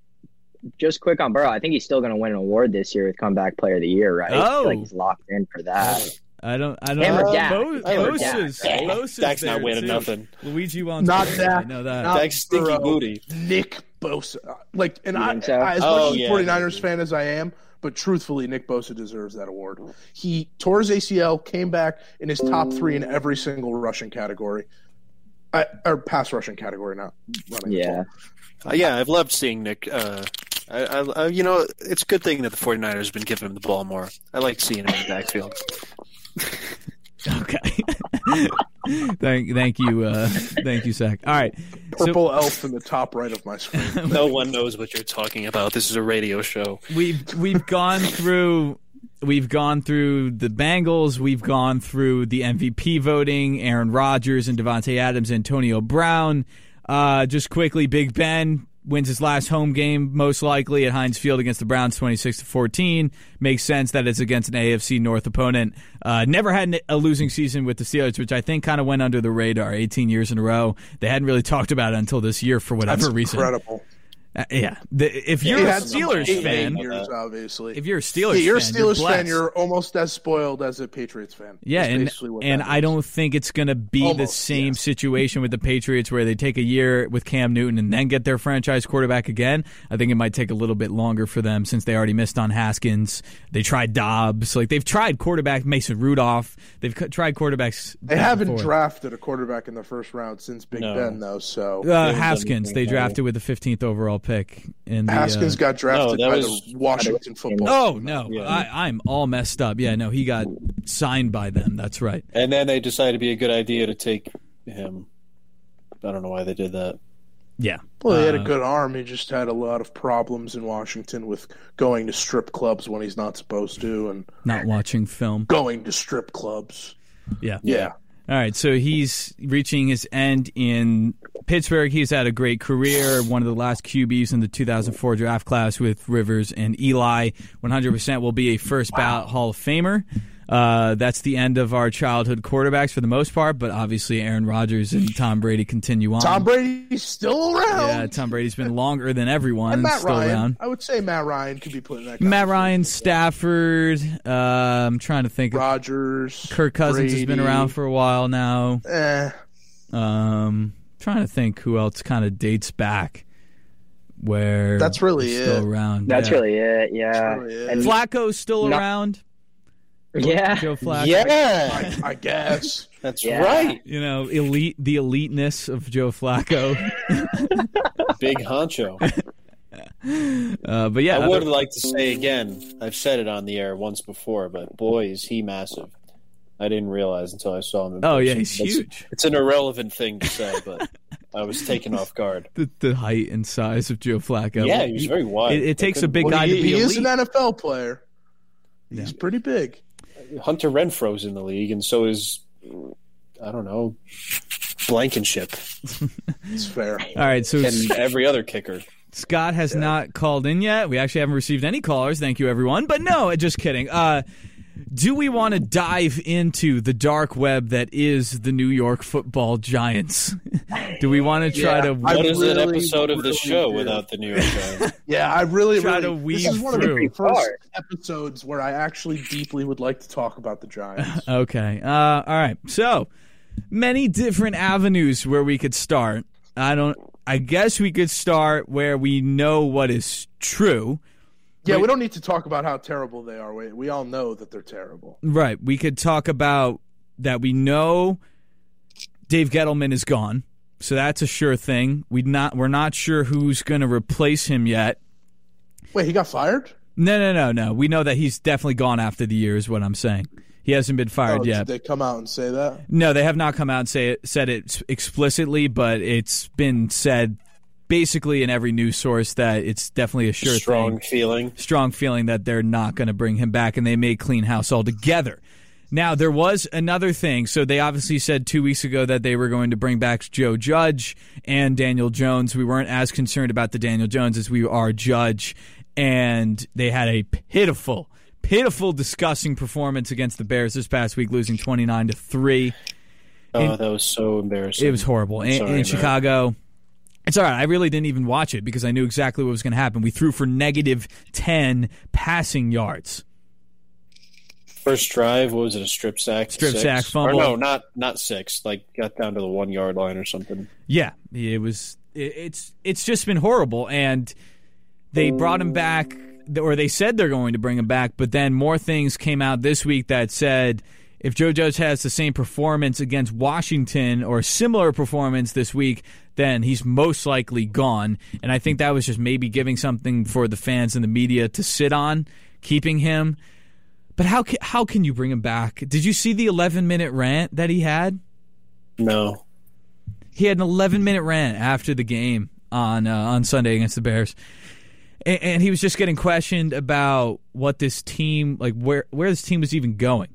Speaker 4: just quick on Burrow. I think he's still going to win an award this year with comeback player of the year, right? I feel
Speaker 2: Oh.
Speaker 4: like he's locked in for that.
Speaker 2: I don't. I don't.
Speaker 4: Him or
Speaker 2: know.
Speaker 4: Dak?
Speaker 2: Bo-
Speaker 4: Him Dak,
Speaker 2: Bosa's-
Speaker 4: right?
Speaker 2: Bosa's
Speaker 7: Dak's not winning
Speaker 2: too.
Speaker 7: nothing.
Speaker 2: Luigi wants
Speaker 3: Not
Speaker 2: to
Speaker 3: Dak,
Speaker 2: know that.
Speaker 3: not
Speaker 7: Dak's stinky
Speaker 3: Burrow,
Speaker 7: booty.
Speaker 3: Nick Bosa. Like, and I,
Speaker 4: so?
Speaker 3: I, as
Speaker 7: Oh,
Speaker 3: much
Speaker 7: yeah.
Speaker 3: as a 49ers fan as I am, but truthfully, Nick Bosa deserves that award. He tore his ACL, came back in his top three in every single rushing category. I, or pass rushing category, not running.
Speaker 4: Yeah.
Speaker 7: Uh, yeah, I've loved seeing Nick. Uh, I, I, I, you know, it's a good thing that the 49ers have been giving him the ball more. I like seeing him in the backfield.
Speaker 2: Okay. thank, thank you, uh, thank you, Zach. All right. So
Speaker 3: Purple elf in the top right of my screen.
Speaker 7: No one knows what you're talking about. This is a radio show.
Speaker 2: we've we've gone through we've gone through the Bengals, we've gone through the MVP voting, Aaron Rodgers and Davante Adams, Antonio Brown. Uh, just quickly, Big Ben wins his last home game, most likely at Heinz Field against the Browns, twenty six to fourteen. Makes sense that it's against an AFC North opponent. Uh, never had a losing season with the Steelers, which I think kind of went under the radar. Eighteen years in a row, they hadn't really talked about it until this year for whatever
Speaker 3: That's
Speaker 2: reason.
Speaker 3: incredible.
Speaker 2: Uh, yeah, the, if you're
Speaker 3: He
Speaker 2: a
Speaker 3: had
Speaker 2: Steelers
Speaker 3: eight
Speaker 2: fan,
Speaker 3: years, obviously.
Speaker 2: if you're a Steelers,
Speaker 3: Yeah, you're a
Speaker 2: fan, you're
Speaker 3: fan. You're almost as spoiled as a Patriots fan.
Speaker 2: yeah,
Speaker 3: That's
Speaker 2: and and I don't think it's going to be the same
Speaker 3: yes.
Speaker 2: situation with the Patriots where they take a year with Cam Newton and then get their franchise quarterback again. I think it might take a little bit longer for them since they already missed on Haskins. They tried Dobbs, like they've tried quarterback Mason Rudolph. They've cu- tried quarterbacks.
Speaker 3: They haven't
Speaker 2: forth.
Speaker 3: drafted a quarterback in the first round since Big
Speaker 7: No.
Speaker 3: Ben, though. So
Speaker 2: Uh, Haskins, they drafted with the 15th overall pick. In the,
Speaker 3: Haskins
Speaker 2: uh,
Speaker 3: got drafted
Speaker 7: No,
Speaker 3: by
Speaker 7: was-
Speaker 3: the Washington football.
Speaker 2: Oh no,
Speaker 7: Yeah.
Speaker 2: I, I'm all messed up. Yeah, no, he got signed by them. That's right.
Speaker 7: And then they decided to be a good idea to take him. I don't know why they did that.
Speaker 2: Yeah.
Speaker 3: Well, he had a
Speaker 2: Uh,
Speaker 3: good arm. He just had a lot of problems in Washington with going to strip clubs when he's not supposed to, and
Speaker 2: Not watching film.
Speaker 3: going to strip clubs.
Speaker 2: Yeah.
Speaker 3: Yeah,
Speaker 2: All right, so he's reaching his end in Pittsburgh. He's had a great career, one of the last QBs in the 2004 draft class with Rivers and Eli. 100% will be a first ballot Hall of Famer. Uh, that's the end of our childhood quarterbacks for the most part, but obviously Aaron Rodgers and Tom Brady continue on.
Speaker 3: Tom Brady's still around.
Speaker 2: Yeah, Tom Brady's been longer than everyone.
Speaker 3: and Matt
Speaker 2: still
Speaker 3: Ryan.
Speaker 2: around.
Speaker 3: I would say Matt Ryan could be put in that.
Speaker 2: Matt. Ryan, Stafford. Uh, I'm trying to think. of
Speaker 3: Rodgers,
Speaker 2: Kirk Cousins has been around for a while now.
Speaker 3: Eh,
Speaker 2: Um, trying to think who else kind of dates back where
Speaker 3: That's really
Speaker 2: they're still around.
Speaker 4: That's
Speaker 2: yeah.
Speaker 4: really it. Yeah.
Speaker 3: really it.
Speaker 4: And
Speaker 2: Flacco's still
Speaker 4: Not-
Speaker 2: around.
Speaker 4: yeah.
Speaker 2: Joe Flacco.
Speaker 7: Yeah,
Speaker 3: I, I guess.
Speaker 7: that's
Speaker 4: Yeah.
Speaker 7: right.
Speaker 2: You know, elite the eliteness of Joe Flacco.
Speaker 7: Big honcho.
Speaker 2: uh, but yeah,
Speaker 7: I would like to say again, I've said it on the air once before, but boy, is he massive. I didn't realize until I saw him. In
Speaker 2: oh yeah, he's
Speaker 7: That's-
Speaker 2: huge.
Speaker 7: It's an irrelevant thing to say, but I was taken off guard.
Speaker 2: The, the height and size of Joe Flacco.
Speaker 7: Yeah, he's very wide.
Speaker 2: It, it takes a big
Speaker 3: Well,
Speaker 2: guy
Speaker 3: he,
Speaker 2: to be
Speaker 3: he is an NFL player. He's
Speaker 2: Yeah.
Speaker 3: pretty big.
Speaker 7: Hunter Renfrow's in the league, and so is I don't know Blankenship
Speaker 3: It's fair.
Speaker 2: All right, so
Speaker 7: and every other kicker.
Speaker 2: Scott has not called in yet. We actually haven't received any callers. Thank you, everyone. But no, just kidding. Uh, do we want to dive into the dark web that is the New York Football Giants? do we want to try
Speaker 3: Yeah,
Speaker 2: to?
Speaker 3: I
Speaker 7: What is an episode of the
Speaker 3: really
Speaker 7: show
Speaker 3: do.
Speaker 7: without the New York Giants?
Speaker 3: Yeah, I really,
Speaker 2: Try
Speaker 3: really.
Speaker 2: to weave
Speaker 3: this is one of the first episodes where I actually deeply would like to talk about the Giants.
Speaker 2: Okay. Uh, all right. So many different avenues where we could start. I don't. I guess we could start where we know what is true.
Speaker 3: Yeah, we don't need to talk about how terrible they are. We, we all know that they're terrible.
Speaker 2: Right. We could talk about that we know Dave Gettleman is gone. So that's a sure thing. We not we're not sure who's going to replace him yet.
Speaker 3: Wait, he got fired?
Speaker 2: No, no, no, no. We know that he's definitely gone after the year is what I'm saying. He hasn't been fired
Speaker 3: Oh,
Speaker 2: yet.
Speaker 3: Did they come out and say that?
Speaker 2: No, they have not come out and say it, said it explicitly, but it's been said basically in every news source that it's definitely a sure
Speaker 7: Strong
Speaker 2: thing.
Speaker 7: feeling.
Speaker 2: Strong feeling that they're not going to bring him back, and they may clean house altogether. Now there was another thing. So they obviously said two weeks ago that they were going to bring back Joe Judge and Daniel Jones. We weren't as concerned about the Daniel Jones as we are Judge, and they had a pitiful, pitiful, disgusting performance against the Bears this past week, losing twenty nine to three.
Speaker 7: Oh, that was so embarrassing.
Speaker 2: It was horrible in, in. Chicago. It's all right. I really didn't even watch it because I knew exactly what was going to happen. We threw for negative 10 passing yards.
Speaker 7: First drive, what was it? A strip sack?
Speaker 2: Strip
Speaker 7: Six?
Speaker 2: sack, fumble.
Speaker 7: Or no, not not six. Like got down to the one yard line or something.
Speaker 2: Yeah, it was. It, it's it's just been horrible, and they brought him back, or they said they're going to bring him back, but then more things came out this week that said if Joe Judge has the same performance against Washington or a similar performance this week, then he's most likely gone. And I think that was just maybe giving something for the fans and the media to sit on, keeping him. But how ca- how can you bring him back? Did you see the 11 minute rant that he had?
Speaker 7: No.
Speaker 2: He had an 11 minute rant after the game on uh, on Sunday against the Bears, and, and he was just getting questioned about what this team like where where this team was even going.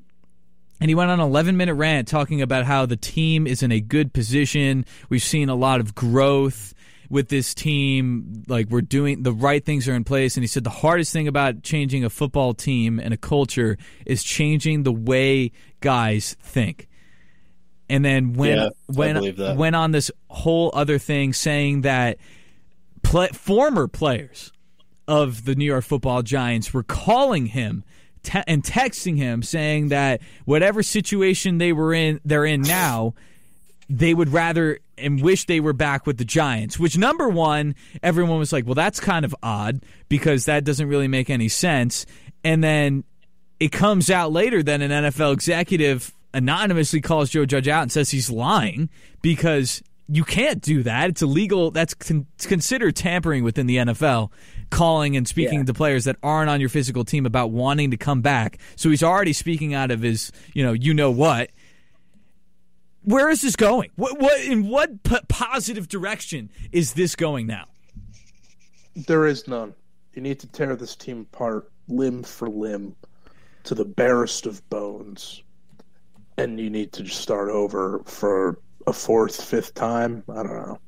Speaker 2: And he went on an 11 minute rant talking about how the team is in a good position. We've seen a lot of growth with this team. Like, we're doing the right things are in place. And he said the hardest thing about changing a football team and a culture is changing the way guys think. And then when
Speaker 7: Yeah,
Speaker 2: when went on this whole other thing saying that play, former players of the New York Football Giants were calling him te- and texting him saying that whatever situation they were in, they're in now, they would rather and wish they were back with the Giants. Which number one, everyone was like, "Well, that's kind of odd because that doesn't really make any sense." And then it comes out later that an NFL executive anonymously calls Joe Judge out and says he's lying because you can't do that. It's illegal. That's con- considered tampering within the NFL, calling and speaking
Speaker 4: Yeah.
Speaker 2: to players that aren't on your physical team about wanting to come back. So he's already speaking out of his, you know, you know what. Where is this going? What, what in what p- positive direction is this going now?
Speaker 3: There is none. You need to tear this team apart limb for limb to the barest of bones. And you need to just start over for a fourth, fifth time. I don't know.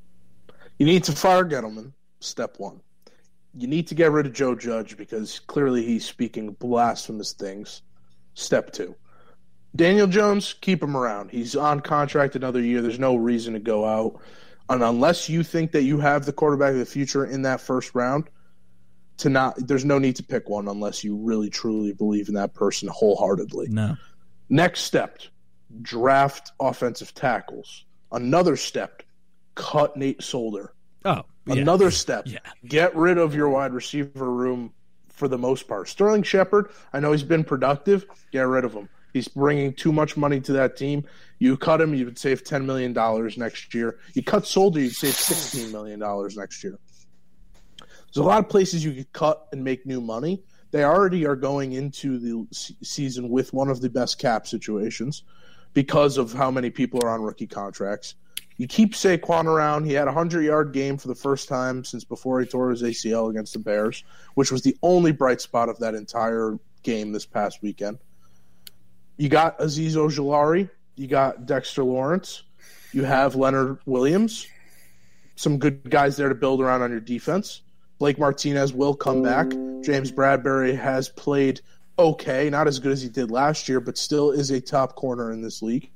Speaker 3: You need to fire Gettleman, step one. You need to get rid of Joe Judge because clearly he's speaking blasphemous things. Step two. Daniel Jones, keep him around. He's on contract another year. There's no reason to go out. And unless you think that you have the quarterback of the future in that first round, to not there's no need to pick one unless you really truly believe in that person wholeheartedly.
Speaker 2: No.
Speaker 3: Next step, draft offensive tackles. Another step, cut Nate Solder.
Speaker 2: Oh, yeah.
Speaker 3: Another step,
Speaker 2: Yeah.
Speaker 3: get rid of your wide receiver room for the most part. Sterling Shepard, I know he's been productive. Get rid of him. He's bringing too much money to that team. You cut him, you would save $10 million next year. You cut Solder, you'd save $16 million next year. There's a lot of places you could cut and make new money. They already are going into the season with one of the best cap situations because of how many people are on rookie contracts. You keep Saquon around. He had a 100 yard game for the first time since before he tore his ACL against the Bears, which was the only bright spot of that entire game this past weekend. You got Azeez Ojulari. You got Dexter Lawrence. You have Leonard Williams. Some good guys there to build around on your defense. Blake Martinez will come back. James Bradberry has played okay, not as good as he did last year, but still is a top corner in this league.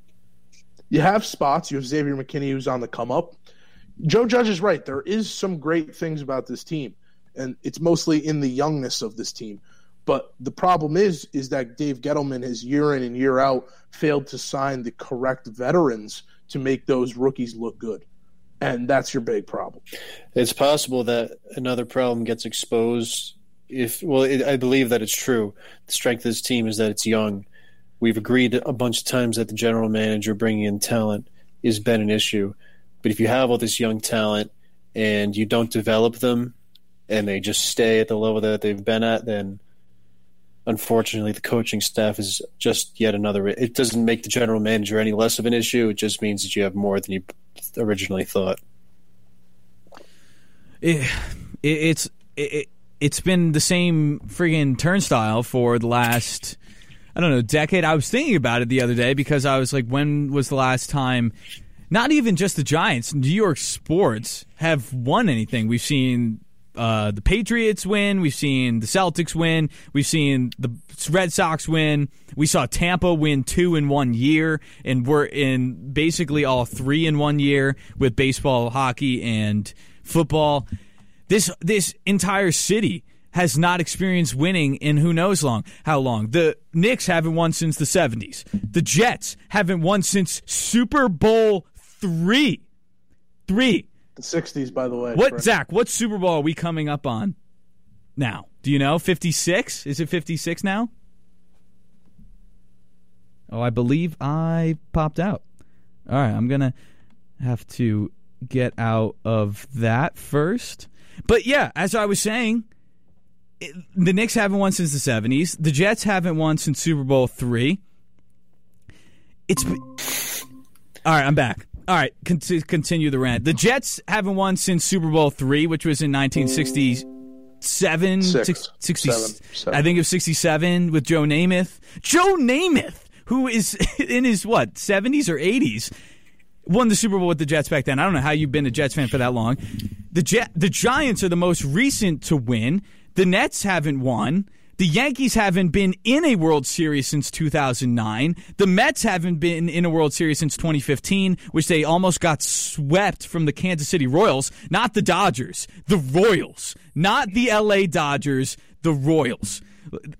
Speaker 3: You have spots. You have Xavier McKinney who's on the come up. Joe Judge is right. There is some great things about this team, and it's mostly in the youngness of this team. But the problem is, is that Dave Gettleman has year in and year out failed to sign the correct veterans to make those rookies look good, and that's your big problem.
Speaker 7: It's possible that another problem gets exposed. If well, it, I believe that it's true. The strength of this team is that it's young. We've agreed a bunch of times that the general manager bringing in talent has been an issue. But if you have all this young talent and you don't develop them, and they just stay at the level that they've been at, then unfortunately the coaching staff is just yet another. It doesn't make the general manager any less of an issue. It just means that you have more than you originally thought.
Speaker 2: it, it, it's it, it's been the same friggin' turnstile for the last I don't know decade. I was thinking about it the other day because I was like, when was the last time? Not even just the Giants, New York sports have won anything. We've seen uh, the Patriots win. We've seen the Celtics win. We've seen the Red Sox win. We saw Tampa win two in one year, and we're in basically all three in one year with baseball, hockey, and football. This this entire city has not experienced winning in who knows long how long. The Knicks haven't won since the 70s. The Jets haven't won since Super Bowl 3. 3.
Speaker 3: The '60s, by the way.
Speaker 2: What
Speaker 3: correct?
Speaker 2: Zach, what Super Bowl are we coming up on now? Do you know? 56? Is it 56 now? Oh, I believe I popped out. All right, I'm going to have to get out of that first. But yeah, as I was saying, the Knicks haven't won since the 70s. The Jets haven't won since Super Bowl 3. It's All right, I'm back. All right, con- continue the rant. The Jets haven't won since Super Bowl 3, which was in 1967,
Speaker 3: Six.
Speaker 2: six- 60
Speaker 3: Seven. Seven.
Speaker 2: I think it was 67 with Joe Namath. Joe Namath, who is in his what, 70s or 80s, won the Super Bowl with the Jets back then. I don't know how you've been a Jets fan for that long. The Jet, the Giants are the most recent to win. The Nets haven't won. The Yankees haven't been in a World Series since 2009. The Mets haven't been in a World Series since 2015, which they almost got swept from the Kansas City Royals. Not the Dodgers, the Royals. Not the LA Dodgers, the Royals.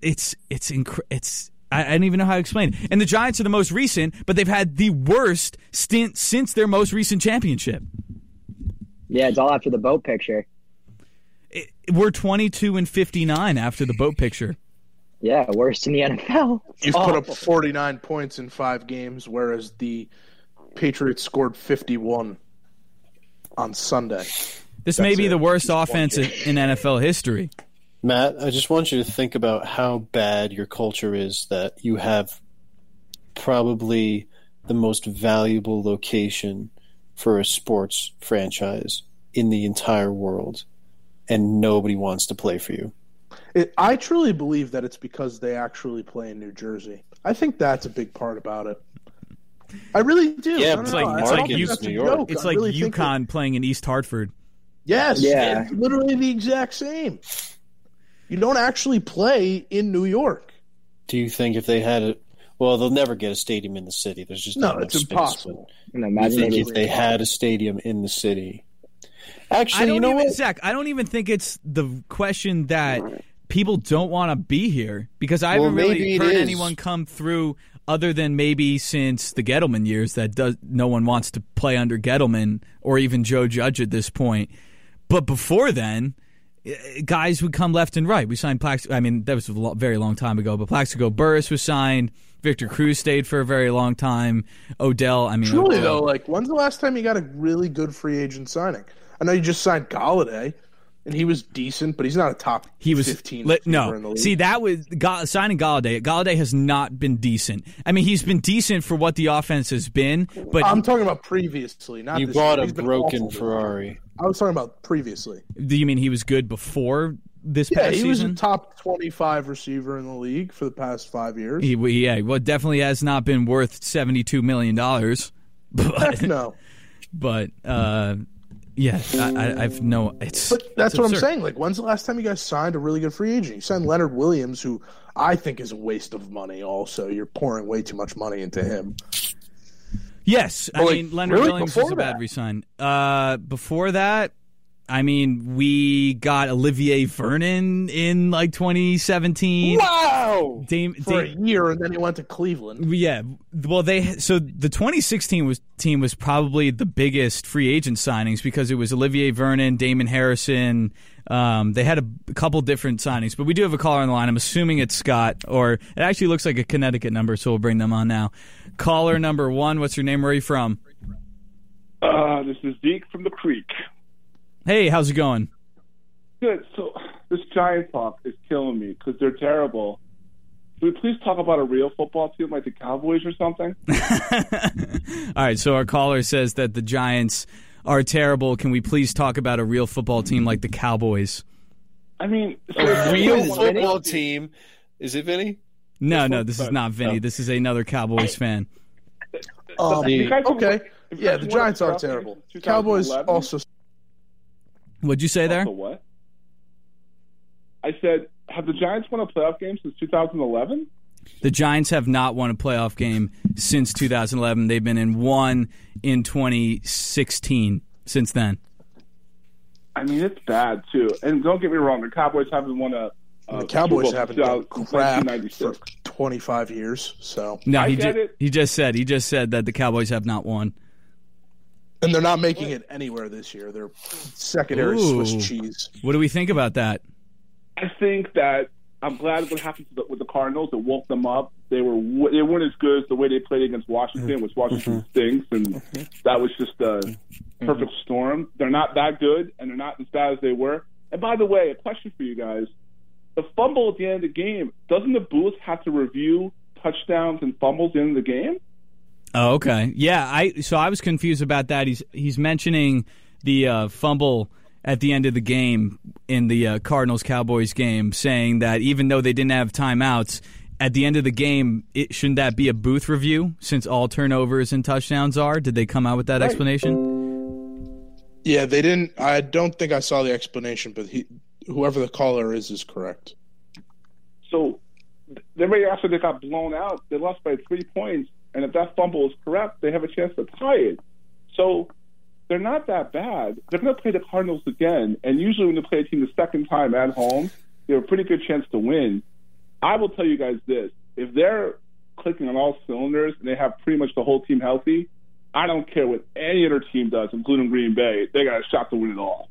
Speaker 2: It's it's incre- it's I, I don't even know how to explain it. And the Giants are the most recent, but they've had the worst stint since their most recent championship.
Speaker 4: Yeah, it's all after the boat picture.
Speaker 2: It- we're 22 and 59 after the boat picture.
Speaker 4: Yeah, worst in the NFL.
Speaker 3: You've
Speaker 4: Oh.
Speaker 3: put up 49 points in five games, whereas the Patriots scored 51 on Sunday.
Speaker 2: This may be
Speaker 3: it.
Speaker 2: the worst
Speaker 3: Just
Speaker 2: offense in NFL history.
Speaker 7: Matt, I just want you to think about how bad your culture is that you have probably the most valuable location for a sports franchise in the entire world, and nobody wants to play for you.
Speaker 3: It, I truly believe that it's because they actually play in New Jersey. I think that's a big part about it. I really do.
Speaker 7: Yeah, it's like-
Speaker 3: I
Speaker 7: it's like
Speaker 3: think
Speaker 7: you-
Speaker 3: that's a
Speaker 7: New York.
Speaker 2: It's
Speaker 3: I
Speaker 2: like
Speaker 3: really think that-
Speaker 2: UConn playing in East Hartford.
Speaker 3: Yes,
Speaker 4: Yeah.
Speaker 3: it's literally the exact same. You don't actually play in New York.
Speaker 7: Do you think if they had it? Well, they'll never get a stadium in the city. There's just
Speaker 3: No,
Speaker 7: not
Speaker 3: it's
Speaker 7: enough space,
Speaker 3: impossible.
Speaker 4: And
Speaker 7: but I
Speaker 4: imagine
Speaker 7: think if they had a stadium in the city, actually,
Speaker 2: I don't
Speaker 7: you know
Speaker 2: even,
Speaker 7: what?
Speaker 2: Zach. I don't even think it's the question that people don't want to be here because I
Speaker 7: Well,
Speaker 2: haven't really
Speaker 7: maybe it
Speaker 2: heard anyone come through other than maybe since the Gettleman years that does no one wants to play under Gettleman or even Joe Judge at this point. But before then, eh, guys would come left and right. We signed Plax. I mean, that was a lo- very long time ago. But Plaxico Burress was signed. Victor Cruz stayed for a very long time. Odell. I mean,
Speaker 3: Truly
Speaker 2: Odell-
Speaker 3: though, like when's the last time you got a really good free agent signing? I know you just signed Golladay, and he was decent, but he's not a top.
Speaker 2: He was
Speaker 3: 15
Speaker 2: li-
Speaker 3: receiver in the
Speaker 2: no.
Speaker 3: league.
Speaker 2: See, that was Ga- signing Golladay. Golladay has not been decent. I mean, he's been decent for what the offense has been, but
Speaker 3: I'm talking about previously, not
Speaker 7: You
Speaker 3: this
Speaker 7: bought
Speaker 3: year.
Speaker 7: a
Speaker 3: He's
Speaker 7: broken
Speaker 3: awful this year.
Speaker 7: Ferrari.
Speaker 3: I was talking about previously.
Speaker 2: do you mean he was good before this
Speaker 3: Yeah,
Speaker 2: past
Speaker 3: he was a top 25 receiver in the league for the past five years.
Speaker 2: He, yeah, well, definitely has not been worth seventy-two million dollars. But,
Speaker 3: Heck no.
Speaker 2: but uh, yeah, I, I, I've no. It's
Speaker 3: But that's
Speaker 2: it's
Speaker 3: what I'm saying. Like, when's the last time you guys signed a really good free agent? You signed Leonard Williams, who I think is a waste of money. Also, you're pouring way too much money into him.
Speaker 2: Yes, I
Speaker 3: like,
Speaker 2: mean Leonard
Speaker 3: really
Speaker 2: Williams was a bad
Speaker 3: that?
Speaker 2: resign. Uh, before that, I mean we got Olivier Vernon in like 2017.
Speaker 3: Wow,
Speaker 2: Dame,
Speaker 3: for a year, and then he went to Cleveland.
Speaker 2: yeah. Well, they so the 2016 was team was probably the biggest free agent signings because it was Olivier Vernon, Damon Harrison. Um, they had a, couple different signings, but we do have a caller on the line. I'm assuming it's Scott, or it actually looks like a Connecticut number, so we'll bring them on now. Caller number one, what's your name? Where are you from?
Speaker 8: Uh, this is Zeke from the Creek.
Speaker 2: Hey, how's it going?
Speaker 8: Good. So this Giant talk is killing me because they're terrible. Can we please talk about a real football team like the Cowboys or something?
Speaker 2: All right, so our caller says that the Giants are terrible. Can we please talk about a real football team like the Cowboys?
Speaker 8: I mean, so
Speaker 7: A real
Speaker 4: Is Vinny?
Speaker 7: football team. Is it Vinny?
Speaker 2: No, no, this is not Vinny. This is another Cowboys fan.
Speaker 3: Um,
Speaker 8: You guys have-
Speaker 3: okay, yeah, the Giants are terrible. Cowboys also.
Speaker 2: What'd you say there?
Speaker 8: Also what? I said, have the Giants won a playoff game since 2011?
Speaker 2: The Giants have not won a playoff game since 2011. They've been in one in 2016 since then.
Speaker 8: I mean, it's bad too. And don't get me wrong, the Cowboys haven't won a. a
Speaker 3: the Cowboys haven't
Speaker 8: since
Speaker 3: done crap for 25 years, so
Speaker 2: No,
Speaker 8: I
Speaker 2: he
Speaker 8: get
Speaker 2: ju-
Speaker 8: it.
Speaker 2: he just said he just said that the Cowboys have not won.
Speaker 3: And they're not making it anywhere this year. They're secondary
Speaker 2: Ooh.
Speaker 3: Swiss cheese.
Speaker 2: What do we think about that?
Speaker 8: I think that I'm glad what happened to the, with the Cardinals. It woke them up. They were they weren't as good as the way they played against Washington, which Washington mm-hmm. stinks, and mm-hmm. that was just a mm-hmm. perfect storm. They're not that good, and they're not as bad as they were. And by the way, a question for you guys: the fumble at the end of the game doesn't the booth have to review touchdowns and fumbles in the the game?
Speaker 2: Oh, okay. Yeah, I so I was confused about that. He's he's mentioning the uh, fumble at the end of the game in the uh, Cardinals Cowboys game, saying that even though they didn't have timeouts at the end of the game, it, shouldn't that be a booth review since all turnovers and touchdowns are? Did they come out with that
Speaker 8: Right.
Speaker 2: explanation?
Speaker 3: Yeah, they didn't. I don't think I saw the explanation, but he, whoever the caller is, is correct.
Speaker 8: So then right after they got blown out, they lost by three points. And if that fumble is correct, they have a chance to tie it. So they're not that bad. They're going to play the Cardinals again. And usually when they play a team the second time at home, they have a pretty good chance to win. I will tell you guys this. If they're clicking on all cylinders and they have pretty much the whole team healthy, I don't care what any other team does, including Green Bay. They got a shot to win it all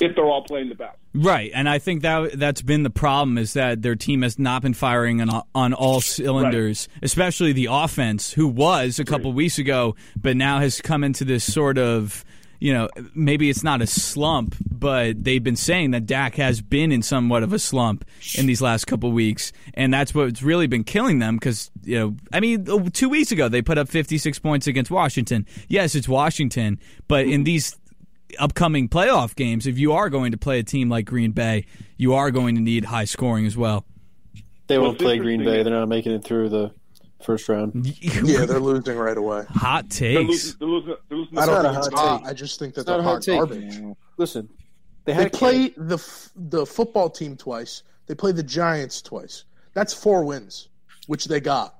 Speaker 8: if they're all playing the best.
Speaker 2: Right, and I think that that's been the problem is that their team has not been firing on on all cylinders, especially the offense, who was a couple weeks ago, but now has come into this sort of, you know, maybe it's not a slump, but they've been saying that Dak has been in somewhat of a slump in these last couple weeks, and that's what's really been killing them because you know, I mean, oh, two weeks ago they put up fifty six points against Washington. Yes, it's Washington, but in these upcoming playoff games, if you are going to play a team like Green Bay, you are going to need high scoring as well.
Speaker 7: They won't play Green Bay. They're not making it through the first round.
Speaker 3: Yeah, they're losing right away.
Speaker 2: Hot
Speaker 8: They're
Speaker 2: takes.
Speaker 8: losing, they're losing, they're losing
Speaker 3: I don't
Speaker 7: not
Speaker 3: think it's
Speaker 7: hot
Speaker 3: hot.
Speaker 7: take.
Speaker 3: I just think that
Speaker 7: It's
Speaker 3: they're
Speaker 7: hot
Speaker 3: hot garbage.
Speaker 7: Listen, they
Speaker 3: They
Speaker 7: had
Speaker 3: play the the football team twice. They play the Giants twice. That's four wins, which they got.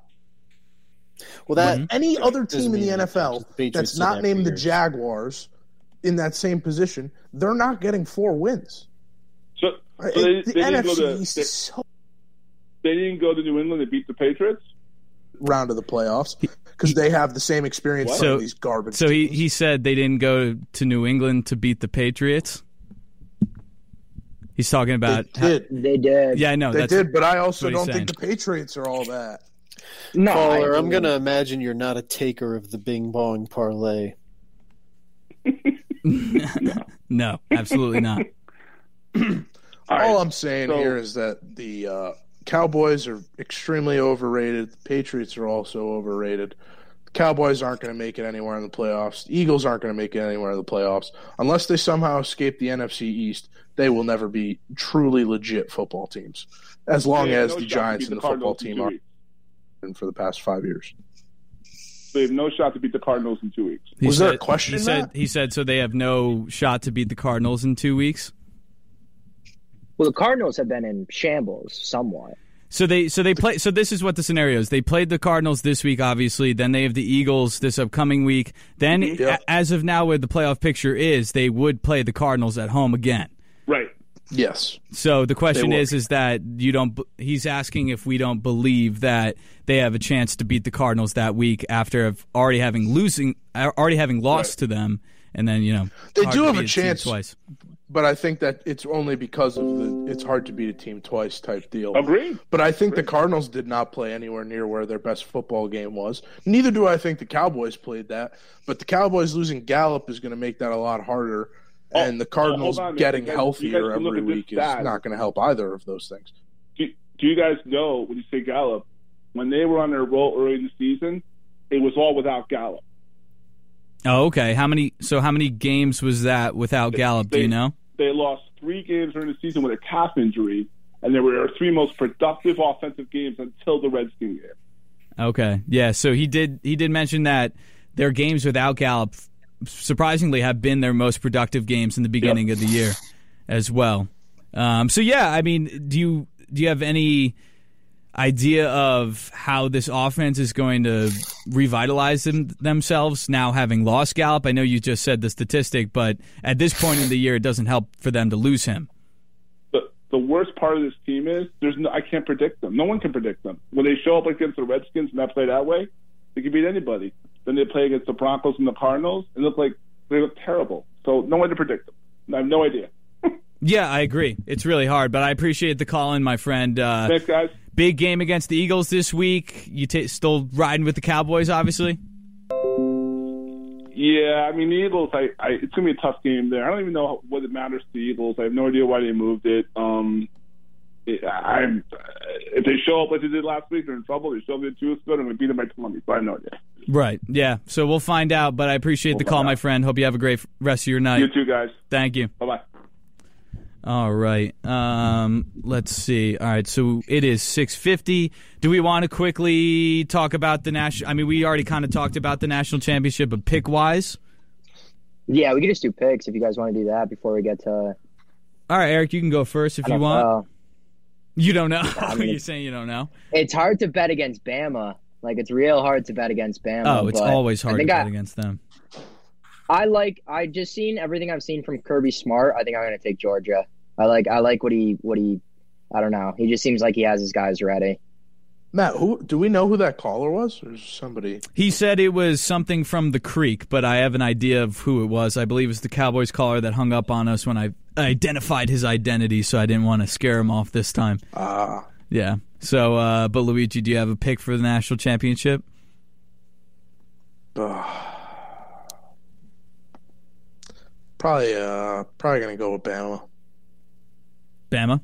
Speaker 7: well that
Speaker 3: Any other team in the NFL that's not named
Speaker 7: for
Speaker 3: the
Speaker 7: years.
Speaker 3: Jaguars in that same position, they're not getting four wins.
Speaker 8: So, uh, so
Speaker 3: It-
Speaker 8: they,
Speaker 3: the
Speaker 8: they didn't go
Speaker 3: NFC
Speaker 8: to
Speaker 3: East
Speaker 8: they,
Speaker 3: is so
Speaker 8: they didn't go to New England and beat the Patriots.
Speaker 3: round of the playoffs because they have the same experience
Speaker 8: What?
Speaker 2: So-
Speaker 3: these garbage.
Speaker 2: So he,
Speaker 3: teams.
Speaker 2: he said they didn't go to New England to beat the Patriots. He's talking
Speaker 3: they
Speaker 2: about
Speaker 3: did.
Speaker 4: They did.
Speaker 2: yeah, I know
Speaker 3: They did, but I also don't think the. Patriots are all that.
Speaker 4: No,
Speaker 7: caller. I'm gonna imagine you're not a taker of the Bing Bong parlay.
Speaker 2: no, absolutely not.
Speaker 8: All right.
Speaker 3: All I'm saying
Speaker 8: So-
Speaker 3: here is that the uh, Cowboys are extremely overrated. The Patriots are also overrated. The Cowboys aren't going to make it anywhere in the playoffs. The Eagles aren't going to make it anywhere in the playoffs. Unless they somehow escape the NFC East, they will never be truly legit football teams. As long
Speaker 8: They have
Speaker 3: as the Giants and the football team are
Speaker 8: weeks.
Speaker 3: for the past five years.
Speaker 8: They have no shot to beat the Cardinals in two weeks.
Speaker 2: He
Speaker 3: Was there a question
Speaker 2: He said he said so they have no shot to beat the Cardinals in two weeks.
Speaker 4: Well, the Cardinals have been in shambles somewhat.
Speaker 2: So they so they play so this is what the scenario is. They played the Cardinals this week, obviously. Then they have the Eagles this upcoming week. Then, mm-hmm.
Speaker 3: Yeah.
Speaker 2: a- as of now, where the playoff picture is, they would play the Cardinals at home again.
Speaker 8: Right.
Speaker 3: Yes.
Speaker 2: So the question is, is that you don't? He's asking if we don't believe that they have a chance to beat the Cardinals that week after have already having losing, uh, already having lost to them, and then you know
Speaker 3: They do have a
Speaker 2: team
Speaker 3: chance.
Speaker 2: twice.
Speaker 3: But I think that it's only because of the it's hard to beat a team twice type deal.
Speaker 8: Agreed.
Speaker 3: But I think the Cardinals did not play anywhere near where their best football game was. Neither do I think the Cowboys played that. But the Cowboys losing Gallup is going to make that a lot harder.
Speaker 8: Oh,
Speaker 3: and the Cardinals
Speaker 8: on
Speaker 3: getting
Speaker 8: guys-
Speaker 3: healthier every week is
Speaker 8: stat.
Speaker 3: not going to help either of those things.
Speaker 8: Do, do you guys know when you say Gallup, when they were on their roll early in the season, it was all without Gallup.
Speaker 2: Oh, okay. How many? So how many games was that without Gallup? Do you know?
Speaker 8: They lost three games during the season with a calf injury, and they were their three most productive offensive games until the Redskin game.
Speaker 2: Okay. Yeah. So he did. He did mention that their games without Gallup, surprisingly, have been their most productive games in the beginning of the year, as well. Um, so yeah, I mean, do you do you have any idea of how this offense is going to revitalize them, themselves now having lost Gallup. I know you just said the statistic, but at this point in the year, it doesn't help for them to lose him.
Speaker 8: the the worst part of this team is there's no I can't predict them. No one can predict them. When they show up against the Redskins and that play that way, they can beat anybody. Then they play against the Broncos and the Cardinals and look like they look terrible. So no way to predict them. I have no idea.
Speaker 2: Yeah, I agree. It's really hard, but I appreciate the call in, my friend. Uh,
Speaker 8: Thanks, guys.
Speaker 2: big game against the Eagles this week. You ta still riding with the Cowboys, obviously.
Speaker 8: Yeah, I mean the Eagles. I, I it's gonna be a tough game there. I don't even know what it matters to the Eagles. I have no idea why they moved it. Um, it, I'm if they show up like they did last week, they're in trouble. They show up at two good, I'm gonna beat them by twenty. So I know no idea.
Speaker 2: Right. Yeah. So we'll find out. But I appreciate the
Speaker 8: We'll
Speaker 2: call,
Speaker 8: find
Speaker 2: my friend. Hope you have a great rest of your night.
Speaker 8: You too, guys.
Speaker 2: Thank you.
Speaker 8: Bye bye.
Speaker 2: All right. Um, let's see. All right. So it is six fifty. Do we want to quickly talk about the national? I mean, we already kind of talked about the national championship, but pick wise.
Speaker 4: Yeah, we could just do picks if you guys want to do that before we get to.
Speaker 2: All right, Eric, you can go first if you want.
Speaker 4: NFL.
Speaker 2: You don't know.
Speaker 4: I mean-
Speaker 2: You're saying you don't know.
Speaker 4: It's hard to bet against Bama. Like it's real hard to bet against Bama.
Speaker 2: Oh, it's always hard to
Speaker 4: think
Speaker 2: bet against them.
Speaker 4: I like. I just seen everything I've seen from Kirby Smart. I think I'm going to take Georgia. I like. I like what he. What he. I don't know. He just seems like he has his guys ready.
Speaker 3: Matt, who do we know who that caller was? Or somebody?
Speaker 2: He said it was something from the creek, but I have an idea of who it was. I believe it was the Cowboys caller that hung up on us when I identified his identity, so I didn't want to scare him off this time.
Speaker 3: Ah,
Speaker 2: Yeah. So, uh, but Luigi, do you have a pick for the national championship?
Speaker 3: probably. Uh, probably gonna go with Bama.
Speaker 2: Bama.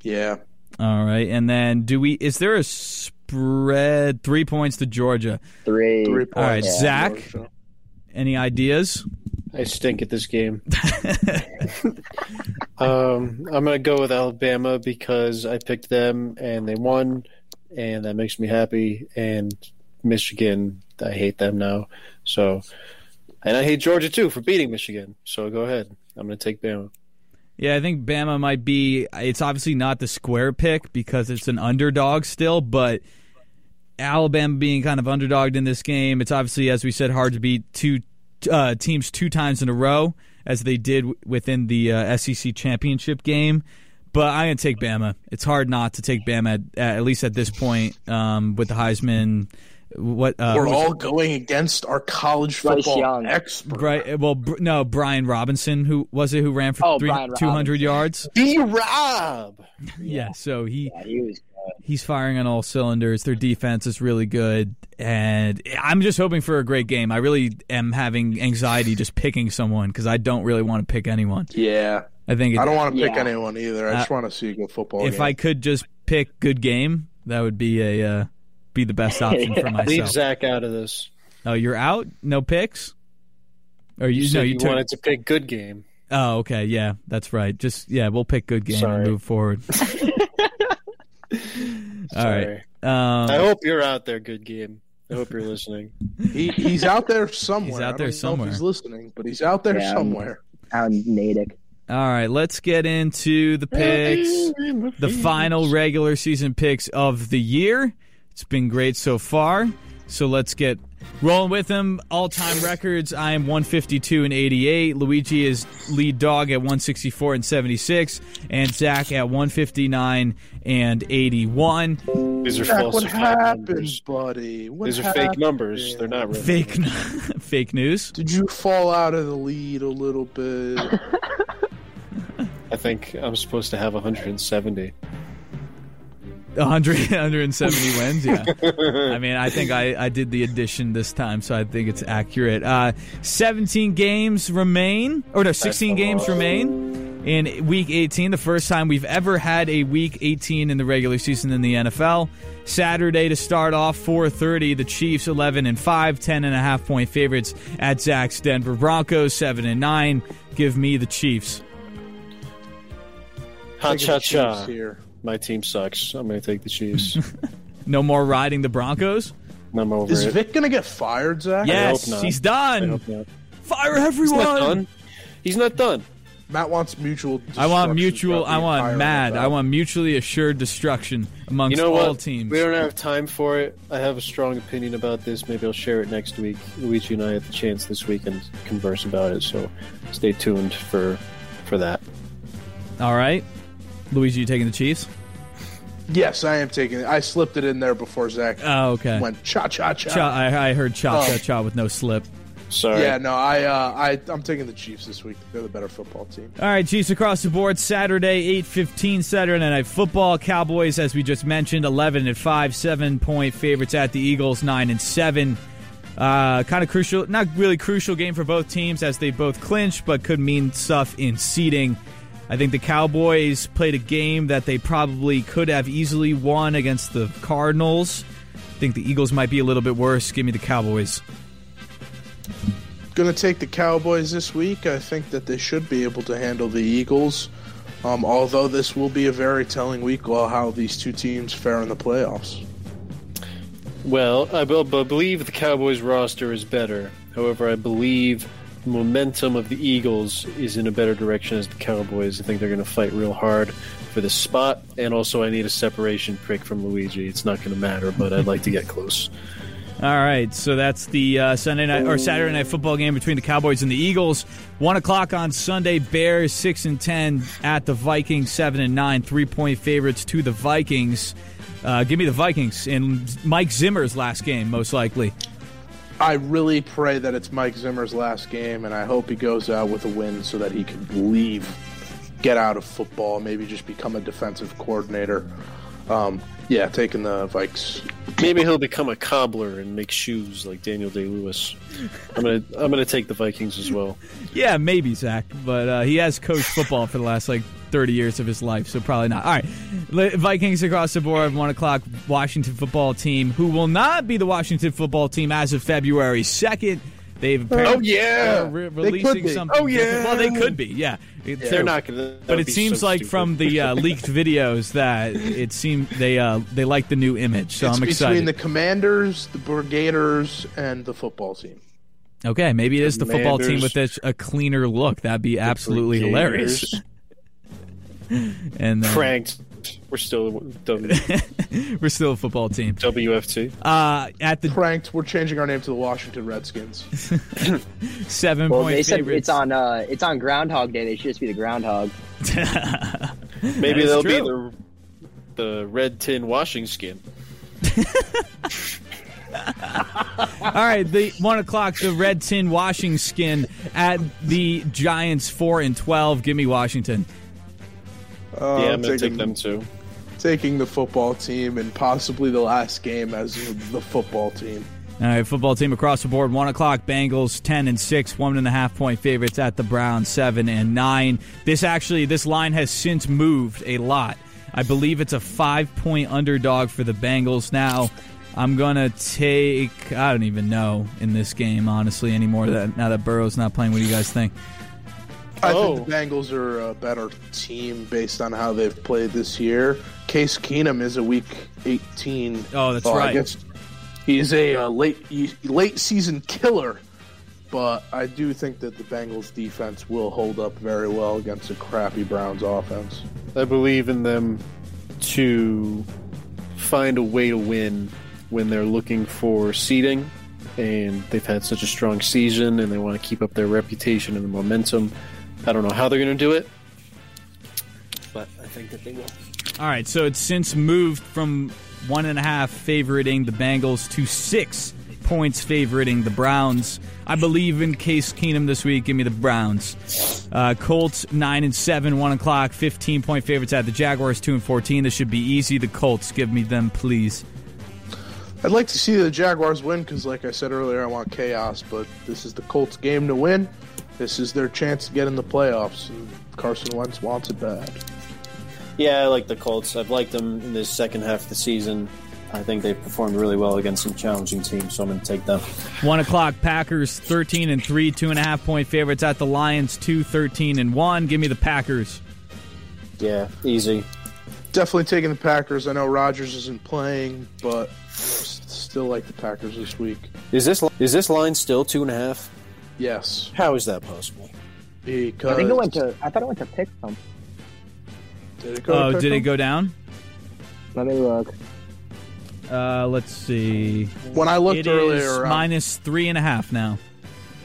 Speaker 3: Yeah.
Speaker 2: All right, and then do we? Is there a spread? Three points to Georgia.
Speaker 4: Three.
Speaker 3: Three
Speaker 2: All right,
Speaker 3: points.
Speaker 2: Zach. Any ideas?
Speaker 7: I stink at this game. um, I'm going to go with Alabama because I picked them and they won, and that makes me happy. And Michigan, I hate them now. So, and I hate Georgia too for beating Michigan. So go ahead. I'm going to take Bama.
Speaker 2: Yeah, I think Bama might be. It's obviously not the square pick because it's an underdog still, but Alabama being kind of underdogged in this game, it's obviously, as we said, hard to beat two uh, teams two times in a row, as they did w- within the uh, SEC championship game. But I'm going to take Bama. It's hard not to take Bama, at, at least at this point, um, with the Heisman. What uh,
Speaker 3: We're
Speaker 2: who was-
Speaker 3: all going against our college football
Speaker 4: Young.
Speaker 3: expert.
Speaker 2: Right. Well, br- no, Brian Robinson, who was it, who ran for
Speaker 4: Oh,
Speaker 2: three, 200 yards?
Speaker 7: B Rob.
Speaker 2: Yeah. So he
Speaker 4: Yeah, he was.
Speaker 2: he's firing on all cylinders. Their defense is really good, and I'm just hoping for a great game. I really am having anxiety just picking someone because I don't really want to pick anyone.
Speaker 3: Yeah.
Speaker 2: I think it,
Speaker 3: I don't want to pick
Speaker 4: Yeah.
Speaker 3: anyone either. I just want to see a good football
Speaker 2: if
Speaker 3: game.
Speaker 2: I could just pick good game, that would be a uh, be the best option for myself.
Speaker 7: Leave
Speaker 2: myself.
Speaker 7: Zach out of this.
Speaker 2: Oh, you're out? No picks? Or you,
Speaker 7: You
Speaker 2: no?
Speaker 7: said
Speaker 2: You
Speaker 7: you
Speaker 2: took.
Speaker 7: wanted to pick good game.
Speaker 2: Oh, okay. Yeah, that's right. Just yeah, we'll pick good game
Speaker 7: Sorry.
Speaker 2: and move forward. All right.
Speaker 7: Sorry.
Speaker 2: Um,
Speaker 7: I hope you're out there, good game. I hope you're listening.
Speaker 3: he, he's out there somewhere.
Speaker 2: He's out
Speaker 3: I
Speaker 2: there
Speaker 3: don't even know
Speaker 2: somewhere.
Speaker 3: if he's listening, but he's out there
Speaker 4: Yeah.
Speaker 3: somewhere.
Speaker 4: Out in Natick.
Speaker 2: All right, let's get into the picks. The final regular season picks of the year. It's been great so far. So let's get rolling with them. All time records I am 152 and 88. Luigi is lead dog at 164 and 76. And Zach at 159 and 81.
Speaker 7: These are
Speaker 3: Zach, what happened,
Speaker 7: numbers.
Speaker 3: buddy? What
Speaker 7: These are
Speaker 3: happened?
Speaker 7: fake numbers. They're not real.
Speaker 2: Fake, fake news.
Speaker 3: Did you fall out of the lead a little bit?
Speaker 7: I think I'm supposed to have 170.
Speaker 2: 100, 170 wins, yeah. I mean, I think I, I did the addition this time, so I think it's accurate. Uh, 17 games remain, or no, 16 games remain in Week 18, the first time we've ever had a Week 18 in the regular season in the NFL. Saturday to start off, 4:30. The Chiefs 11 and 5, 10 and a half point favorites at Zach's Denver Broncos 7 and 9. Give me the Chiefs.
Speaker 7: Ha
Speaker 3: Taking
Speaker 7: cha cha.
Speaker 3: Here.
Speaker 7: My team sucks. I'm going to take the Chiefs.
Speaker 2: No more riding the Broncos.
Speaker 7: I'm over
Speaker 3: Is
Speaker 7: it.
Speaker 3: Vic gonna get fired, Zach?
Speaker 2: Yes,
Speaker 7: hope not.
Speaker 2: he's
Speaker 7: I
Speaker 2: done.
Speaker 7: hope not.
Speaker 2: Fire
Speaker 7: He's
Speaker 2: everyone.
Speaker 7: not done. He's not done.
Speaker 3: Matt wants mutual.
Speaker 2: I want mutual. I want mad. I want mutually assured destruction amongst
Speaker 7: You know
Speaker 2: all
Speaker 7: what?
Speaker 2: teams.
Speaker 7: We don't have time for it. I have a strong opinion about this. Maybe I'll share it next week. Luigi and I had the chance this weekend to converse about it, so stay tuned for for that.
Speaker 2: All right, Luigi, you taking the Chiefs?
Speaker 3: Yes, I am taking it. I slipped it in there before Zach
Speaker 2: Oh, okay.
Speaker 3: went cha cha cha.
Speaker 2: Cha, I, I heard cha cha
Speaker 3: Oh.
Speaker 2: cha with no slip.
Speaker 7: Sorry.
Speaker 3: Yeah, no, I, uh, I, I'm taking the Chiefs this week. They're the better football team.
Speaker 2: All right, Chiefs across the board. Saturday, 8.15 Saturday Night Football. Cowboys, as we just mentioned, 11 and 5, 7-point favorites at the Eagles, 9 and 7. Uh, kind of crucial, not really crucial game for both teams as they both clinch, but could mean stuff in seeding. I think the Cowboys played a game that they probably could have easily won against the Cardinals. I think the Eagles might be a little bit worse. Give me the Cowboys.
Speaker 3: Going to take the Cowboys this week. I think that they should be able to handle the Eagles. Um, although this will be a very telling week while how these two teams fare in the playoffs.
Speaker 7: Well, I be- be- believe the Cowboys roster is better. However, I believe the momentum of the Eagles is in a better direction as the Cowboys. I think they're going to fight real hard for the spot, and also I need a separation prick from Luigi. It's not going to matter, but I'd like to get close.
Speaker 2: All right, so that's the uh, Sunday night or Saturday night football game between the Cowboys and the Eagles. One o'clock on Sunday. Bears six and ten at the Vikings, seven and nine, three point favorites to the Vikings. Uh, give me the Vikings in Mike Zimmer's last game, most likely.
Speaker 3: I really pray that it's Mike Zimmer's last game, and I hope he goes out with a win so that he can leave, get out of football, maybe just become a defensive coordinator. Um, yeah, taking the Vikes.
Speaker 7: Maybe he'll become a cobbler and make shoes like Daniel Day Lewis. I'm gonna I'm gonna take the Vikings as well.
Speaker 2: Yeah, maybe Zach, but uh, he has coached football for the last like 30 years of his life, so probably not. All right, Vikings across the board, one o'clock. Washington football team, who will not be the Washington football team as of February 2nd. They've apparently
Speaker 3: Oh, yeah.
Speaker 2: re- releasing
Speaker 3: could
Speaker 2: something.
Speaker 3: Oh,
Speaker 2: different.
Speaker 3: yeah.
Speaker 2: Well, they could be. Yeah, It-
Speaker 7: They're not gonna.
Speaker 2: But it seems like from the uh, leaked videos that it seemed they uh, they like the new image, so
Speaker 3: it's
Speaker 2: I'm excited.
Speaker 3: between the Commanders, the Brigaders, and the football team.
Speaker 2: okay, maybe it is the football team with a, a cleaner look. That'd be absolutely hilarious. And then,
Speaker 7: pranked. We're still w-
Speaker 2: we're still a football team.
Speaker 7: WFT.
Speaker 2: Uh, at the
Speaker 3: Pranked. We're changing our name to the Washington Redskins.
Speaker 2: seven
Speaker 4: Well,
Speaker 2: point
Speaker 4: they said
Speaker 2: favorites.
Speaker 4: it's on uh, it's on Groundhog Day. They should just be the Groundhog.
Speaker 7: Maybe they'll
Speaker 2: true.
Speaker 7: be the the red tin washing skin.
Speaker 2: All right, the one o'clock, the red tin washing skin at the Giants four and twelve. Give me Washington.
Speaker 3: Uh,
Speaker 7: yeah, I'm gonna
Speaker 3: taking,
Speaker 7: take them too.
Speaker 3: taking the football team and possibly the last game as the football team.
Speaker 2: All right, football team across the board. One o'clock. Bengals ten and six, one and a half point favorites at the Browns seven and nine. This actually, this line has since moved a lot. I believe it's a five point underdog for the Bengals now. I'm gonna take. I don't even know in this game honestly anymore. That now that Burrow's not playing, what do you guys think?
Speaker 3: I
Speaker 7: Oh.
Speaker 3: think the Bengals are a better team based on how they've played this year. Case Keenum is a Week 18.
Speaker 2: Oh, that's
Speaker 3: well, I
Speaker 2: right.
Speaker 3: guess he's a uh, late late season killer, but I do think that the Bengals defense will hold up very well against a crappy Browns offense.
Speaker 7: I believe in them to find a way to win when they're looking for seeding, and they've had such a strong season, and they want to keep up their reputation and the momentum. I don't know how they're going to do it, but I think that they will.
Speaker 2: All right, so it's since moved from one and a half favoriting the Bengals to six points favoriting the Browns. I believe in Case Keenum this week. Give me the Browns. Uh, Colts nine and seven, one o'clock, fifteen point favorites at the Jaguars two and fourteen. This should be easy. The Colts, give me them, please.
Speaker 3: I'd like to see the Jaguars win because, like I said earlier, I want chaos. But this is the Colts' game to win. This is their chance to get in the playoffs, and Carson Wentz wants it bad.
Speaker 7: Yeah, I like the Colts. I've liked them in this second half of the season. I think they've performed really well against some challenging teams, so I'm going to take them.
Speaker 2: One o'clock, Packers thirteen and three, two and a half point favorites at the Lions two thirteen and one. Give me the Packers.
Speaker 7: Yeah, easy.
Speaker 3: Definitely taking the Packers. I know Rodgers isn't playing, but s- still like the Packers this week.
Speaker 7: Is this is this line still two and a half?
Speaker 3: Yes.
Speaker 7: How is that possible?
Speaker 3: because
Speaker 4: I think it went to. I thought it went to pick them.
Speaker 3: Did it go? to
Speaker 2: Oh, did it go down?
Speaker 4: Let me look.
Speaker 2: Uh, let's see.
Speaker 3: When I looked
Speaker 2: It
Speaker 3: earlier,
Speaker 2: is
Speaker 3: around-
Speaker 2: minus three and a half now.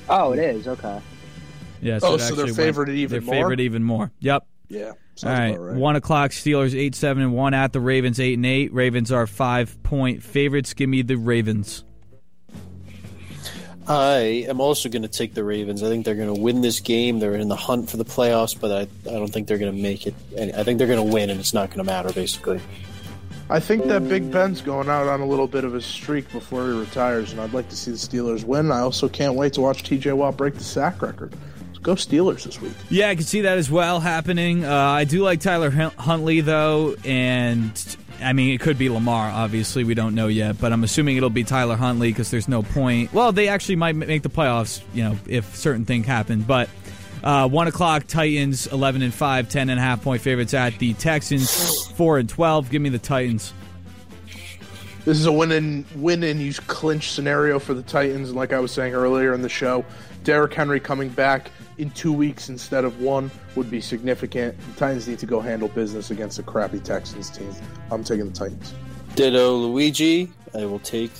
Speaker 4: Oh, it is okay.
Speaker 2: Yeah.
Speaker 3: Oh,
Speaker 2: it
Speaker 3: so they're
Speaker 2: actually
Speaker 3: favored
Speaker 2: went-
Speaker 3: even
Speaker 2: They're
Speaker 3: more?
Speaker 2: favored even more. Yep.
Speaker 3: yeah,
Speaker 2: All
Speaker 3: sounds
Speaker 2: right.
Speaker 3: about right.
Speaker 2: One o'clock. Steelers eight seven and one at the Ravens eight and eight. Ravens are five point favorites. Give me the Ravens.
Speaker 7: I am also going to take the Ravens. I think they're going to win this game. They're in the hunt for the playoffs, but I, I don't think they're going to make it. And I think they're going to win, and it's not going to matter, basically.
Speaker 3: I think that Big Ben's going out on a little bit of a streak before he retires, and I'd like to see the Steelers win. I also can't wait to watch T.J. Watt break the sack record. So go Steelers this week.
Speaker 2: Yeah, I can see that as well happening. Uh, I do like Tyler Huntley though, and I mean it could be Lamar. Obviously, we don't know yet, but I'm assuming it'll be Tyler Huntley because there's no point. Well, they actually might make the playoffs, you know, if certain thing happen. But uh, one o'clock, Titans 11 and 5, 10 and a half point favorites at the Texans 4 and 12. Give me the Titans.
Speaker 3: This is a win and win and you clinch scenario for the Titans, and like I was saying earlier in the show, Derrick Henry coming back in two weeks instead of one would be significant. The Titans need to go handle business against a crappy Texans team. I'm taking the Titans.
Speaker 7: Ditto Luigi. I will take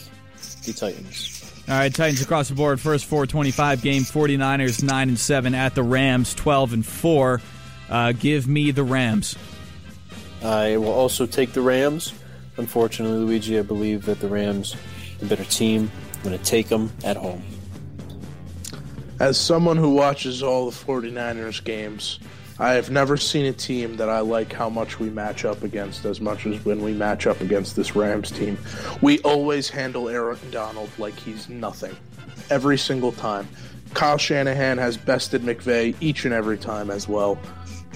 Speaker 7: the Titans.
Speaker 2: All right, Titans across the board. First 425 game, 49ers 9 and 7 at the Rams 12 and 4. Uh, give me the Rams.
Speaker 7: I will also take the Rams. Unfortunately, Luigi, I believe that the Rams, the better team, I'm going to take them at home.
Speaker 3: As someone who watches all the 49ers games, I have never seen a team that I like how much we match up against as much as when we match up against this Rams team. We always handle Aaron Donald like he's nothing. Every single time. Kyle Shanahan has bested McVay each and every time as well.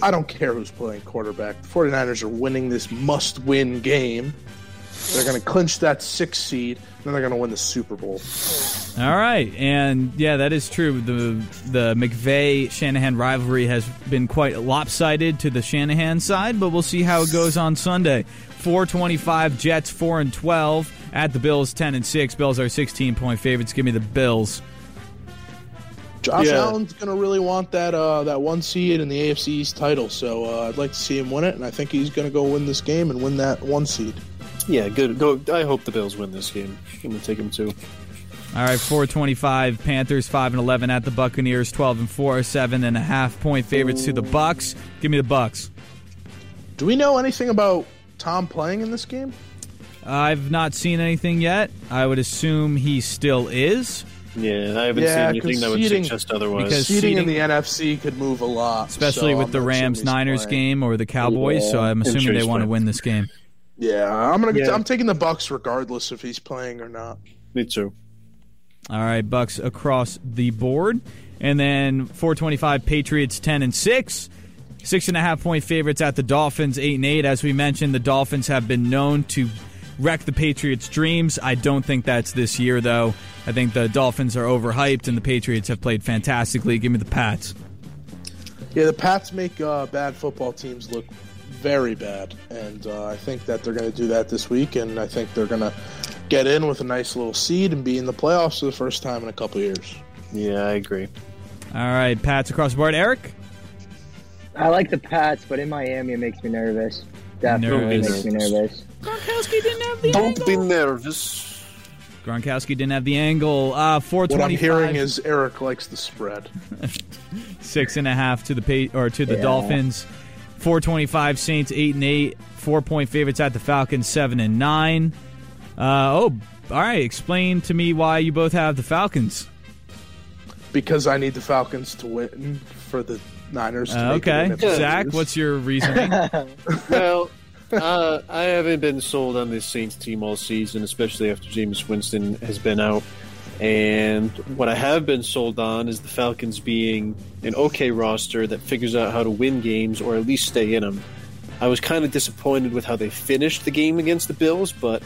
Speaker 3: I don't care who's playing quarterback. The 49ers are winning this must win game. They're going to clinch that sixth seed, and then they're going to win the Super Bowl.
Speaker 2: All right, and yeah, that is true. The the McVay Shanahan rivalry has been quite lopsided to the Shanahan side, but we'll see how it goes on Sunday. 425 Jets 4 and 12 at the Bills 10 and 6. Bills are 16 point favorites. Give me the Bills.
Speaker 3: Josh
Speaker 7: Yeah.
Speaker 3: Allen's going to really want that uh, that one seed in the AFC East title, so uh, I'd like to see him win it, and I think he's going to go win this game and win that one seed.
Speaker 7: Yeah, good. Go. I hope the Bills win this game. I'm going to take them too.
Speaker 2: All right, 425 Panthers 5 and 11 at the Buccaneers 12 and 4, 7 and point favorites to the Bucs. Give me the Bucs.
Speaker 3: Do we know anything about Tom playing in this game?
Speaker 2: I've not seen anything yet. I would assume he still is.
Speaker 7: Yeah, I haven't
Speaker 3: Yeah,
Speaker 7: seen anything that would
Speaker 3: conceding-
Speaker 7: suggest otherwise.
Speaker 2: because-
Speaker 3: Seeding in the NFC could move a lot,
Speaker 2: especially
Speaker 3: so
Speaker 2: with
Speaker 3: I'm
Speaker 2: the Rams
Speaker 3: he's
Speaker 2: Niners
Speaker 3: playing.
Speaker 2: game or the Cowboys. so I'm
Speaker 7: I'm
Speaker 2: assuming
Speaker 7: sure
Speaker 2: they
Speaker 7: he's
Speaker 2: want to win this game.
Speaker 3: Yeah, I'm gonna.
Speaker 7: Yeah.
Speaker 3: I'm taking the Bucs regardless if he's playing or not.
Speaker 7: Me too.
Speaker 2: All right, Bucs across the board, and then 425 Patriots 10 and six. Six and a half point favorites at the Dolphins, eight and eight. As we mentioned, the Dolphins have been known to wreck the Patriots' dreams. I don't think that's this year, though. I think the Dolphins are overhyped, and the Patriots have played fantastically. Give me the Pats.
Speaker 3: Yeah, the Pats make uh, bad football teams look very bad, and uh, I think that they're going to do that this week, and I think they're going to get in with a nice little seed and be in the playoffs for the first time in a couple years.
Speaker 7: Yeah, I agree.
Speaker 2: All right, Pats across the board. Eric?
Speaker 4: I like the Pats, but in Miami it makes me nervous. Definitely
Speaker 2: Nervous.
Speaker 4: makes me nervous.
Speaker 2: Gronkowski didn't have the angle.
Speaker 7: Don't be nervous.
Speaker 2: Gronkowski didn't have the angle. Uh,
Speaker 3: What I'm hearing is Eric likes the spread.
Speaker 2: six and a half to the pay, or to the
Speaker 4: Yeah.
Speaker 2: Dolphins. Four twenty five Saints eight and eight. Four point favorites at the Falcons seven and nine. Uh, oh, all right. Explain to me why you both have the Falcons.
Speaker 3: because I need the Falcons to win for the Niners to
Speaker 2: Uh,
Speaker 3: make it.
Speaker 2: okay,
Speaker 3: And if they
Speaker 2: Zach, what's your reasoning?
Speaker 7: well, uh, I haven't been sold on this Saints team all season, especially after Jameis Winston has been out. And what I have been sold on is the Falcons being an okay roster that figures out how to win games or at least stay in them. I was kind of disappointed with how they finished the game against the Bills, but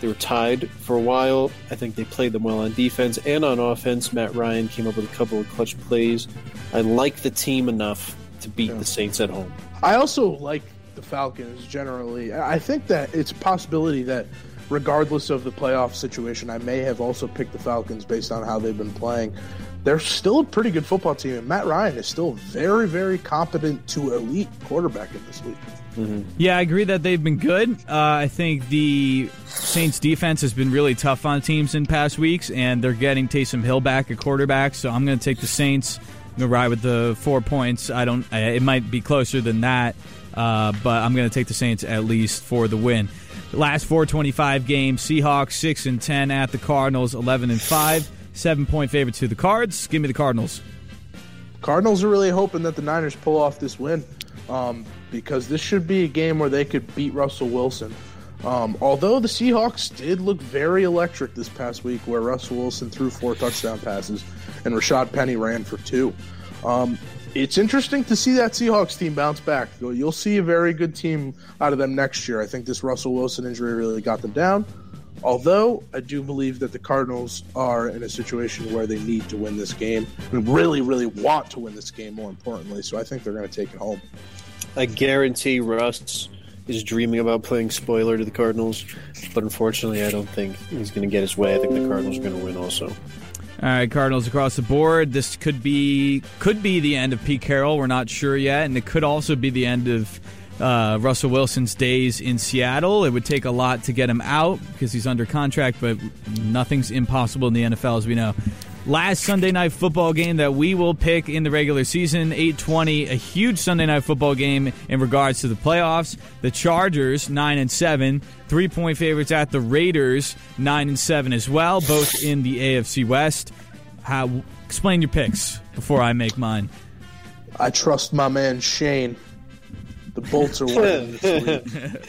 Speaker 7: they were tied for a while. I think they played them well on defense and on offense. Matt Ryan came up with a couple of clutch plays. I like the team enough to beat the Saints at home.
Speaker 3: I also like the Falcons generally. I think that it's a possibility that, regardless of the playoff situation, I may have also picked the Falcons based on how they've been playing. they're still a pretty good football team, and Matt Ryan is still very, very competent to elite quarterback in this league.
Speaker 2: Yeah, I agree that they've been good. Uh, I think the Saints defense has been really tough on teams in past weeks, and they're getting Taysom Hill back at quarterback. So I'm going to take the Saints. I'm going to ride with the four points. I don't. It might be closer than that, uh, but I'm going to take the Saints at least for the win. Last 425 games: Seahawks six and ten at the Cardinals, 11 and five. Seven point favorite to the Cards. Give me the Cardinals.
Speaker 3: Cardinals are really hoping that the Niners pull off this win um, because this should be a game where they could beat Russell Wilson. Um, although the Seahawks did look very electric this past week, where Russell Wilson threw four touchdown passes and Rashad Penny ran for two. Um, it's interesting to see that Seahawks team bounce back. You'll- see a very good team out of them next year. I think this Russell Wilson injury really got them down. Although I do believe that the Cardinals are in a situation where they need to win this game and really, really want to win this game, more importantly. So I think they're going to take it home.
Speaker 7: I guarantee Russ is dreaming about playing spoiler to the Cardinals, but unfortunately, I don't think he's going to get his way. I think the Cardinals are going to win also.
Speaker 2: All right, Cardinals across the board. This could be could be the end of Pete Carroll. We're not sure yet, and it could also be the end of uh, Russell Wilson's days in Seattle. It would take a lot to get him out because he's under contract, but nothing's impossible in the NFL, as we know. Last Sunday night football game that we will pick in the regular season, 820, a huge Sunday night football game in regards to the playoffs. The Chargers, 9 and 7, three point favorites at the Raiders, 9 and 7 as well, both in the AFC West. How, explain your picks before I make mine.
Speaker 3: I trust my man Shane. The Bolts are winning this week.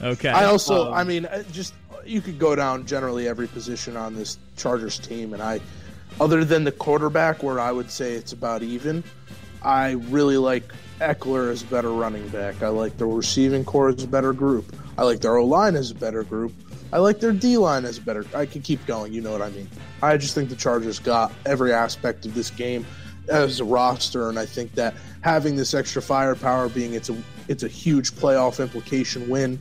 Speaker 2: Okay.
Speaker 3: I also, I mean, uh, just you could go down generally every position on this Chargers team, and I, other than the quarterback, where I would say it's about even, I really like Ekeler as a better running back. I like their receiving core as a better group. I like their O line as a better group. I like their D line as a better. I can keep going. You know what I mean. I just think the Chargers got every aspect of this game as a roster, and I think that having this extra firepower, being it's a it's a huge playoff implication win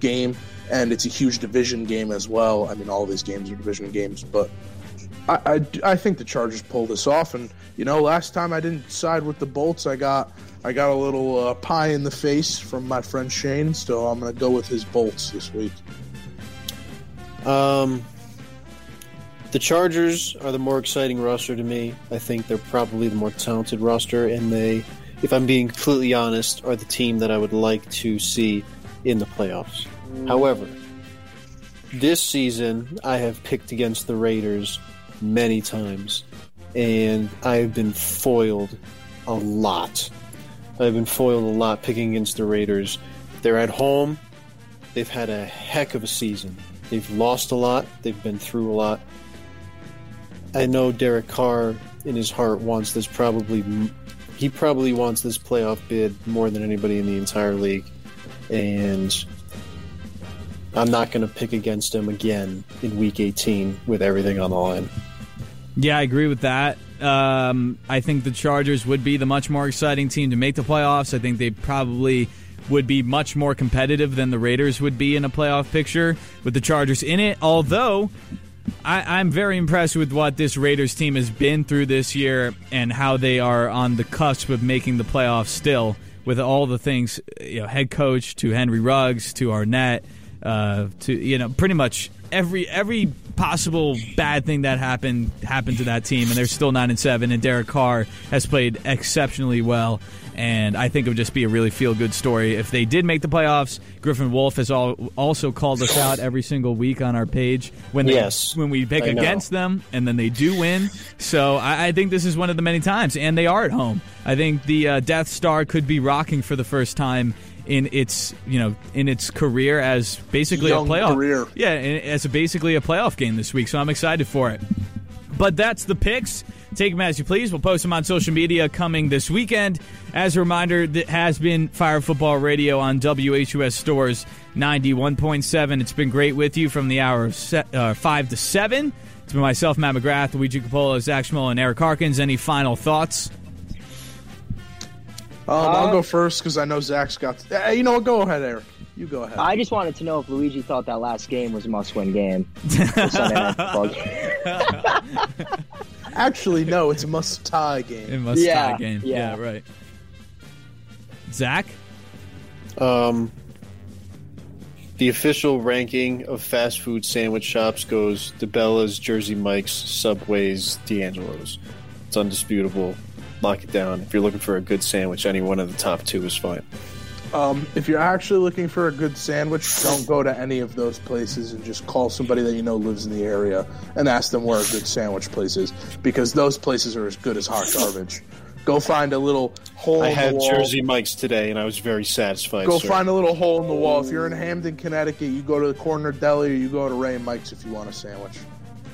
Speaker 3: game, and it's a huge division game as well. I mean, all these games are division games, but I, I, think the Chargers pull this off. And you know, last time I didn't side with the Bolts, I got I got a little uh, pie in the face from my friend Shane, so I'm gonna go with his Bolts this week.
Speaker 7: Um, the Chargers are the more exciting roster to me. I think they're probably the more talented roster, and they, if I'm being completely honest, are the team that I would like to see in the playoffs. However, this season I have picked against the Raiders many times, and I have been foiled a lot. I've been foiled a lot picking against the Raiders. They're at home. They've had a heck of a season. They've lost a lot. They've been through a lot. I know Derek Carr, in his heart, wants this probably. He probably wants this playoff bid more than anybody in the entire league, and I'm not going to pick against him again in Week 18 with everything on the line.
Speaker 2: Yeah, I agree with that. Um, I think the Chargers would be the much more exciting team to make the playoffs. I think they probably would be much more competitive than the Raiders would be in a playoff picture with the Chargers in it. Although I, I'm very impressed with what this Raiders team has been through this year and how they are on the cusp of making the playoffs still with all the things, you know, head coach to Henry Ruggs to Arnette uh, to you know pretty much every every possible bad thing that happened happened to that team, and they're still nine and seven. And Derek Carr has played exceptionally well, and I think it would just be a really feel good story if they did make the playoffs. Griffin Wolf has all, also called us out every single week on our page when they,
Speaker 7: Yes,
Speaker 2: when we pick against them, and then they do win. So I, I think this is one of the many times, and they are at home. I think the uh, Death Star could be rocking for the first time in its you know in its career as basically
Speaker 3: Young
Speaker 2: a playoff
Speaker 3: career.
Speaker 2: yeah, as a basically a playoff game this week. So I'm excited for it. But that's the picks. Take them as you please. We'll post them on social media coming this weekend. As a reminder, that has been Phire Football Radio on WHUS Storrs 91.7. It's been great with you from the hour of se- uh, 5 to 7. It's been myself, Matt McGrath, Luigi Capola, Zach Schmoll, and Eric Harkins. Any final thoughts?
Speaker 3: Um, I'll go first because I know Zach's got. Uh, you know what? Go ahead, Eric. You go ahead.
Speaker 4: I just wanted to know if Luigi thought that last game was a must-win game. The Sunday night football game.
Speaker 3: Actually, no, it's a must tie game.
Speaker 2: It must
Speaker 4: Yeah,
Speaker 2: tie game. Yeah.
Speaker 4: yeah.
Speaker 2: right. Zach?
Speaker 7: Um, the official ranking of fast food sandwich shops goes DiBella's, Jersey Mike's, Subway's, D'Angelo's. It's undisputable. Lock it down. If you're looking for a good sandwich, any one of the top two is fine.
Speaker 3: Um, if you're actually looking for a good sandwich, don't go to any of those places and just call somebody that you know lives in the area and ask them where a good sandwich place is because those places are as good as hot garbage. Go find a little hole
Speaker 7: I
Speaker 3: in
Speaker 7: had
Speaker 3: the wall.
Speaker 7: Jersey Mike's today, and I was very satisfied.
Speaker 3: Go
Speaker 7: sir.
Speaker 3: find a little hole in the wall. If you're in Hamden, Connecticut, you go to the corner deli or you go to Ray and Mike's if you want a sandwich.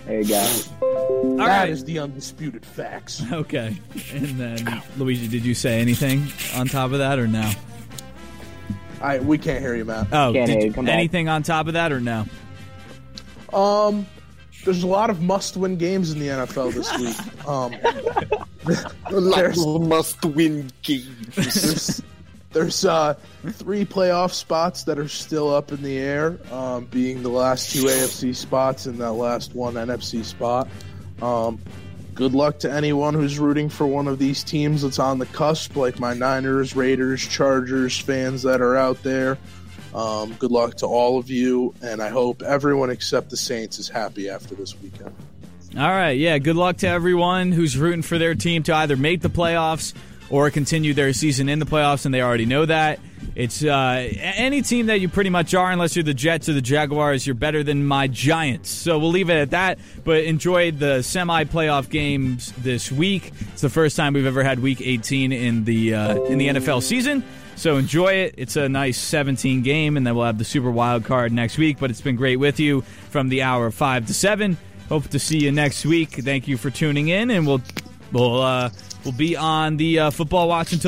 Speaker 4: There you go.
Speaker 2: All
Speaker 3: That is
Speaker 2: right.
Speaker 3: the undisputed facts.
Speaker 2: Okay. And then, Luigi, did you say anything on top of that or no?
Speaker 3: I we can't hear you, Matt.
Speaker 2: Oh,
Speaker 4: Can't
Speaker 2: did you-
Speaker 4: you. Come back.
Speaker 2: anything on top of that or no?
Speaker 3: Um, there's a lot of must-win games in the NFL this week. Um, there's
Speaker 7: must-win game.
Speaker 3: There's, uh, three playoff spots that are still up in the air, um, being the last two AFC spots and that last one NFC spot. Um, good luck to anyone who's rooting for one of these teams that's on the cusp, like my Niners, Raiders, Chargers fans that are out there. Um, good luck to all of you, and I hope everyone except the Saints is happy after this weekend.
Speaker 2: All right, yeah. Good luck to everyone who's rooting for their team to either make the playoffs or continue their season in the playoffs, and they already know that. It's uh, any team that you pretty much are, unless you're the Jets or the Jaguars, you're better than my Giants. So we'll leave it at that. But enjoy the semi-playoff games this week. It's the first time we've ever had Week 18 in the uh, in the NFL season. So enjoy it. It's a nice 17 game, and then we'll have the Super Wild Card next week. But it's been great with you from the hour of five to seven. Hope to see you next week. Thank you for tuning in, and we'll we'll uh, we'll be on the uh, football watch until.